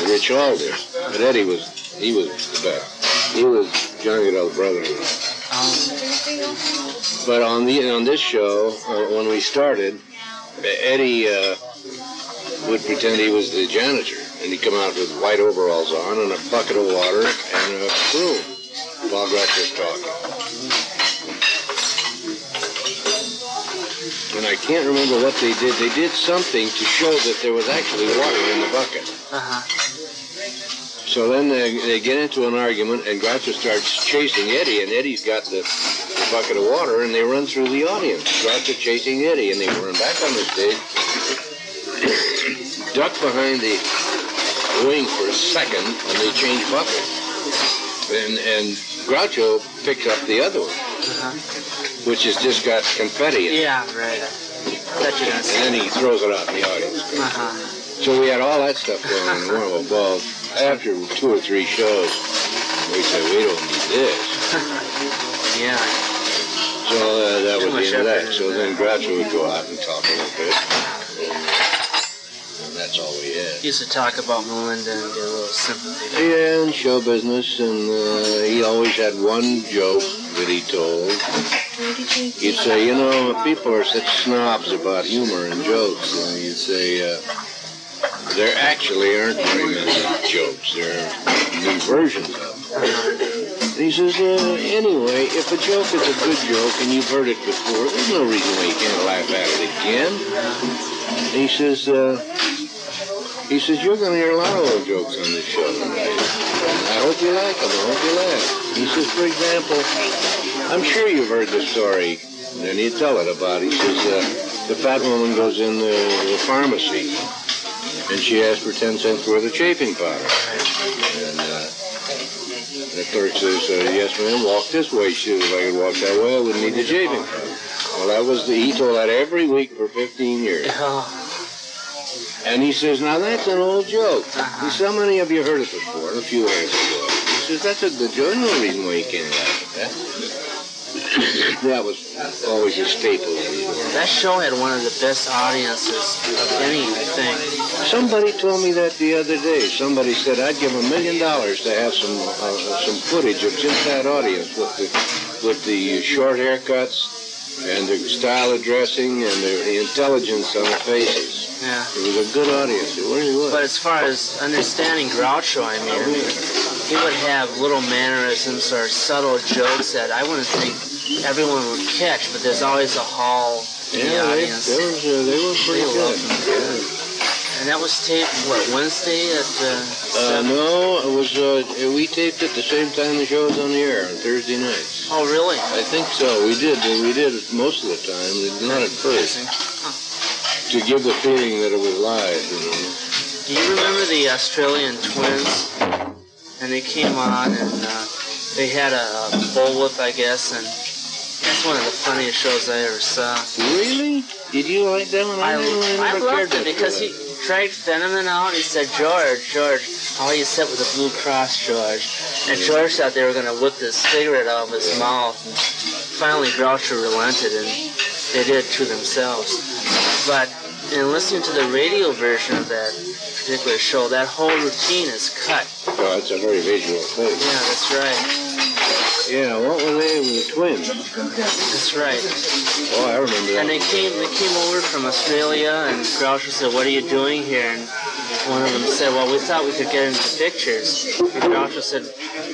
and Rich did. But Eddie was he was the best. He was Johnny Guedel's brother-in-law. But on the on this show, uh, when we started, Eddie uh, would pretend he was the janitor, and he'd come out with white overalls on and a bucket of water and a broom while Gretchen was talking. And I can't remember what they did. They did something to show that there was actually water in the bucket. Uh-huh. So then they, they get into an argument, and Groucho starts chasing Eddie, and Eddie's got the, the bucket of water, and they run through the audience. Groucho chasing Eddie, and they run back on the stage, duck behind the wing for a second, and they change buckets. And, and Groucho picks up the other one, Uh-huh. Which has just got confetti in it. Yeah, right. That you And then he throws it out in the audience. Uh-huh. So we had all that stuff going on. in Well, well, after two or three shows, we said, we don't need this. Yeah. So uh, that Too was the end of that. So then Groucho would go out and talk a little bit. And that's all we had. Used to talk about Melinda and get a little sympathy. Yeah, and show business, and uh, he always had one joke that he told. He'd say, you know, people are such snobs about humor and jokes. And he'd say, uh, there actually aren't very many jokes. There are new versions of them. And he says, uh, anyway, if a joke is a good joke and you've heard it before, there's no reason why you can't laugh at it again. He says, uh, he says, you're going to hear a lot of old jokes on this show tonight. I hope you like them. I hope you laugh. He says, for example, I'm sure you've heard the story. And then he'd tell it about, he says, uh, the fat woman goes in the, the pharmacy and she asks for 10 cents worth of chafing powder. And uh, the clerk says, uh, yes, ma'am, walk this way. She says, if I could walk that way, I wouldn't need the chafing foam. Well, that was the, he told that every week for 15 years. And he says, now that's an old joke. He says, how many of you heard it before? A few hands go up. He says, that's a good joke. No reason why you can't laugh at that. that was always a staple. That show had one of the best audiences of anything. Somebody told me that the other day. Somebody said I'd give a million dollars to have some uh, some footage of just that audience with the with the short haircuts and the style of dressing and the, the intelligence on their faces. Yeah. It was a good audience. It really was. But as far as understanding Groucho, I mean, he would have little mannerisms or subtle jokes that I wouldn't think everyone would catch, but there's always a haul in the yeah, they, audience. they, was, uh, they were pretty They good. loved And that was taped, what, Wednesday at uh, Uh, no, it was. Uh, we taped it the same time the show was on the air on Thursday nights. Oh, really? I think so. We did. We did it most of the time. Not at first. To give the feeling that it was live. You know. Do you remember the Australian twins? And they came on and uh, they had a, a bullwhip, I guess, and that's one of the funniest shows I ever saw. Really? Did you like that one? I, I, I loved it because he dragged Fenneman out and he said, George, George, all you said was a Blue Cross, George. And George thought they were going to whip the cigarette out of his mouth. And finally, Groucho relented and they did it to themselves. But in listening to the radio version of that particular show, that whole routine is cut. Oh, it's a very visual thing. Yeah, that's right. Yeah, what were they? Were twins. That's right. Oh, I remember that. And they came they came over from Australia and Groucho said, What are you doing here? And one of them said, Well, we thought we could get into pictures. And Groucho said,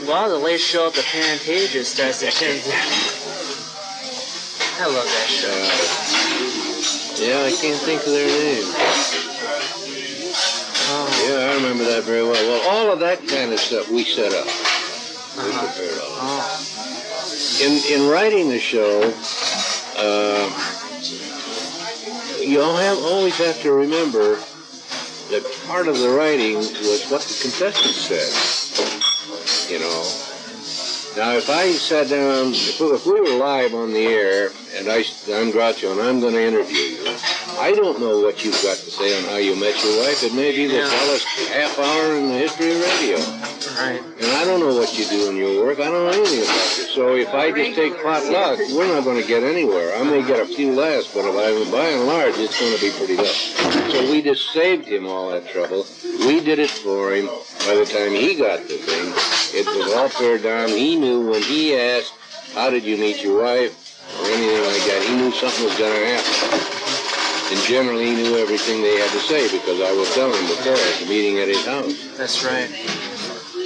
Well, the late show at the Pantages starts at 10. I love that show. Uh, yeah, I can't think of their name. Oh. Yeah, I remember that very well. Well, all of that kind of stuff we set up. In in writing the show, uh, you have always have to remember that part of the writing was what the contestant said. You know. Now, if I sat down, if, if we were live on the air, and I, I'm Groucho, and I'm going to interview you, I don't know what you've got to say on how you met your wife. It may be the tallest half hour in the history of radio. Right. And I don't know what you do in your work. I don't know anything about you. So if I just take pot luck, we're not going to get anywhere. I may get a few laughs, but if I, by and large, it's going to be pretty tough. So we just saved him all that trouble. We did it for him. By the time he got the thing, it was all fair down. He knew when he asked, how did you meet your wife? Or anything like that. He knew something was going to happen. And generally, he knew everything they had to say because I would tell him before at the meeting at his house. That's right.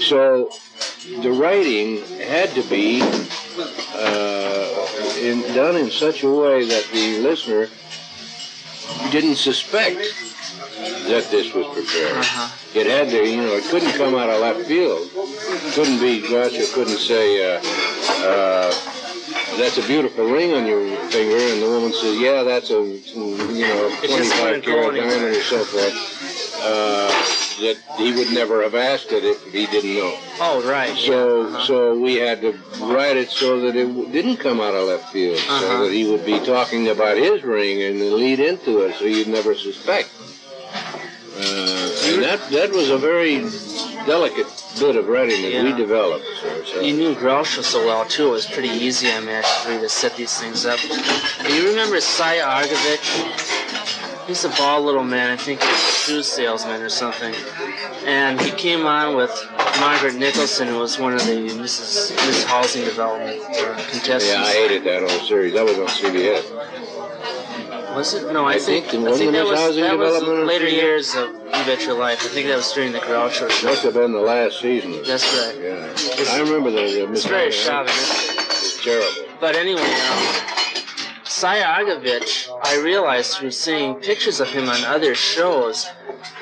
So the writing had to be uh, in, done in such a way that the listener didn't suspect that this was prepared. It had to, you know, it couldn't come out of left field. Couldn't be, Groucho couldn't say, uh, uh, that's a beautiful ring on your finger, and the woman says, yeah, that's a, you know, It 25 wouldn't carat diamond or so forth. Uh, that he would never have asked it if he didn't know. Oh, right. So, yeah. Uh-huh. so we had to write it so that it w- didn't come out of left field, Uh-huh. so that he would be talking about his ring and lead into it, so you'd never suspect. Uh, and that that was a very delicate bit of writing that we developed. So, so. You knew Groucho so well, too. It was pretty easy, I imagine, actually, to set these things up. Do you remember Cy Argovich? He's a bald little man. I think he's a shoe salesman or something. And he came on with Margaret Nicholson, who was one of the Mrs. Miss Housing Development contestants. Yeah, I hated that whole series. That was on CBS. Was it? No, I, I think, think I think that was Housing that was later years of You Bet Your Life. I think that was during the Groucho show. Must have been the last season. That's right. Yeah, I remember that. the It's very chauvinistic. It's terrible. But anyway, um, Cy Argovich, I realized through seeing pictures of him on other shows,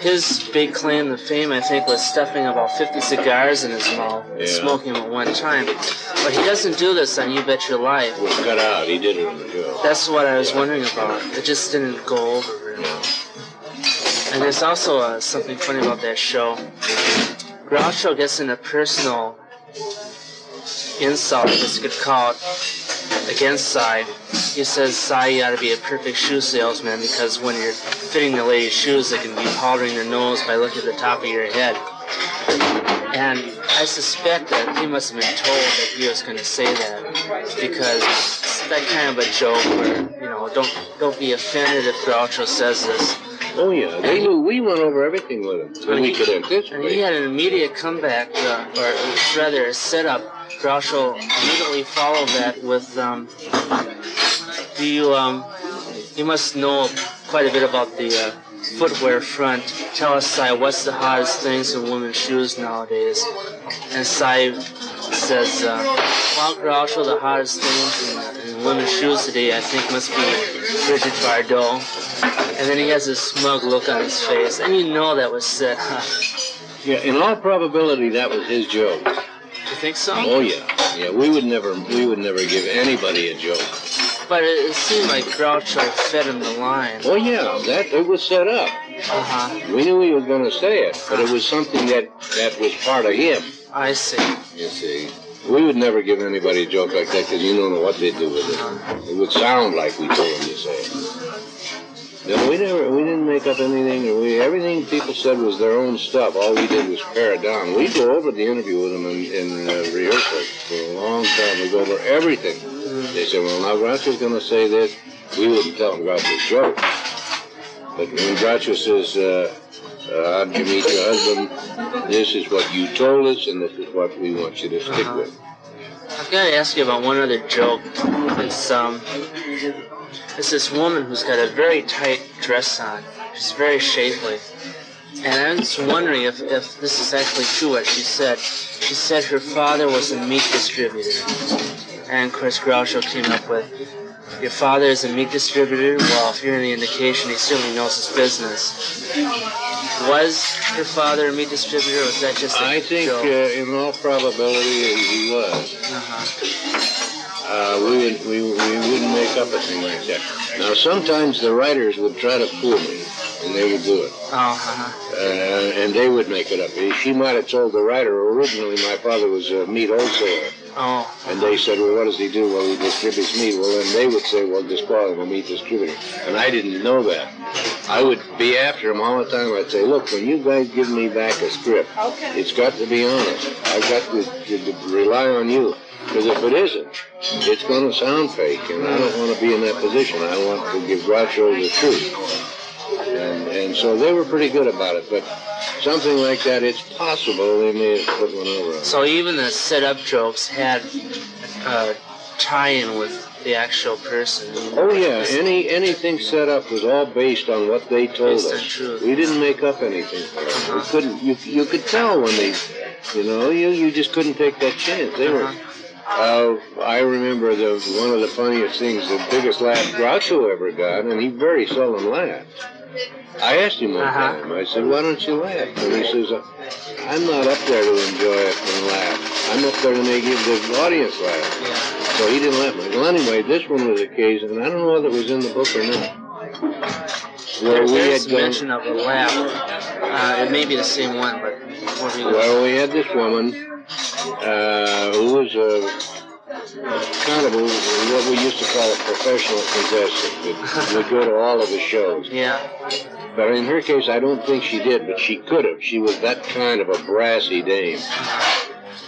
his big claim to fame, I think, was stuffing about 50 cigars in his mouth and Yeah. smoking them at one time. But he doesn't do this on You Bet Your Life. was cut out. He did it on the show. That's what I was wondering about. It just didn't go over very well. And there's also uh, something funny about that show. Groucho gets in a personal insult, I guess you could call it, against Cy. He says, Cy, you ought to be a perfect shoe salesman because when you're fitting the lady's shoes, they can be powdering their nose by looking at the top of your head. And I suspect that he must have been told that he was going to say that because it's that kind of a joke where, you know, don't don't be offended if Groucho says this. Oh yeah, they knew we went over everything with him, so we could And he had an immediate comeback, uh, or rather a setup. Groucho immediately followed that with, um, do you, um, you must know quite a bit about the uh, footwear front. Tell us, Cy, what's the hottest things in women's shoes nowadays? And Cy says, uh, well, Groucho, the hottest things in, in women's shoes today, I think, must be Brigitte Bardot. And then he has this smug look on his face, and you know that was set. Yeah, in all probability, that was his joke. You think so? Oh yeah, yeah. We would never, we would never give anybody a joke. But it, it seemed like Groucho fed him the line. Oh yeah, that it was set up. Uh-huh. We knew he was going to say it, but it was something that that was part of him. I see. You see, we would never give anybody a joke like that because you don't know what they'd do with it. It would sound like we told them to say it. No, we never, we didn't make up anything. We everything people said was their own stuff. All we did was pare it down. We go over the interview with them in, in uh, rehearsal for a long time. We go over everything. They said, "Well, now Groucho's going to say this." We wouldn't tell them Groucho's joke. But when Groucho says, uh, uh, "How'd you meet your husband?" This is what you told us, and this is what we want you to stick with. I've got to ask you about one other joke. It's um, it's this woman who's got a very tight dress on. She's very shapely, and I'm just wondering if, if this is actually true what she said. She said her father was a meat distributor, and of course Groucho came up with, "Your father is a meat distributor. Well, if you're any indication, he certainly knows his business." Was her father a meat distributor, or was that just a I think, uh, in all probability, he was. Uh, we, would, we, we wouldn't make up a thing like that. Now, sometimes the writers would try to fool me, and they would do it. Oh, uh-huh. Uh, and they would make it up. She might have told the writer originally my father was a meat wholesaler. Oh. And they said, well, what does he do? Well, he distributes meat. Well, then they would say, well, just call him a meat distributor. And I didn't know that. I would be after him all the time. I'd say, look, when you guys give me back a script, it's got to be honest. I've got to, to, to rely on you. Because if it isn't, it's going to sound fake. And I don't want to be in that position. I want to give Groucho the truth. And, and so they were pretty good about it. But something like that, it's possible they may have put one over on. So even the set-up jokes had uh, tie-in with the actual person. Oh yeah, any anything set up was all based on what they told Based us. truth. We didn't make up anything. Them. We couldn't. You you could tell when they, you know, you you just couldn't take that chance. They were. Uh, I remember the one of the funniest things, the biggest laugh Groucho ever got, and he very seldom laughed. I asked him one time. I said, "Why don't you laugh?" And he says, "I'm not up there to enjoy it and laugh. I'm up there to make the audience laugh." So he didn't laugh. Well, anyway, this one was a case, and I don't know whether it was in the book or not. Where we There's had gone. mention of a laugh. Uh, it may be the same one, but Well, we had this woman uh, who was a kind of a, what we used to call a professional contestant. Would, would go to all of the shows. Yeah. But in her case, I don't think she did, but she could have. She was that kind of a brassy dame.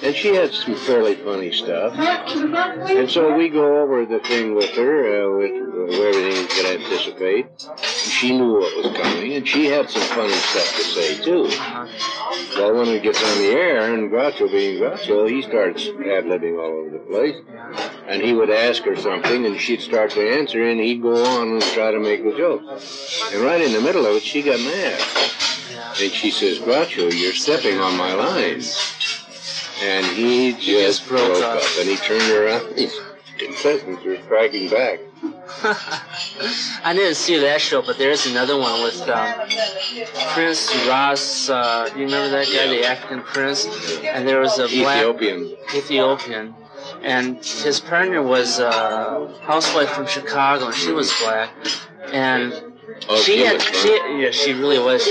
And she had some fairly funny stuff. And so we go over the thing with her, uh, with, everything you could anticipate. She knew what was coming, and she had some funny stuff to say, too. Well, when it gets on the air, and Groucho being Groucho, he starts ad-libbing all over the place. And he would ask her something, and she'd start to answer, and he'd go on and try to make the joke. And right in the middle of it, she got mad. And she says, Groucho, you're stepping on my lines. And he just broke up, and he turned around. His contestants were striking back. I didn't see that show, but there's another one with um, Prince Ross. Uh, do you remember that guy, the African prince? And there was a black Ethiopian. Ethiopian, and his partner was a housewife from Chicago, and she was black. And Oh, she she had, was she, yeah, she really was.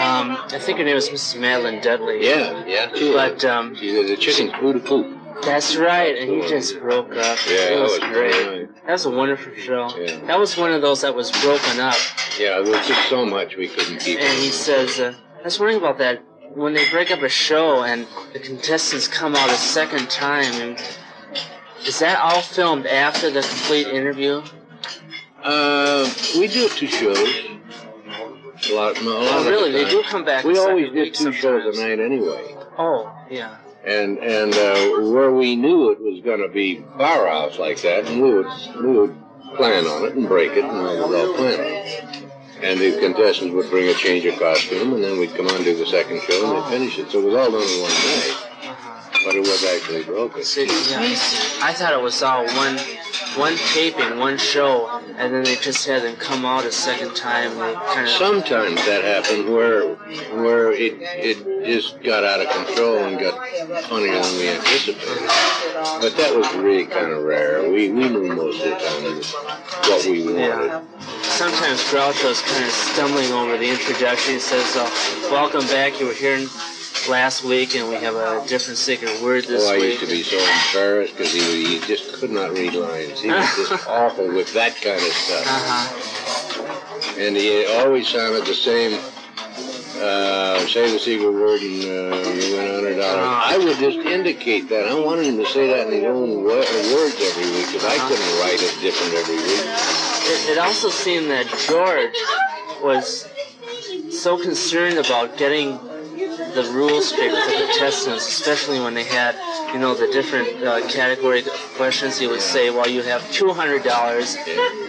Um, I think her name was Mrs. Madeline Dudley. Yeah, yeah. She But um, She the chicken poo to poop. that's right, and he just broke up. Yeah, it that was was great. That was a wonderful show. Yeah. That was one of those that was broken up. Yeah, there was just so much we couldn't keep. And he says, uh, I was wondering about that. When they break up a show and the contestants come out a second time, and is that all filmed after the complete interview? Uh, we do two shows. A lot, a lot Oh, of the really? They do come back We always did two shows a night anyway. Oh, yeah. And and uh, where we knew it was going to be powerhouse like that, and we would we would plan on it and break it, and we would all plan on it. And the contestants would bring a change of costume, and then we'd come on to the second show, and they'd finish it. So it was all done in one night, but it was actually broken. See, yeah, I thought it was all one one taping, one show, and then they just had them come out a second time. Kind of Sometimes that happened where where it it just got out of control and got funnier than we anticipated. But that was really kind of rare. We we knew most of the time what we wanted. Yeah. Sometimes Groucho's kind of stumbling over the introduction. He says, uh, "Welcome back. You were here last week, and we have a different secret word this Oh, I week." used to be so embarrassed because he, he just could not read lines. He was just awful with that kind of stuff. Uh-huh. And he always sounded the same. Uh, say the secret word and uh, you win a hundred dollars. Uh-huh. I would just indicate that. I wanted him to say that in his own wo- words every week because I Uh-huh. couldn't write it different every week. It, it also seemed that George was so concerned about getting the rules straight with the contestants, especially when they had, you know, the different uh, category questions. He would say, "Well, you have two hundred dollars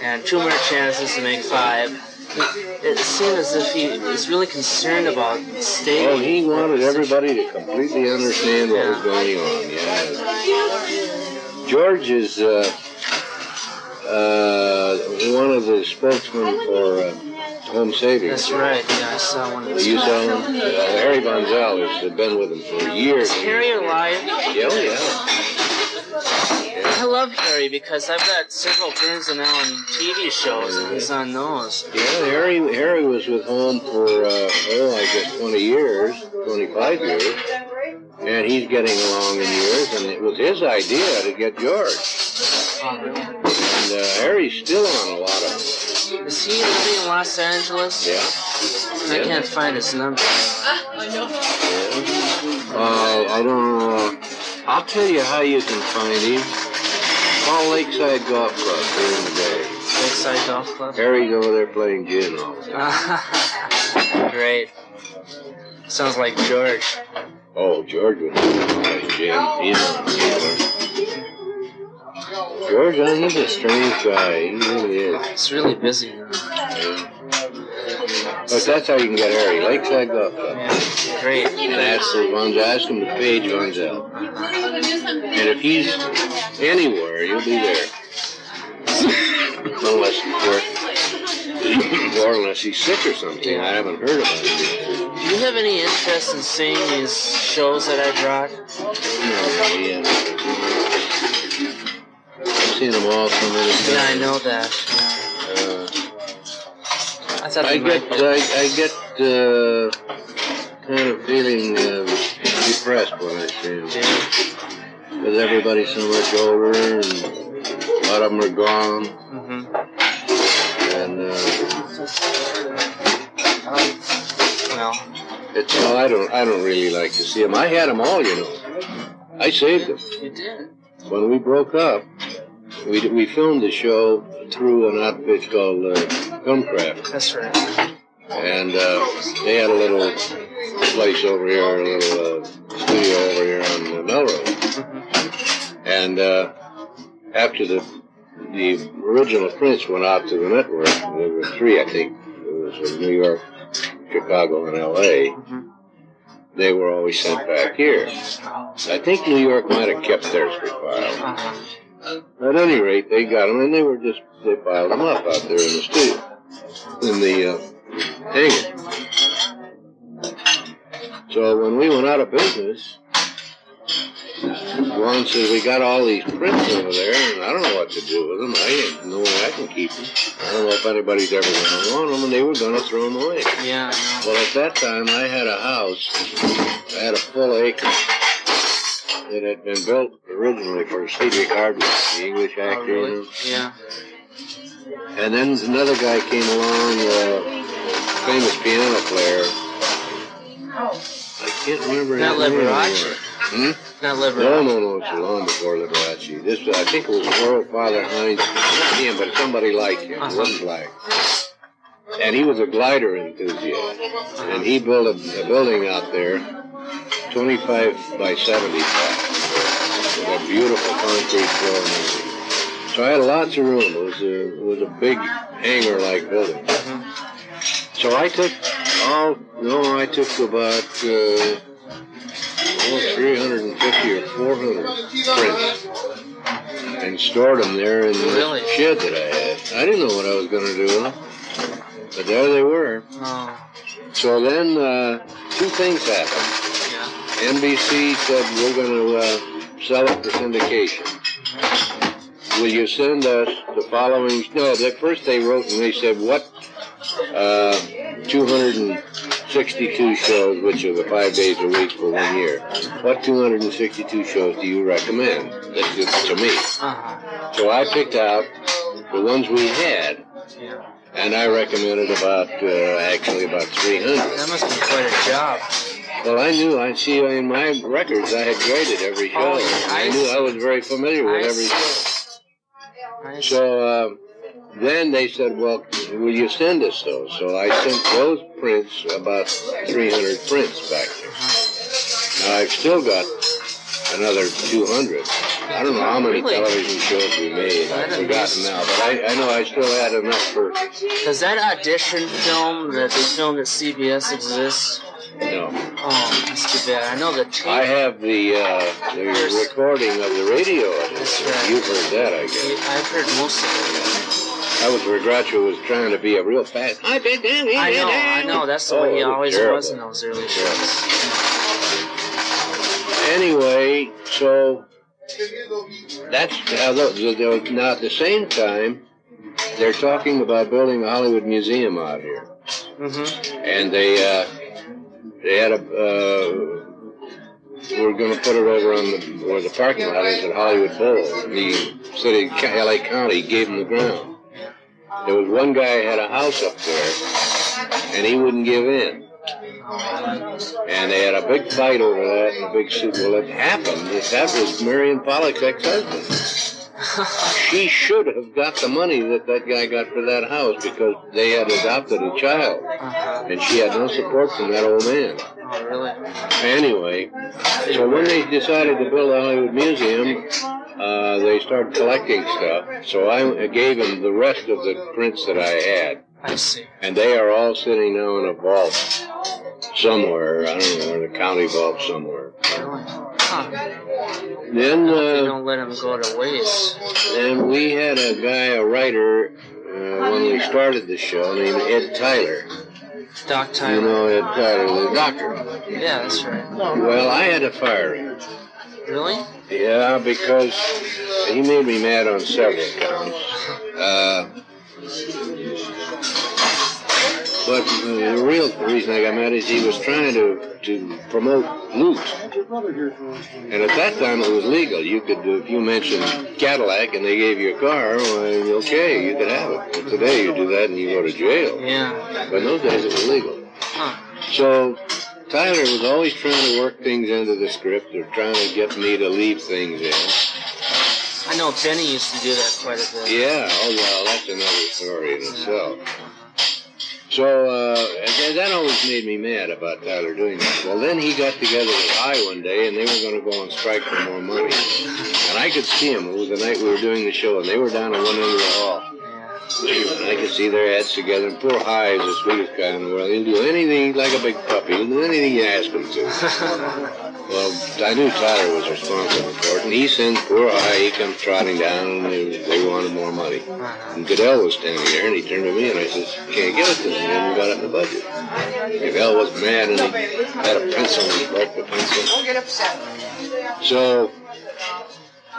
and two more chances to make five. It, it seemed as if he was really concerned about staying. Oh, he wanted everybody to completely understand what was going on. Yeah. George is uh, uh, one of the spokesmen for uh, Home Savings. That's right. Yeah, I saw one of those. You saw him? Uh, Harry Von Zell has been with him for years. Is Harry alive? Yeah, oh, yeah. I love Harry because I've got several Burns and Allen TV shows, and he's on those. Yeah, Harry Harry was with Home for uh, oh, I guess 20 years, 25 years, and he's getting along in years. And it was his idea to get George. And uh, Harry's still on a lot of. Is he living in Los Angeles? Yeah. I can't find his number. I know. Uh, I don't know. I'll tell you how you can find him. Call Lakeside Golf Club during the day. Lakeside Golf Club? Harry's over there playing gin all the time. Great. Sounds like George. Oh, George would play gin. He's not a. George, he's a strange guy. He really is. He's really busy now. Yeah. But that's how you can get Harry. Lakeside Golf Club. Great. And ask, the Von, ask him to page Zell. And if he's anywhere, you'll be there. unless, or, or unless he's sick or something. I haven't heard about it. Do you have any interest in seeing these shows that I brought? No, yeah. Seen them all so many times. Yeah, I know that. Uh, I I get, I, I get uh, kind of feeling uh, depressed when I see them. Because everybody's so much older and a lot of them are gone. And uh, Well, it's so I don't I don't really like to see them. I had them all, you know. I saved them. you did. When we broke up, we we filmed the show through an outfit called uh, Filmcraft. That's right. and uh, they had a little place over here, a little uh, studio over here on uh, Melrose. And uh, after the the original prints went out to the network, there were three, I think. It was in New York, Chicago, and L.A. They were always sent back here. I think New York might have kept theirs for a while. At any rate, they got them, and they were just they piled them up out there in the studio, in the uh, hangar. So when we went out of business, Dwan says, we got all these prints over there, and I don't know what to do with them. I ain't no way I can keep them. I don't know if anybody's ever going to want them, and they were going to throw them away. Yeah, Well, at that time, I had a house. I had a full acre. It had been built originally for Cedric Hardwicke, the English actor. Oh, really? Yeah. And then another guy came along, uh, famous piano player. Oh. I can't remember Not Liberace. Hmm? Not Liberace. No, no, no. It's long before Liberace. This, I think, it was Earl Fatha Hines. Not him, but somebody like him. Uh-huh. Wasn't black. And he was a glider enthusiast. And he built a, a building out there, 25 by 75, with a beautiful concrete floor. So I had lots of room. It was a, it was a big hangar-like building. So I took all, no, I took about, uh, oh, 350 or 400 prints and stored them there in the Really? shed that I had. I didn't know what I was going to do with them, but there they were. Oh, So then uh, two things happened. NBC said we're going to uh, sell it for syndication. Will you send us the following? No, the first they wrote and they said what uh, 262 shows, which are the five days a week for one year. What 262 shows do you recommend? That's just to me. uh-huh. So I picked out the ones we had, and I recommended about uh, actually about 300. That must be quite a job. Well, I knew. I see in my records I had graded every show. Oh, yeah, I I knew. I was very familiar with I every show. See. So uh, then they said, "Well, will you send us those?" So I sent those prints, about 300 prints back there. Now I've still got another 200. I don't know how many Really? television shows we made. I I've forgotten now, but I, I know I still had enough for. Does that audition film that they filmed at CBS exist? No, Oh, that's too bad. I know the tape. I have the uh, the recording of the radio. of it. That's right. You've heard that, I guess. I've heard most of it. That was where Groucho was trying to be a real fast. I I know, I know. That's the way he Oh, always terrible. was in those early shows. Anyway, so that's how the, the, the, now at the same time they're talking about building a Hollywood museum out here, Mm-hmm. and they uh, they had a uh, we're going to put it over on the where the parking lot is at Hollywood Bowl. The city, L.A. County, gave them the ground. There was one guy had a house up there, and he wouldn't give in. And they had a big fight over that and a big suit. Well, it happened. that was Marion Pollock's ex-husband. She should have got the money that that guy got for that house because they had adopted a child. And she had no support from that old man. Oh, really? Anyway, so when they decided to build a Hollywood Museum, uh, they started collecting stuff. So I gave them the rest of the prints that I had. I see. And they are all sitting now in a vault somewhere. I don't know, in a county vault somewhere. Really? Huh. Then, uh, don't let him go to waste. then we had a guy, a writer, uh, when we started the show named Ed Tyler. Doc Tyler. You know Ed Tyler, the doctor. Yeah, that's right. Well, I had to fire him. Really? Yeah, because he made me mad on several counts. Uh, but the real reason I got mad is he was trying to, to promote loot. And at that time it was legal. You could, if you mentioned Cadillac and they gave you a car, well, okay, you could have it. But today you do that and you go to jail. Yeah. But in those days it was legal. Huh. So Tyler was always trying to work things into the script or trying to get me to leave things in. I know Benny used to do that quite a bit. Yeah, oh well, that's another story in itself. So uh, that, always made me mad about Tyler doing that. Well, then he got together with Hy one day, and they were going to go on strike for more money. And I could see them. It was the night we were doing the show, and they were down at one end of the hall. And I could see their heads together. And poor Hy is the sweetest guy in the world. He'll do anything like a big puppy. He'll do anything you ask him to. well, I knew Tyler was responsible for it, and he sends poor Hy. He comes trotting down, and they, they wanted more money. Uh-huh. And Guedel was standing there, and he turned to me, and I says, "Can't give it to them. We haven't got it in the budget." Guedel was mad, and he had a pencil, and he broke the pencil. Don't get upset. So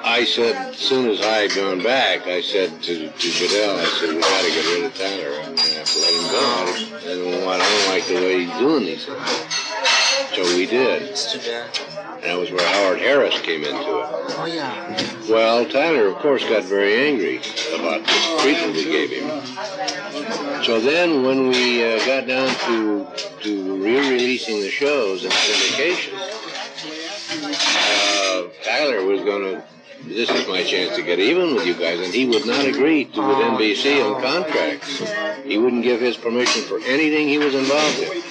I said, as soon as I had gone back, I said to, to Guedel, I said, we got to get rid of Tyler. I'm going to have to let him go. I don't, I don't like the way he's doing these things. So we did. It's too bad. And that was where Howard Harris came into it. Oh, yeah. Well, Tyler, of course, got very angry about the treatment we gave him. So then, when we uh, got down to to re-releasing the shows and syndication, uh, Tyler was going to. This is my chance to get even with you guys, and he would not agree to with NBC on contracts. He wouldn't give his permission for anything he was involved in.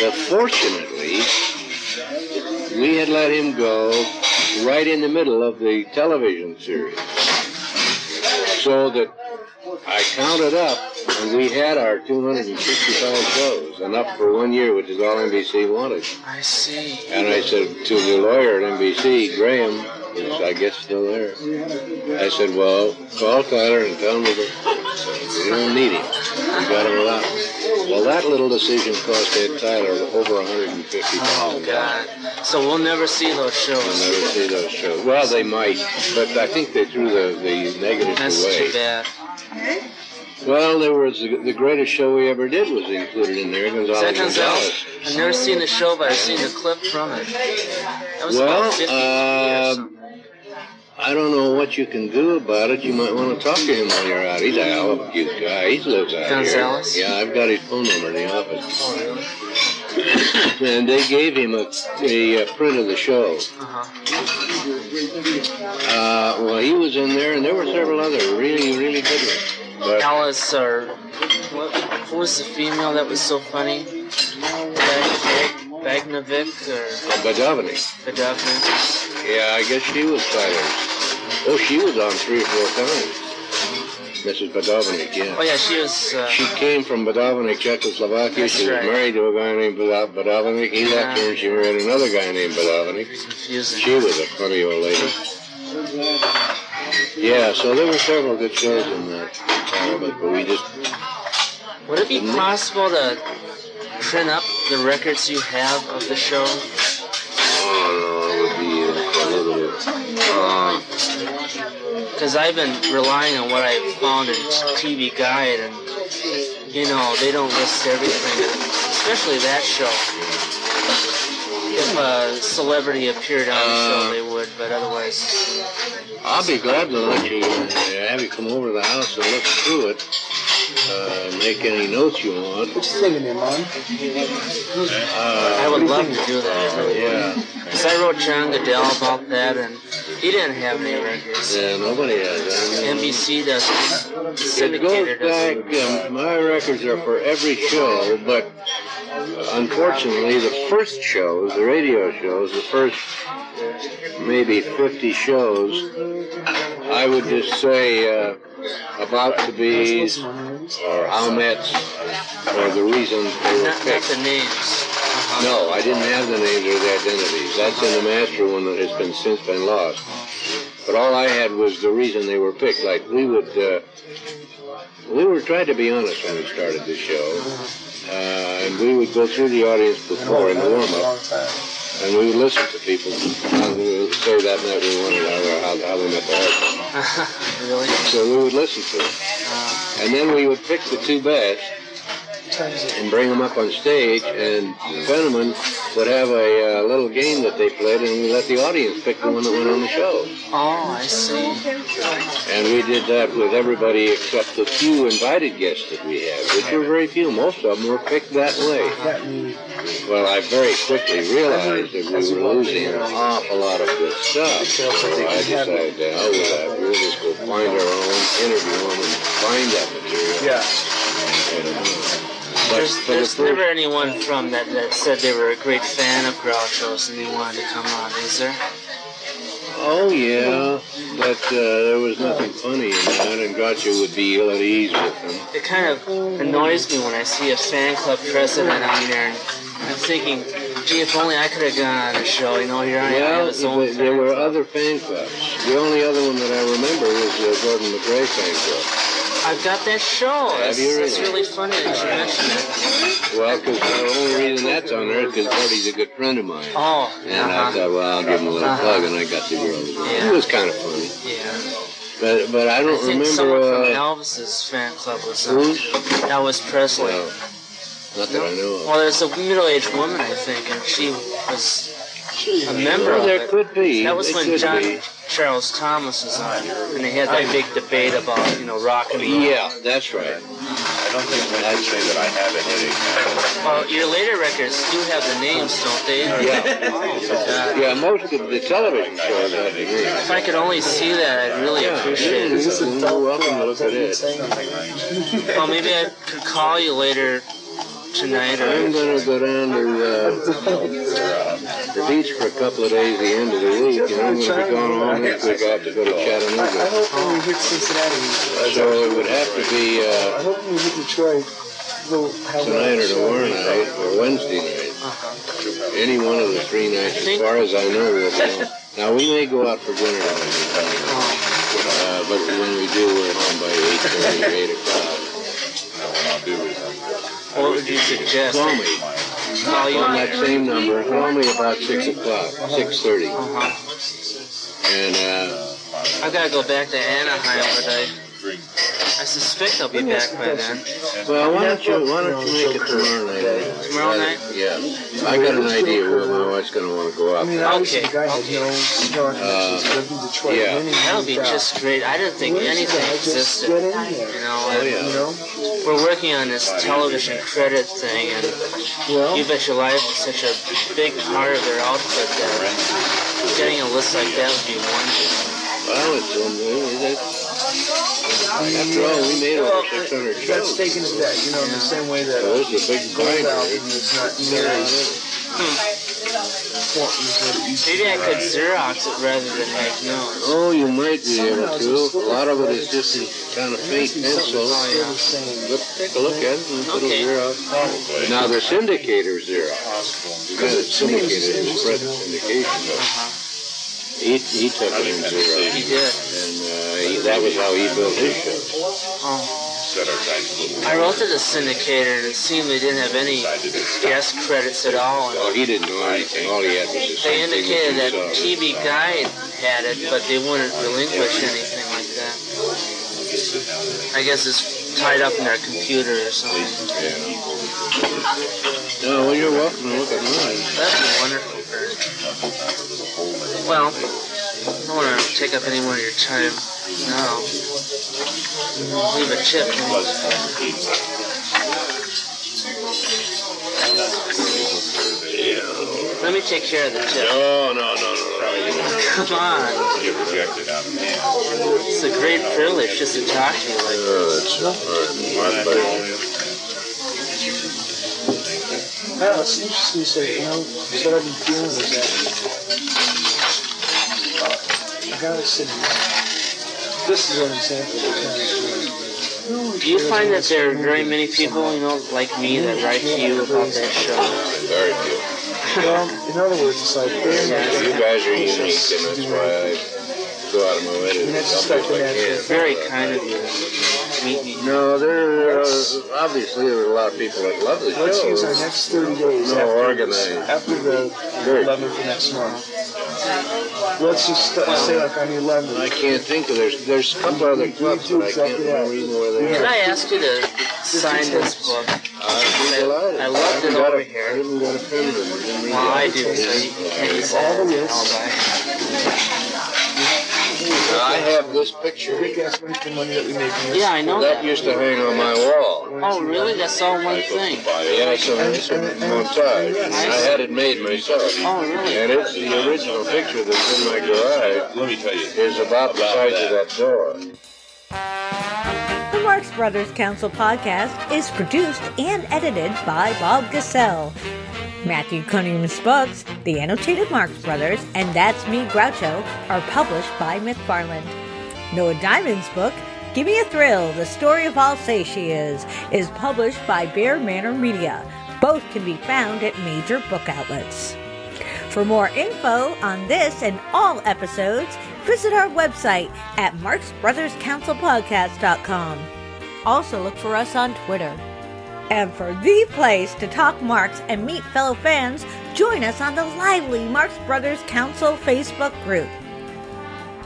But fortunately, we had let him go right in the middle of the television series. So that I counted up, and we had our 265 shows, enough for one year, which is all NBC wanted. I see. And I said to the lawyer at NBC, Graham, I guess still there, I said, well, call Tyler and tell him that we don't need him. We got him without him. Well, that little decision cost Ed Tyler over $150,000. Oh, God. So we'll never see those shows. I'll never see those shows. Well, they might, but I think they threw the, the negatives That's away. too bad. Well, there was the, the greatest show we ever did was included in there. Gonzalo that Gonzalez. Gonzalez? I've never seen the show, but I've seen the clip from it. That was Well, about 50 years. um, I don't know what you can do about it. You might want to talk to him while you're out. He's a hell of a cute guy. He lives out Gonzalez? here. Yeah, I've got his phone number in the office. Oh, really? And they gave him a, a, uh print of the show. Uh-huh. Uh, well, he was in there, and there were several other really, really good ones. But Alice, or what, who was the female that was so funny? Bag, Bag, Bagnovic or Badovnik. Badovnik? Yeah, I guess she was Tyler's. Oh, she was on three or four times. Mrs. Badovnik, yeah. Oh yeah, she was. Uh, She came from Badovnik, Czechoslovakia. She was right. married to a guy named Badovnik. He left her and she married another guy named Badovnik. She was a funny old lady. Yeah, so there were several good shows in that. uh, but but we just Would it be possible to print up the records you have of the show? oh no, it would be uh, a little bit. Uh, Because I've been relying on what I found in TV Guide, and you know they don't list everything, especially that show. If a celebrity appeared on the show, they would, but otherwise. I'll be glad to let you uh, have you come over to the house and look through it. Uh, make any notes you want. What you singing there, Mom? Uh, I would love to do that. I Yeah. Because I wrote John Guedel about that, and he didn't have any records. Yeah, nobody has that. NBC doesn't. It goes Syndicator back, doesn't. um, my records are for every show, but unfortunately, the first shows, the radio shows, the first maybe 50 shows, I would just say uh, about the bees or how Mets, or the reason they were Not, not picked. the names. No, I didn't have the names or the identities. That's in the master one that has been since been lost. But all I had was the reason they were picked. Like we would, uh, we were trying to be honest when we started the show, uh, and we would go through the audience before in the warm up, and we would listen to people. And we would say that night we wanted how, how, how they met their husband. really? So we would listen to it, uh, and then we would pick the two best and bring them up on stage, and Fenneman would have a uh, little game that they played, and we let the audience pick the one that went on the show. Oh, I see. And we did that with everybody except the few invited guests that we had, which were very few. Most of them were picked that way. Well, I very quickly realized that we were losing an awful lot of good stuff. So I decided to hell with that. We'll just go find our own, interview them, and find that material. Yeah. But There's, there's never anyone from that that said they were a great fan of Groucho's and they wanted to come on, is there? Oh yeah, but uh, there was nothing funny in that, and Groucho would be ill at ease with them. It kind of annoys me when I see a fan club president on there and I'm thinking, gee, if only I could have gone on the show, you know, here I am, Well, own th- there were other fan clubs. The only other one that I remember was the Gordon MacRae fan club. I've got that show. Have It's, you it's really? really funny that you mentioned it. Well, because the only reason that's on there is because Gordy's a good friend of mine. Oh, And I uh-huh. thought, well, I'll give him a little Uh-huh. plug, and I got the girls. Yeah. It was kind of funny. Yeah. But but I don't I think remember. someone from Uh, Elvis's fan club was on. who? Elvis Presley. No. Not that I know of. Well, there's a middle-aged woman, I think, and she was a member Well, of there it. could be. That was It when John be. Charles Thomas was on, and they had that big debate about, you know, rock and roll. Yeah, that's right. I don't think I should say that I have a headache. Well, your later records do have the names, don't they? Yeah. Yeah, most of the television shows have the names. If I could only see that, I'd really Yeah, appreciate yeah, it. You're welcome to look at it. Well, maybe I could call you later tonight, or I'm going to go down to uh, the beach for a couple of days at the end of the week, and I'm going to be gone all next week. I have to go to Chattanooga. I hope when we hit Cincinnati, So it would have to be I uh, hope when we hit Detroit, we'll have tonight or tomorrow night or Wednesday night. Any one of the three nights, as far as I know, we'll go. Now, we may go out for dinner on uh, but when we do, we're home by 8.30 or 8 o'clock. what would you suggest? Call me. Call you on that same number. Call me about 6 o'clock, 6.30. Uh-huh. And uh, I've got to go back to Anaheim, but I, I suspect I'll be back by then. Well, why don't you why don't you make it tomorrow night? anyway? Tomorrow night? Yeah, I got an idea where my wife's going to want to go out. I mean, obviously the guy had no star Uh, connections, lived in Detroit. yeah. and That'll be moved out. just great. I didn't think Where's anything the? Just existed. get in there. You know, Oh, and yeah. You know? we're working on this television credit thing, and Well, You Bet Your Life is such a big part of their output that getting a list like that would be wonderful. Well, it's um, that, after all, we made over 600 that's shows. taken to that, you know, in the same way that So this is a big gold album is not nearly as what it used to Maybe I be. could Xerox it rather than make notes. Oh, you might be able to. A lot of it is just kind of fake pencil. Oh, yeah. Look, take a look at it. and It'll Okay. Xerox. Now, the syndicator Xerox. You got it syndicated in spread syndication. He, he took it in Xerox. He did. And uh, he, that was how he built his show. Oh. I wrote to the syndicator, and it seemed they didn't have any guest credits at all. Oh, he didn't know anything. All he had was They indicated that. TV Guide had it, but they wouldn't relinquish anything like that. I guess it's tied up in their computer or something. Yeah. No, well, you're welcome to look at mine. That'd wonderful. Well, I don't want to take up any more of your time now. Leave a tip. Let me take care of the tip. No, no, no, no, no. Come on. You projected out of hand. It's a great privilege just to talk to you like Oh, that's all right. My pleasure. Well, it's interesting you say, you know, what I've been feeling is that I gotta sit This is what I'm saying for the. Do you find that there are very many people, you know, like me that write to you about that show? Very few. Well, in other words, it's like, You guys are unique, and that's why I go out of my way to help if I can. Very kind of you to meet me. No, there uh, obviously there are a lot of people that love the show. Let's use our next 30 days No, after, organized. after the Very. 11th of next month. Let's just st- say like on the 11th. I can't think of there's there's a couple other clubs, but I can't remember even where they Can are. I ask you to sign this book? I'd be delighted. I loved it haven't got over a- here. I haven't got a pen with me. Let me Well, I it. do, so you can't use All the that. lists. I have this picture. Big ass money for money that we make. in this. Yeah, I know That that. used to hang on my wall. Oh, really? That's all one thing. Yeah, it's a, it's a montage. I had it made myself. Oh, really? And it's the original picture that's in my garage. Let me tell you. Is about the size of that door. The Marx Brothers Council podcast is produced and edited by Bob Gassell. Matthew Coniam's books, The Annotated Marx Brothers, and That's Me Groucho, are published by McFarland. Noah Diamond's book, Give Me a Thrill, The Story of Alsatia, is is published by BearManor Media. Both can be found at major book outlets. For more info on this and all episodes, visit our website at marxbrotherscouncilpodcast.com. Also look for us on Twitter. And for the place to talk Marx and meet fellow fans, join us on the lively Marx Brothers Council Facebook group.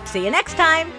See you next time!